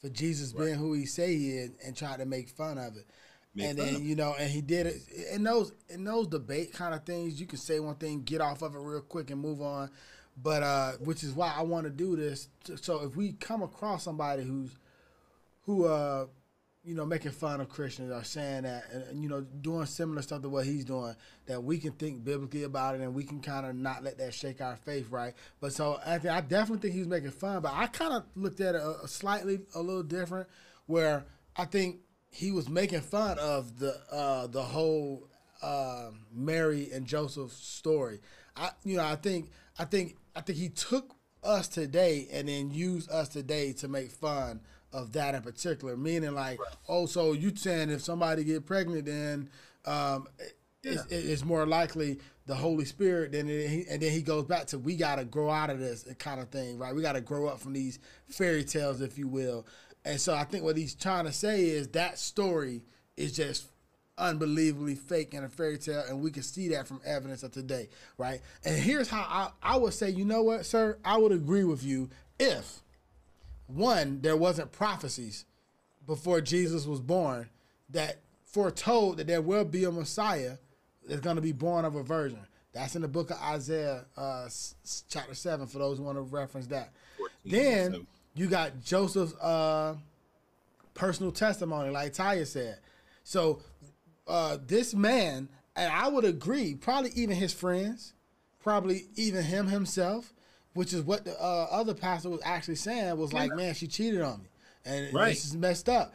Speaker 3: for Jesus being who he say he is and try to make fun of it.
Speaker 6: Make
Speaker 3: and then you know, and he did it in those in those debate kind of things. You can say one thing, get off of it real quick, and move on. But uh, which is why I want to do this. So if we come across somebody who's who uh you know making fun of Christians or saying that and, you know doing similar stuff to what he's doing that we can think biblically about it and we can kind of not let that shake our faith right? But so Anthony I definitely think he's making fun but I kind of looked at it a, a slightly a little different where I think he was making fun of the uh the whole uh, Mary and Joseph story. I you know I think I think I think he took us today and then used us today to make fun of that in particular. Meaning, like, oh, so you saying if somebody get pregnant, then um, it's, it's more likely the Holy Spirit. It, and then he goes back to we got to grow out of this kind of thing, right? We got to grow up from these fairy tales, if you will. And so I think what he's trying to say is that story is just unbelievably fake and a fairy tale, and we can see that from evidence of today, right? And here's how I, I would say, you know what, sir, I would agree with you if one, there wasn't prophecies before Jesus was born that foretold that there will be a Messiah that's going to be born of a virgin. That's in the book of Isaiah, uh, chapter 7, for those who want to reference that. Then you got Joseph's uh, personal testimony, like Taya said. So uh, this man, and I would agree, probably even his friends, probably even him himself, which is what the uh, other pastor was actually saying, was like, man, she cheated on me, and
Speaker 6: Right.
Speaker 3: this is messed up.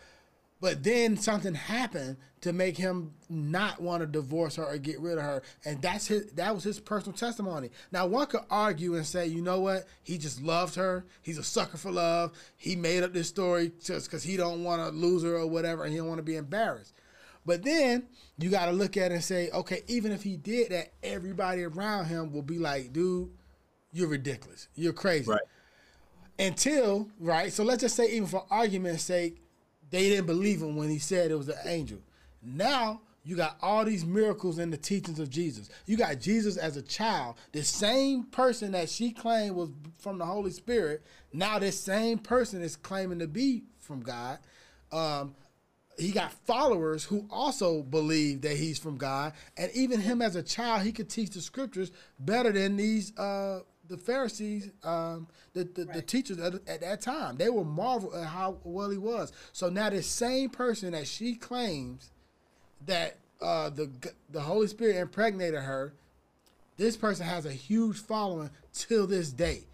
Speaker 3: But then something happened to make him not want to divorce her or get rid of her, and that's his. That was his personal testimony. Now one could argue and say, you know what? He just loved her. He's a sucker for love. He made up this story just because he don't want to lose her or whatever, and he don't want to be embarrassed. But then you got to look at it and say, okay, even if he did that, everybody around him will be like, dude, you're ridiculous. You're crazy.
Speaker 6: Right.
Speaker 3: Until, right? So let's just say, even for argument's sake, they didn't believe him when he said it was an angel. Now you got all these miracles in the teachings of Jesus. You got Jesus as a child, the same person that she claimed was from the Holy Spirit. Now this same person is claiming to be from God. Um, he got followers who also believe that he's from God, and even him as a child, he could teach the scriptures better than these uh, the Pharisees, um, the the, the teachers at, at that time. They were marvel at how well he was. So now this same person that she claims that uh, the the Holy Spirit impregnated her, this person has a huge following till this day.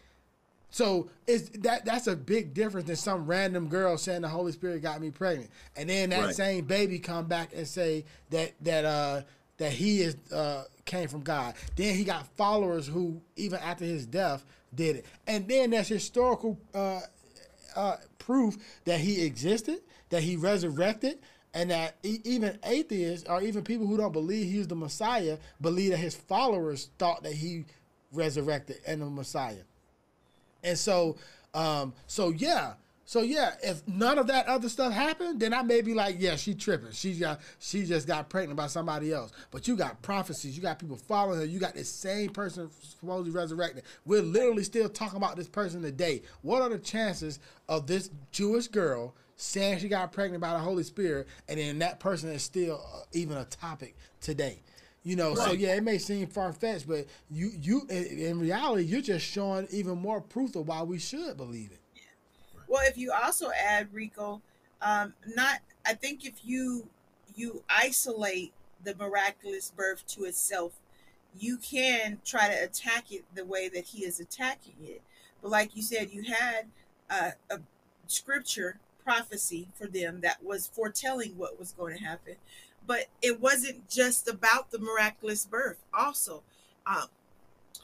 Speaker 3: So it's that that's a big difference than some random girl saying the Holy Spirit got me pregnant, and then that
Speaker 6: Right.
Speaker 3: same baby come back and say that that uh that he is uh came from God. Then he got followers who even after his death did it, and then there's historical uh, uh, proof that he existed, that he resurrected, and that even atheists or even people who don't believe he's the Messiah believe that his followers thought that he resurrected and the Messiah. And so, um, so yeah, so yeah, if none of that other stuff happened, then I may be like, yeah, she tripping. She got, she just got pregnant by somebody else. But you got prophecies, you got people following her, you got this same person supposedly resurrected. We're literally still talking about this person today. What are the chances of this Jewish girl saying she got pregnant by the Holy Spirit, and then that person is still uh, even a topic today? You know, so yeah, it may seem far fetched, but you you in reality, you're just showing even more proof of why we should believe it.
Speaker 5: Well, if you also add Rico, um, not I think if you you isolate the miraculous birth to itself, you can try to attack it the way that he is attacking it. But like you said, you had uh, a scripture prophecy for them that was foretelling what was going to happen. But it wasn't just about the miraculous birth. Also, um,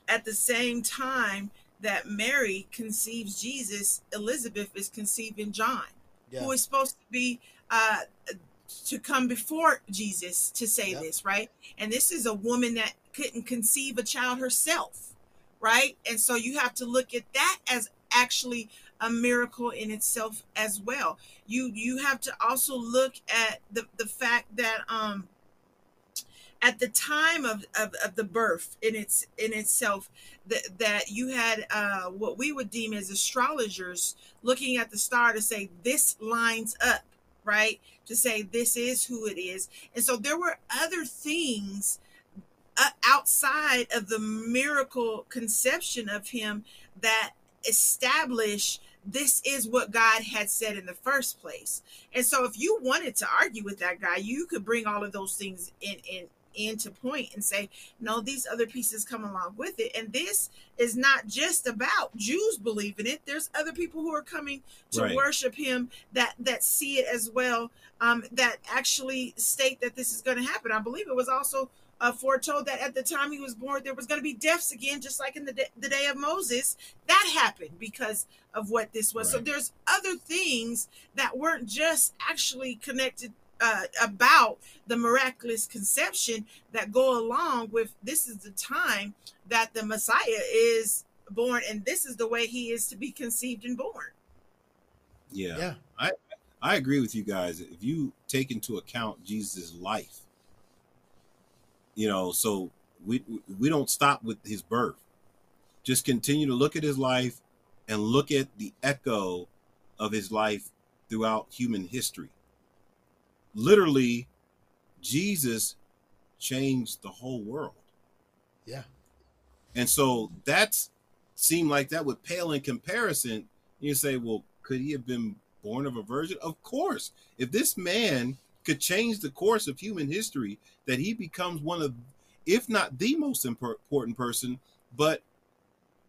Speaker 5: at the same time that Mary conceives Jesus, Elizabeth is conceiving John,
Speaker 3: Yeah.
Speaker 5: who is supposed to be uh, to come before Jesus to say
Speaker 3: Yep.
Speaker 5: this, right? And this is a woman that couldn't conceive a child herself, right? And so you have to look at that as actually a miracle in itself as well. You you have to also look at the the fact that um at the time of, of, of the birth in its in itself that that you had uh, what we would deem as astrologers looking at the star to say this lines up right to say this is who it is and so there were other things uh, outside of the miracle conception of him that establish this is what God had said in the first place. And so if you wanted to argue with that guy, you could bring all of those things in in into point and say, no, these other pieces come along with it. And this is not just about Jews believing it. There's other people who are coming to
Speaker 6: Right.
Speaker 5: worship him that that see it as well, um, that actually state that this is going to happen. I believe it was also uh, foretold that at the time he was born, there was going to be deaths again, just like in the, day, the day of Moses. That happened because of what this was. So there's other things that weren't just actually connected uh, about the miraculous conception that go along with this is the time that the Messiah is born, and this is the way he is to be conceived and born.
Speaker 6: Yeah.
Speaker 3: Yeah.
Speaker 6: I I agree with you guys. If you take into account Jesus' life, you know, so we we don't stop with his birth. Just continue to look at his life and look at the echo of his life throughout human history. Literally, Jesus changed the whole world.
Speaker 3: Yeah.
Speaker 6: And so that's seemed like that would pale in comparison. You say, well, could he have been born of a virgin? Of course. If this man could change the course of human history, that he becomes one of, if not the most important person, but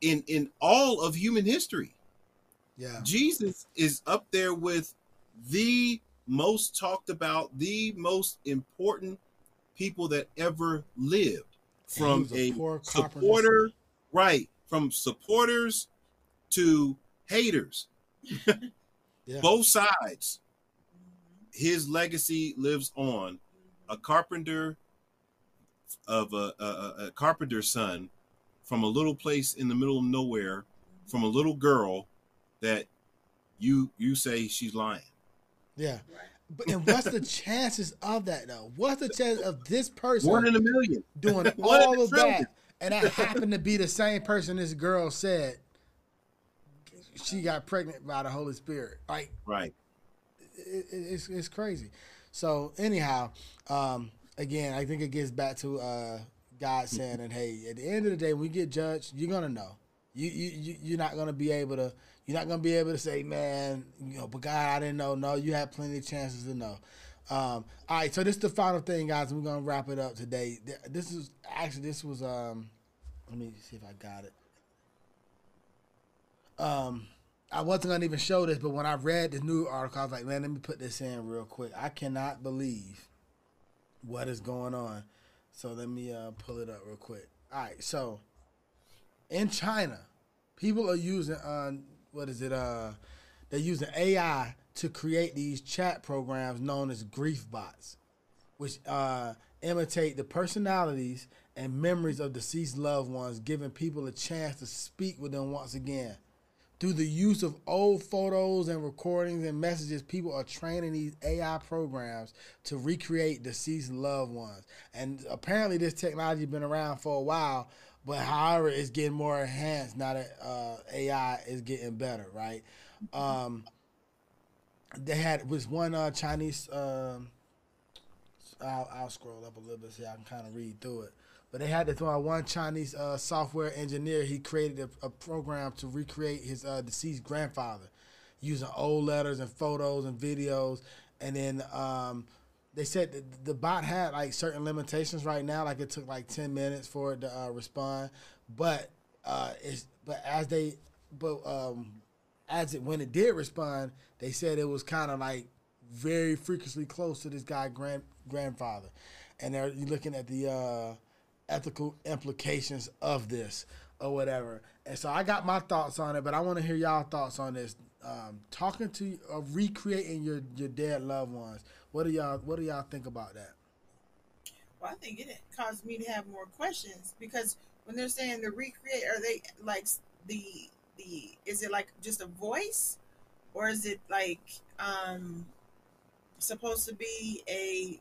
Speaker 6: in in all of human history.
Speaker 3: Yeah.
Speaker 6: Jesus is up there with the most talked about, the most important people that ever lived. From
Speaker 3: a
Speaker 6: a, supporter, right? From supporters to haters,
Speaker 3: Yeah.
Speaker 6: both sides. His legacy lives on. A carpenter of a, a, a- carpenter's son from a little place in the middle of nowhere, from a little girl that you you say she's lying.
Speaker 3: Yeah. But and what's the chances of that though? What's the chance of this person
Speaker 6: One in a million.
Speaker 3: doing all of
Speaker 6: trillion.
Speaker 3: that, and that happened to be the same person this girl said she got pregnant by the Holy Spirit? Like
Speaker 6: Right.
Speaker 3: it, it- it's it's crazy. So anyhow, um, again, I think it gets back to uh, God saying that hey, at the end of the day, when we get judged, you're gonna know. You you you you're not gonna be able to. You're not gonna be able to say, man, you know, but God, I didn't know. No, you had plenty of chances to know. Um, all right, so this is the final thing, guys. We're gonna wrap it up today. This is actually this was um, let me see if I got it. Um, I wasn't gonna even show this, but when I read the new article, I was like, man, let me put this in real quick. I cannot believe what is going on. So let me uh, pull it up real quick. All right, so in China, people are using uh, what is it? Uh, they're using AI to create these chat programs known as grief bots, which uh, imitate the personalities and memories of deceased loved ones, giving people a chance to speak with them once again. Through the use of old photos and recordings and messages, people are training these AI programs to recreate deceased loved ones. And apparently, this technology has been around for a while, but however, it's getting more enhanced now that uh, AI is getting better, right? Um, they had was one uh, Chinese. Um, I'll, I'll scroll up a little bit so I can kind of read through it. But they had this one, one Chinese uh, software engineer. He created a, a program to recreate his uh, deceased grandfather using old letters and photos and videos. And then um, they said the bot had like certain limitations right now. Like it took like ten minutes for it to uh, respond, but uh, it's but as they but um, as it when it did respond, they said it was kind of like very freakishly close to this guy grand grandfather, and they're looking at the uh, ethical implications of this or whatever. And so I got my thoughts on it, but I want to hear y'all thoughts on this. Um, talking to uh, recreating your your dead loved ones. What do y'all What do y'all think about that?
Speaker 5: Well, I think it caused me to have more questions because when they're saying the recreate, are they like the the? Is it like just a voice, or is it like um supposed to be a,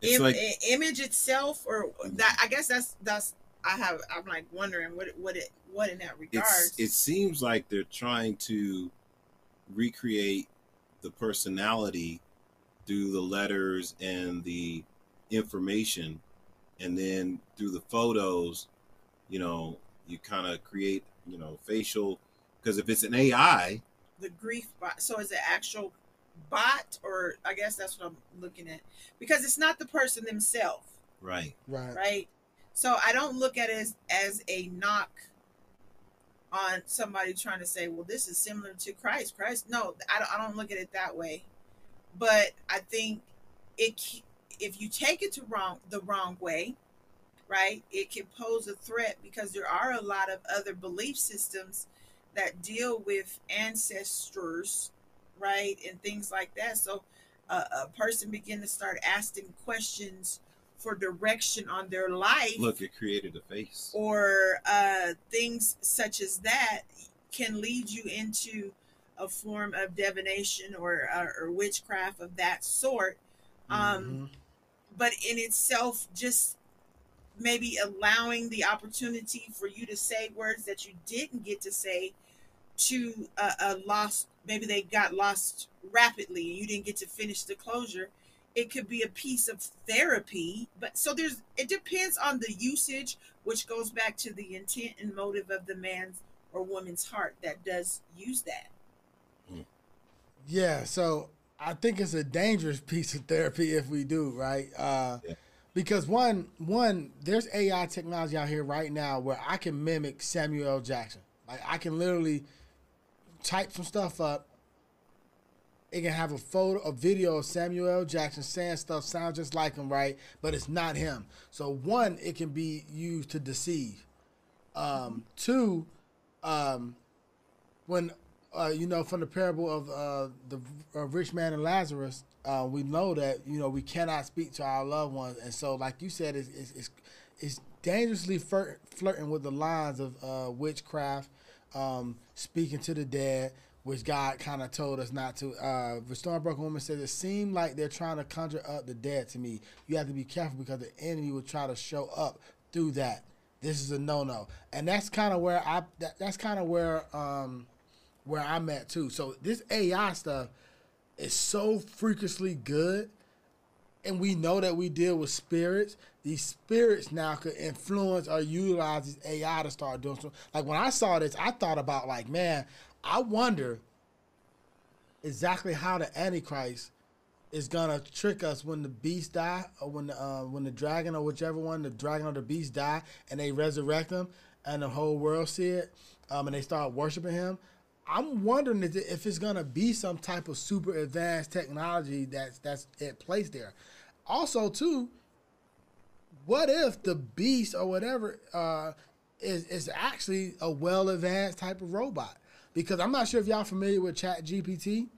Speaker 6: It's
Speaker 5: im-
Speaker 6: like-
Speaker 5: a image itself, or that? I guess that's that's. I have. I'm like wondering what it- what it what in that regard.
Speaker 6: It seems like they're trying to recreate the personality through the letters and the information, and then through the photos, you know, you kind of create, you know, facial. Because if it's an AI,
Speaker 5: the grief bot. So is it actual bot, or I guess that's what I'm looking at because it's not the person themselves.
Speaker 6: right?
Speaker 3: Right.
Speaker 5: right? So I don't look at it as, as a knock on somebody trying to say, well, this is similar to Christ. Christ, no, I don't, I don't look at it that way. But I think it if you take it to wrong the wrong way, right, it can pose a threat because there are a lot of other belief systems that deal with ancestors, right, and things like that. So a, a person begin to start asking questions for direction on their life
Speaker 6: Look, it created a face.
Speaker 5: or uh, things such as that can lead you into a form of divination or uh, or witchcraft of that sort. Um, But in itself, just maybe allowing the opportunity for you to say words that you didn't get to say to a, a lost, maybe they got lost rapidly and you didn't get to finish the closure. It could be a piece of therapy, but so there's it depends on the usage, which goes back to the intent and motive of the man's or woman's heart that does use that.
Speaker 3: Yeah, so I think it's a dangerous piece of therapy if we do, right? Uh, Because one, one, there's AI technology out here right now where I can mimic Samuel L. Jackson. Like I can literally type some stuff up. It can have a photo, a video of Samuel L. Jackson saying stuff sounds just like him, right? But it's not him. So one, it can be used to deceive. Um, two, um, when uh, you know from the parable of uh, the uh, rich man and Lazarus, uh, we know that you know we cannot speak to our loved ones, and so like you said, it's it's, it's, it's dangerously flirt, flirting with the lines of uh, witchcraft, um, speaking to the dead, which God kind of told us not to. Uh, the Stormbroken Woman says it seemed like they're trying to conjure up the dead to me. You have to be careful because the enemy will try to show up through that. This is a no no, and that's kind of where I that, that's kind of where um, where I'm at too. So this AI stuff is so freakishly good, and we know that we deal with spirits. These spirits now could influence or utilize this AI to start doing something. Like when I saw this, I thought about like, man, I wonder exactly how the Antichrist is gonna trick us when the beast die or when the uh, when the dragon or whichever one the dragon or the beast die and they resurrect him and the whole world see it um, and they start worshiping him. I'm wondering if it's gonna be some type of super advanced technology that's that's at place there. Also, too, what if the beast or whatever uh, is is actually a well advanced type of robot? Because I'm not sure if y'all familiar with Chat GPT,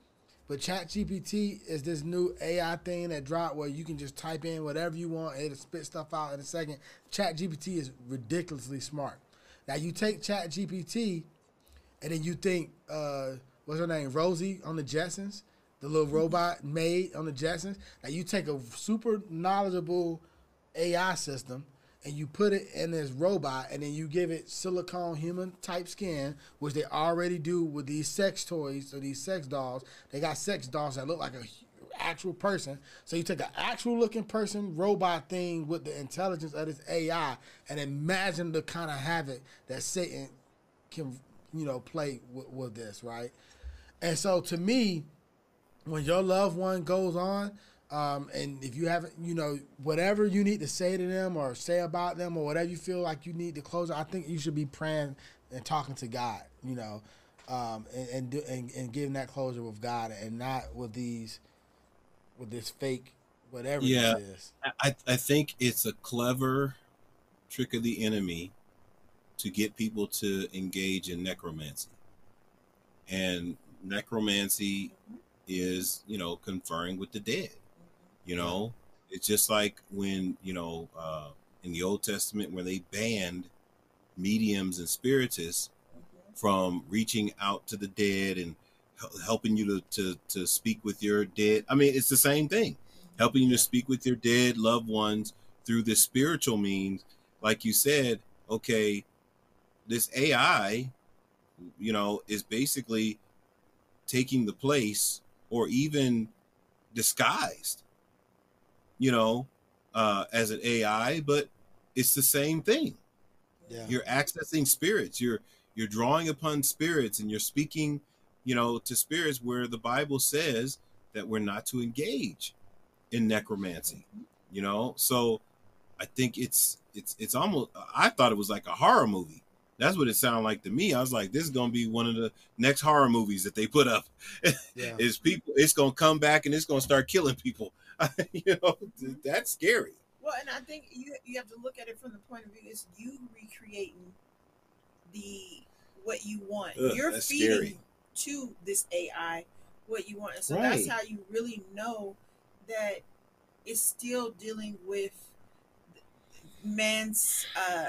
Speaker 3: but Chat GPT is this new AI thing that dropped where you can just type in whatever you want, and it'll spit stuff out in a second. Chat GPT is ridiculously smart. Now you take Chat GPT and then you think, uh, what's her name, Rosie on the Jetsons, the little robot maid on the Jetsons. Now you take a super knowledgeable AI system and you put it in this robot and then you give it silicone human type skin, which they already do with these sex toys or these sex dolls. They got sex dolls that look like a actual person. So you take an actual looking person robot thing with the intelligence of this AI and imagine the kind of havoc that Satan can, you know, play with, with this, right? And so to me, when your loved one goes on, Um, and if you haven't, you know, whatever you need to say to them or say about them or whatever you feel like you need to close, I think you should be praying and talking to God, you know, um, and and, do, and and getting that closure with God and not with these, with this fake, whatever
Speaker 6: Yeah. I, I think it's a clever trick of the enemy to get people to engage in necromancy. And necromancy is, you know, conferring with the dead. You know, it's just like when, you know, uh, in the Old Testament where they banned mediums and spiritists from reaching out to the dead and helping you to, to, to speak with your dead. I mean, it's the same thing helping you to speak with your dead loved ones through this spiritual means like you said okay this ai you know is basically taking the place or even disguised you know uh as an ai but it's the same thing.
Speaker 3: Yeah.
Speaker 6: you're accessing spirits. You're you're drawing upon spirits and you're speaking you know to spirits where the bible says that we're not to engage in necromancy you know? So i think it's it's it's almost i thought it was like a horror movie that's what it sounded like to me i was like this is gonna be one of the next horror movies that they put up
Speaker 3: Yeah.
Speaker 6: is people it's gonna come back and it's gonna start killing people you know that's scary
Speaker 5: Well, and I think you you have to look at it from the point of view is you recreating the what you want.
Speaker 6: Ugh,
Speaker 5: You're feeding
Speaker 6: scary.
Speaker 5: to this AI what you want, and so that's how you really know that it's still dealing with man's uh,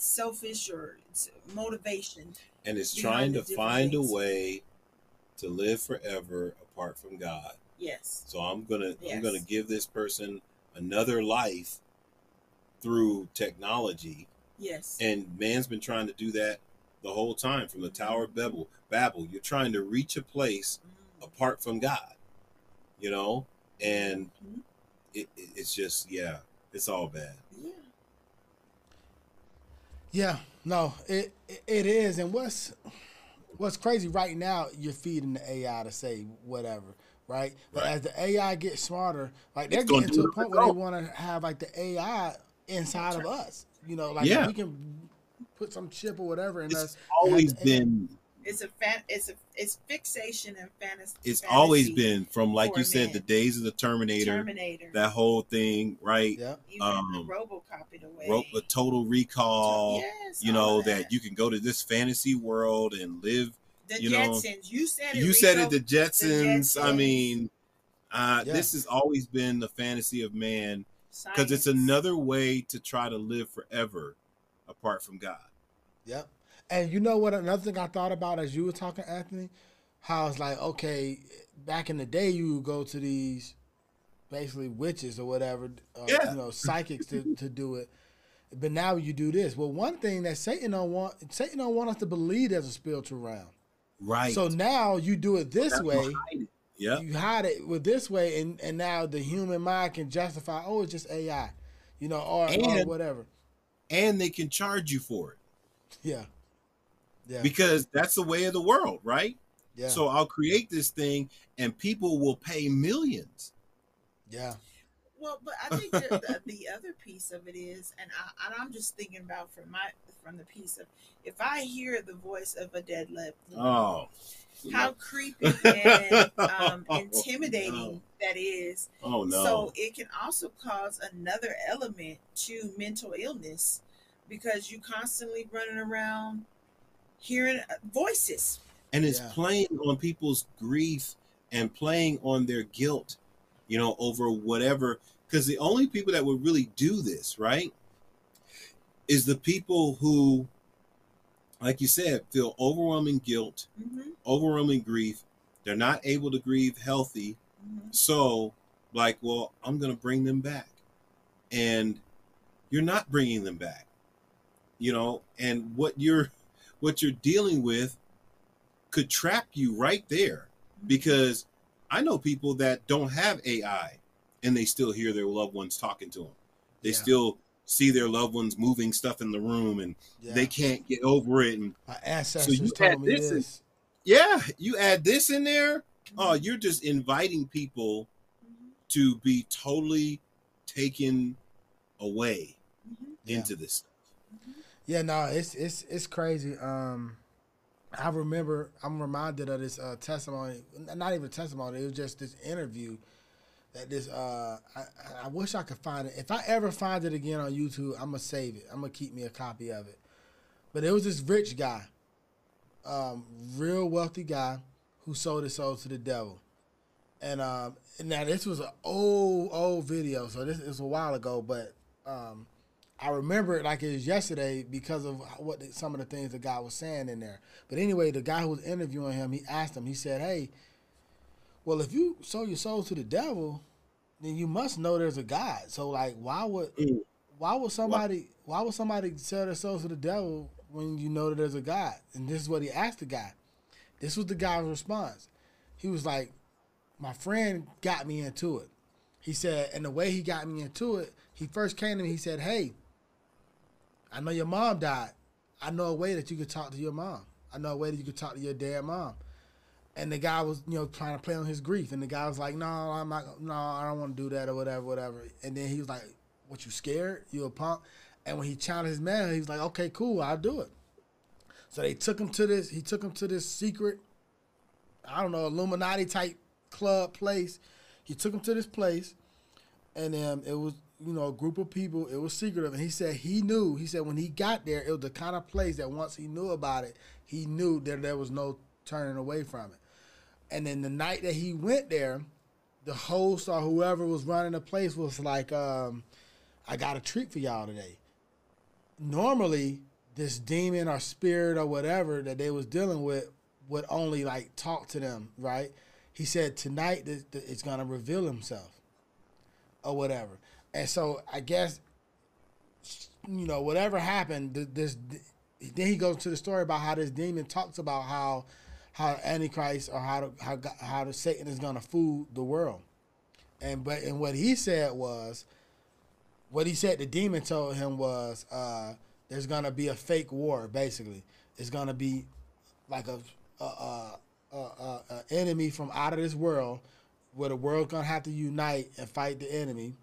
Speaker 5: selfish or s- motivation.
Speaker 6: and it's trying to find a way to live forever apart from god
Speaker 5: Yes.
Speaker 6: So I'm gonna I'm gonna give this person another life through technology,
Speaker 5: Yes.
Speaker 6: and man's been trying to do that the whole time from the Tower of Babel. Babel, you're trying to reach a place mm-hmm. apart from God, you know, mm-hmm. and it, it- it's just yeah, it's all bad.
Speaker 5: Yeah.
Speaker 3: Yeah, no, it it- is, and what's what's crazy right now, you're feeding the AI to say whatever, right? But
Speaker 6: Right.
Speaker 3: as the AI gets smarter, like they're
Speaker 6: It's
Speaker 3: getting to a point where they want to have like the AI inside of us. You know, like
Speaker 6: Yeah.
Speaker 3: we can put some chip or whatever in
Speaker 6: It's
Speaker 3: us.
Speaker 6: always been
Speaker 5: It's a fan. It's a it's fixation and fantasy.
Speaker 6: it's always been from like you said
Speaker 5: men.
Speaker 6: the days of the Terminator,
Speaker 5: Terminator.
Speaker 6: that whole thing, right?
Speaker 3: Yeah.
Speaker 5: Even
Speaker 6: Um,
Speaker 5: the RoboCop in a way.
Speaker 6: Ro- a total recall.
Speaker 5: Yes,
Speaker 6: you know
Speaker 5: of
Speaker 6: that. you can go to this fantasy world and live.
Speaker 5: the
Speaker 6: you know,
Speaker 5: Jetsons. you said it.
Speaker 6: you said it. The Jetsons. I
Speaker 5: Jetsons.
Speaker 6: mean, uh,
Speaker 3: Yeah.
Speaker 6: this has always been the fantasy of man because it's another way to try to live forever apart from God.
Speaker 3: Yep. And you know what? Another thing I thought about as you were talking, Anthony, how it's like, okay, back in the day, you would go to these basically witches or whatever, uh,
Speaker 6: Yeah.
Speaker 3: you know, psychics to, to do it. But now you do this. Well, one thing that Satan don't want, Satan don't want us to believe there's a spiritual realm.
Speaker 6: Right.
Speaker 3: So now you do it this
Speaker 6: That's
Speaker 3: way.
Speaker 6: Yeah.
Speaker 3: You hide it with this way, and, and now the human mind can justify, oh, it's just AI, you know, or, or whatever.
Speaker 6: And they can charge you for it
Speaker 3: Yeah. Yeah.
Speaker 6: because that's the way of the world, right?
Speaker 3: Yeah.
Speaker 6: So I'll create this thing and people will pay millions.
Speaker 3: yeah.
Speaker 5: Well, but I think the, the, the other piece of it is, and, I, and I'm just thinking about from my from the piece of if I hear the voice of a dead loved one,
Speaker 6: Oh.
Speaker 5: how creepy and um, intimidating that is.
Speaker 6: Oh no.
Speaker 5: So it can also cause another element to mental illness because you constantly running around hearing uh, voices.
Speaker 6: and it's
Speaker 3: Yeah.
Speaker 6: playing on people's grief and playing on their guilt you know over whatever because the only people that would really do this right is the people who like you said feel overwhelming guilt
Speaker 5: Mhm.
Speaker 6: overwhelming grief they're not able to grieve healthy so like well i'm gonna bring them back and you're not bringing them back you know and what you're what you're dealing with could trap you right there because I know people that don't have AI and they still hear their loved ones talking to them. They
Speaker 3: Yeah.
Speaker 6: still see their loved ones moving stuff in the room and
Speaker 3: Yeah.
Speaker 6: they can't get over it. And
Speaker 3: My ancestors
Speaker 6: you
Speaker 3: told
Speaker 6: add
Speaker 3: me
Speaker 6: this
Speaker 3: this.
Speaker 6: in- yeah, you add this in there, mm-hmm. oh, you're just inviting people to be totally taken away mm-hmm. into this stuff. Mm-hmm.
Speaker 3: Yeah, no, it's it's it's crazy. Um, I remember I'm reminded of this uh, testimony, not even testimony. It was just this interview that this. Uh, I, I wish I could find it. If I ever find it again on YouTube, I'm gonna save it. I'm gonna keep me a copy of it. But it was this rich guy, um, real wealthy guy, who sold his soul to the devil. And um, now this was an old old video, so this is a while ago, but um, I remember it like it was yesterday because of what the, some of the things the guy was saying in there. But anyway, the guy who was interviewing him, he asked him. He said, "Hey, well, if you sold your soul to the devil, then you must know there's a God. So, like, why would mm. why would somebody why would somebody sell their soul to the devil when you know that there's a God?" And this is what he asked the guy. This was the guy's response. He was like, "My friend got me into it." He said, and the way he got me into it, he first came to me. He said, "Hey." I know your mom died. I know a way that you could talk to your mom. I know a way that you could talk to your dead mom. And the guy was, you know, trying to play on his grief. And the guy was like, no, I'm not, no, I don't want to do that or whatever, whatever. And then he was like, what, you scared? You a punk? And when he challenged his man, he was like, okay, cool, I'll do it. So they took him to this, he took him to this secret, I don't know, Illuminati type club place. He took him to this place. And um, it was you know, a group of people. It was secretive, and he said he knew. He said when he got there, it was the kind of place that once he knew about it, he knew that there was no turning away from it. And then the night that he went there, the host or whoever was running the place was like, um, "I got a treat for y'all today." Normally, this demon or spirit or whatever that they was dealing with would only like talk to them, right? He said tonight it's gonna reveal himself or whatever. And so I guess you know whatever happened, this then he goes to the story about how this demon talks about how how Antichrist or how to, how how the Satan is going to fool the world. And but and what he said was what he said the demon told him was uh, there's going to be a fake war basically. It's going to be like a a, a, a, a enemy from out of this world where the world's going to have to unite and fight the enemy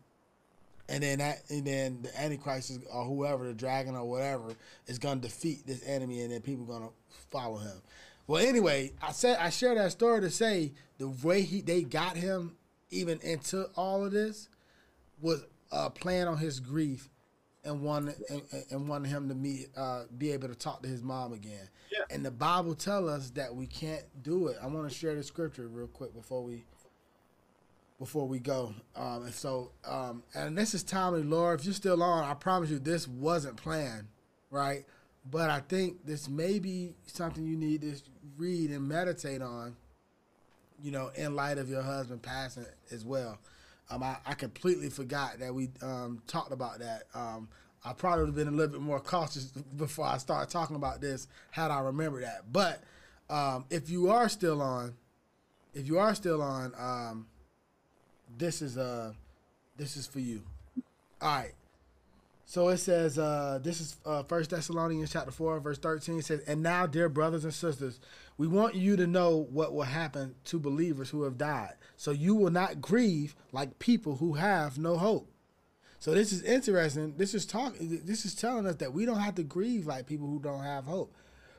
Speaker 3: and then that and then the antichrist is, or whoever the dragon or whatever is going to defeat this enemy and then people going to follow him. Well anyway i said i share that story to say the way he they got him even into all of this was uh, playing on his grief and wanted and, and wanted him to meet uh, be able to talk to his mom again. Yeah. and the bible tell us that we can't do it. I want to share the scripture real quick before we before we go. Um, and so, um, and this is timely, Lord. If you're still on, I promise you this wasn't planned, right? But I think this may be something you need to read and meditate on, you know, in light of your husband passing as well. Um, I, I completely forgot that we um, talked about that. Um, I probably would have been a little bit more cautious before I started talking about this had I remember that. But um, if you are still on, if you are still on, um, this is uh this is for you. All right. So it says, uh, this is uh, 1 Thessalonians chapter 4, verse 13. It says, And now, dear brothers and sisters, we want you to know what will happen to believers who have died. So you will not grieve like people who have no hope. So this is interesting. This is talking this is telling us that we don't have to grieve like people who don't have hope.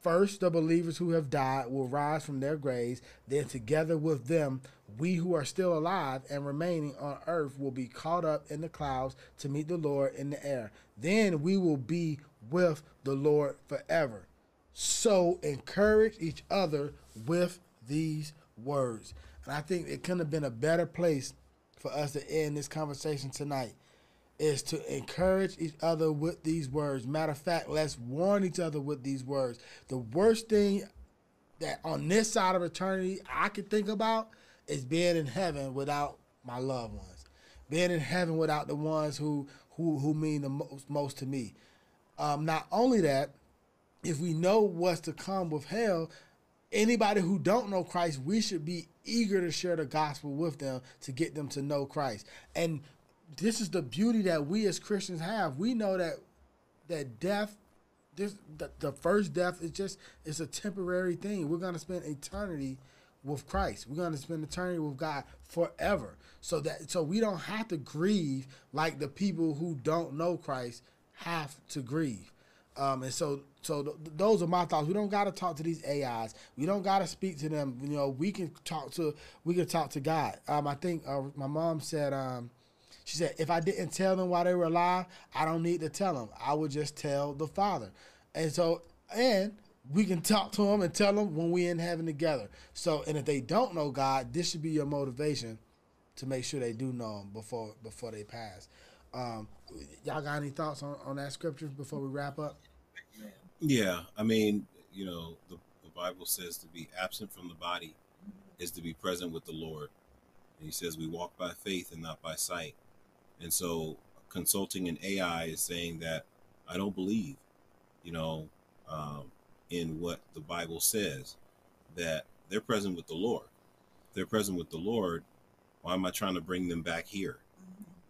Speaker 3: First, the believers who have died will rise from their graves. Then, together with them, we who are still alive and remaining on earth will be caught up in the clouds to meet the Lord in the air. Then we will be with the Lord forever. So, encourage each other with these words. And I think it couldn't have been a better place for us to end this conversation tonight is to encourage each other with these words. Matter of fact, let's warn each other with these words. The worst thing that on this side of eternity I could think about is being in heaven without my loved ones. being in heaven without the ones who who who mean the most, most to me. Um, not only that, if we know what's to come with hell, anybody who don't know Christ, we should be eager to share the gospel with them to get them to know Christ. And this is the beauty that we as Christians have. We know that that death, this the, the first death is just it's a temporary thing. We're gonna spend eternity with Christ. We're gonna spend eternity with God forever. So that so we don't have to grieve like the people who don't know Christ have to grieve. Um, and so, so th- those are my thoughts. We don't got to talk to these AIs. We don't got to speak to them. You know, we can talk to we can talk to God. Um, I think uh, my mom said, um, she said, if I didn't tell them while they were alive, I don't need to tell them. I would just tell the Father. And so, and we can talk to them and tell them when we in heaven together. So, and if they don't know God, this should be your motivation to make sure they do know Him before before they pass. Um, y'all got any thoughts on, on that scripture before we wrap up?
Speaker 6: Yeah, I mean, you know, the, the Bible says to be absent from the body is to be present with the Lord. And he says we walk by faith and not by sight. And so consulting an AI is saying that I don't believe, you know, um, in what the Bible says, that they're present with the Lord. If they're present with the Lord, why am I trying to bring them back here?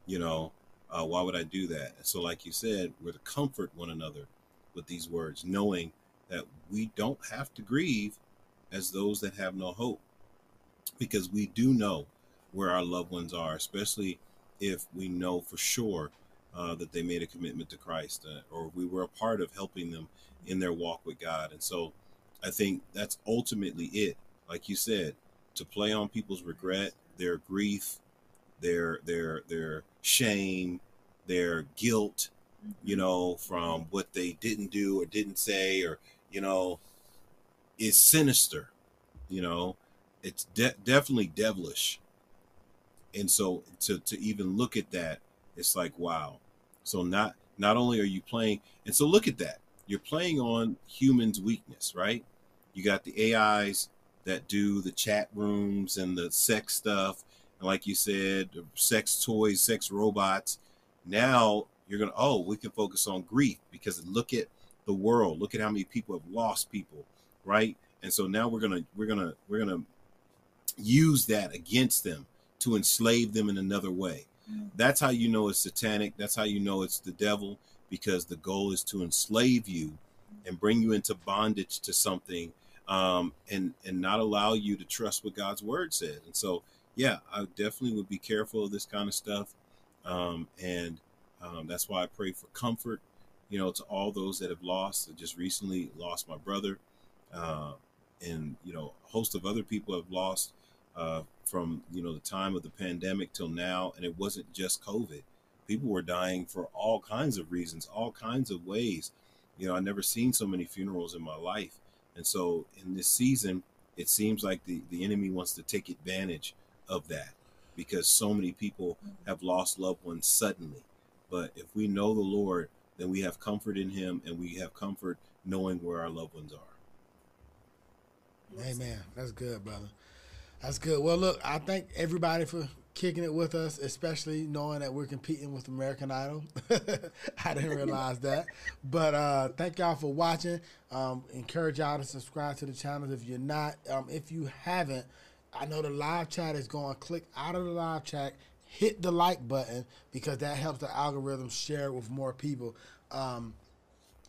Speaker 6: You know, uh, why would I do that? So, like you said, we're to comfort one another with these words, knowing that we don't have to grieve as those that have no hope, because we do know where our loved ones are, especially if we know for sure uh, that they made a commitment to Christ uh, or we were a part of helping them in their walk with God. And so I think that's ultimately it. Like you said, to play on people's regret, their grief, their their their shame, their guilt, you know, from what they didn't do or didn't say or you know is sinister, you know. It's de- definitely devilish and so to to even look at that it's like wow. So not not only are you playing and so look at that. You're playing on humans weakness right? You got the ais that do the chat rooms and the sex stuff. And like you said sex toys sex robots. Now you're gonna oh we can focus on grief because look at the world. Look at how many people have lost people right? And so now we're gonna we're gonna we're gonna use that against them to enslave them in another way. That's how you know it's satanic. That's how you know it's the devil because the goal is to enslave you and bring you into bondage to something um, and and not allow you to trust what God's word says. And so, yeah, I definitely would be careful of this kind of stuff. Um, and um, that's why I pray for comfort, you know, to all those that have lost. I just recently lost my brother, uh, and you know, a host of other people have lost uh, from you know the time of the pandemic till now, and it wasn't just COVID. People were dying for all kinds of reasons, all kinds of ways. You know, I never seen so many funerals in my life, and so in this season, it seems like the the enemy wants to take advantage of that because so many people have lost loved ones suddenly. But if we know the Lord, then we have comfort in Him, and we have comfort knowing where our loved ones are.
Speaker 3: Amen. That's good, brother. That's good. Well, look, I thank everybody for kicking it with us, especially knowing that we're competing with American Idol. I didn't realize that. But uh, thank y'all for watching. Um, encourage y'all to subscribe to the channel if you're not. Um, if you haven't, I know the live chat is going. Click out of the live chat, hit the like button because that helps the algorithm share it with more people. Um,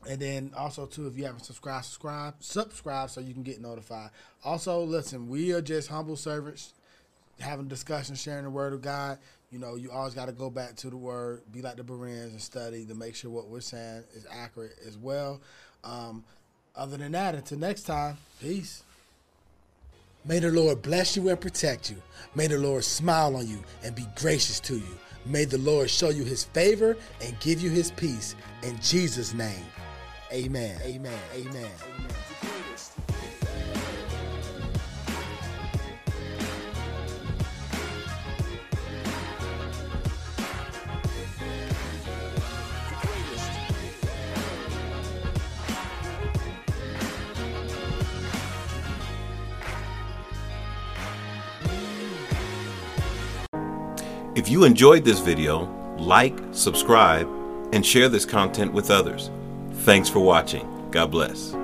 Speaker 3: and then also too, if you haven't subscribed, subscribe, subscribe so you can get notified. Also, listen, we are just humble servants having discussions, sharing the word of God. You know, you always got to go back to the word, be like the Bereans and study to make sure what we're saying is accurate as well. Um, other than that, until next time, peace. May the Lord bless you and protect you. May the Lord smile on you and be gracious to you. May the Lord show you his favor and give you his peace. In Jesus' name. Amen. Amen. Amen.
Speaker 6: If you enjoyed this video, like, subscribe, and share this content with others. Thanks for watching. God bless.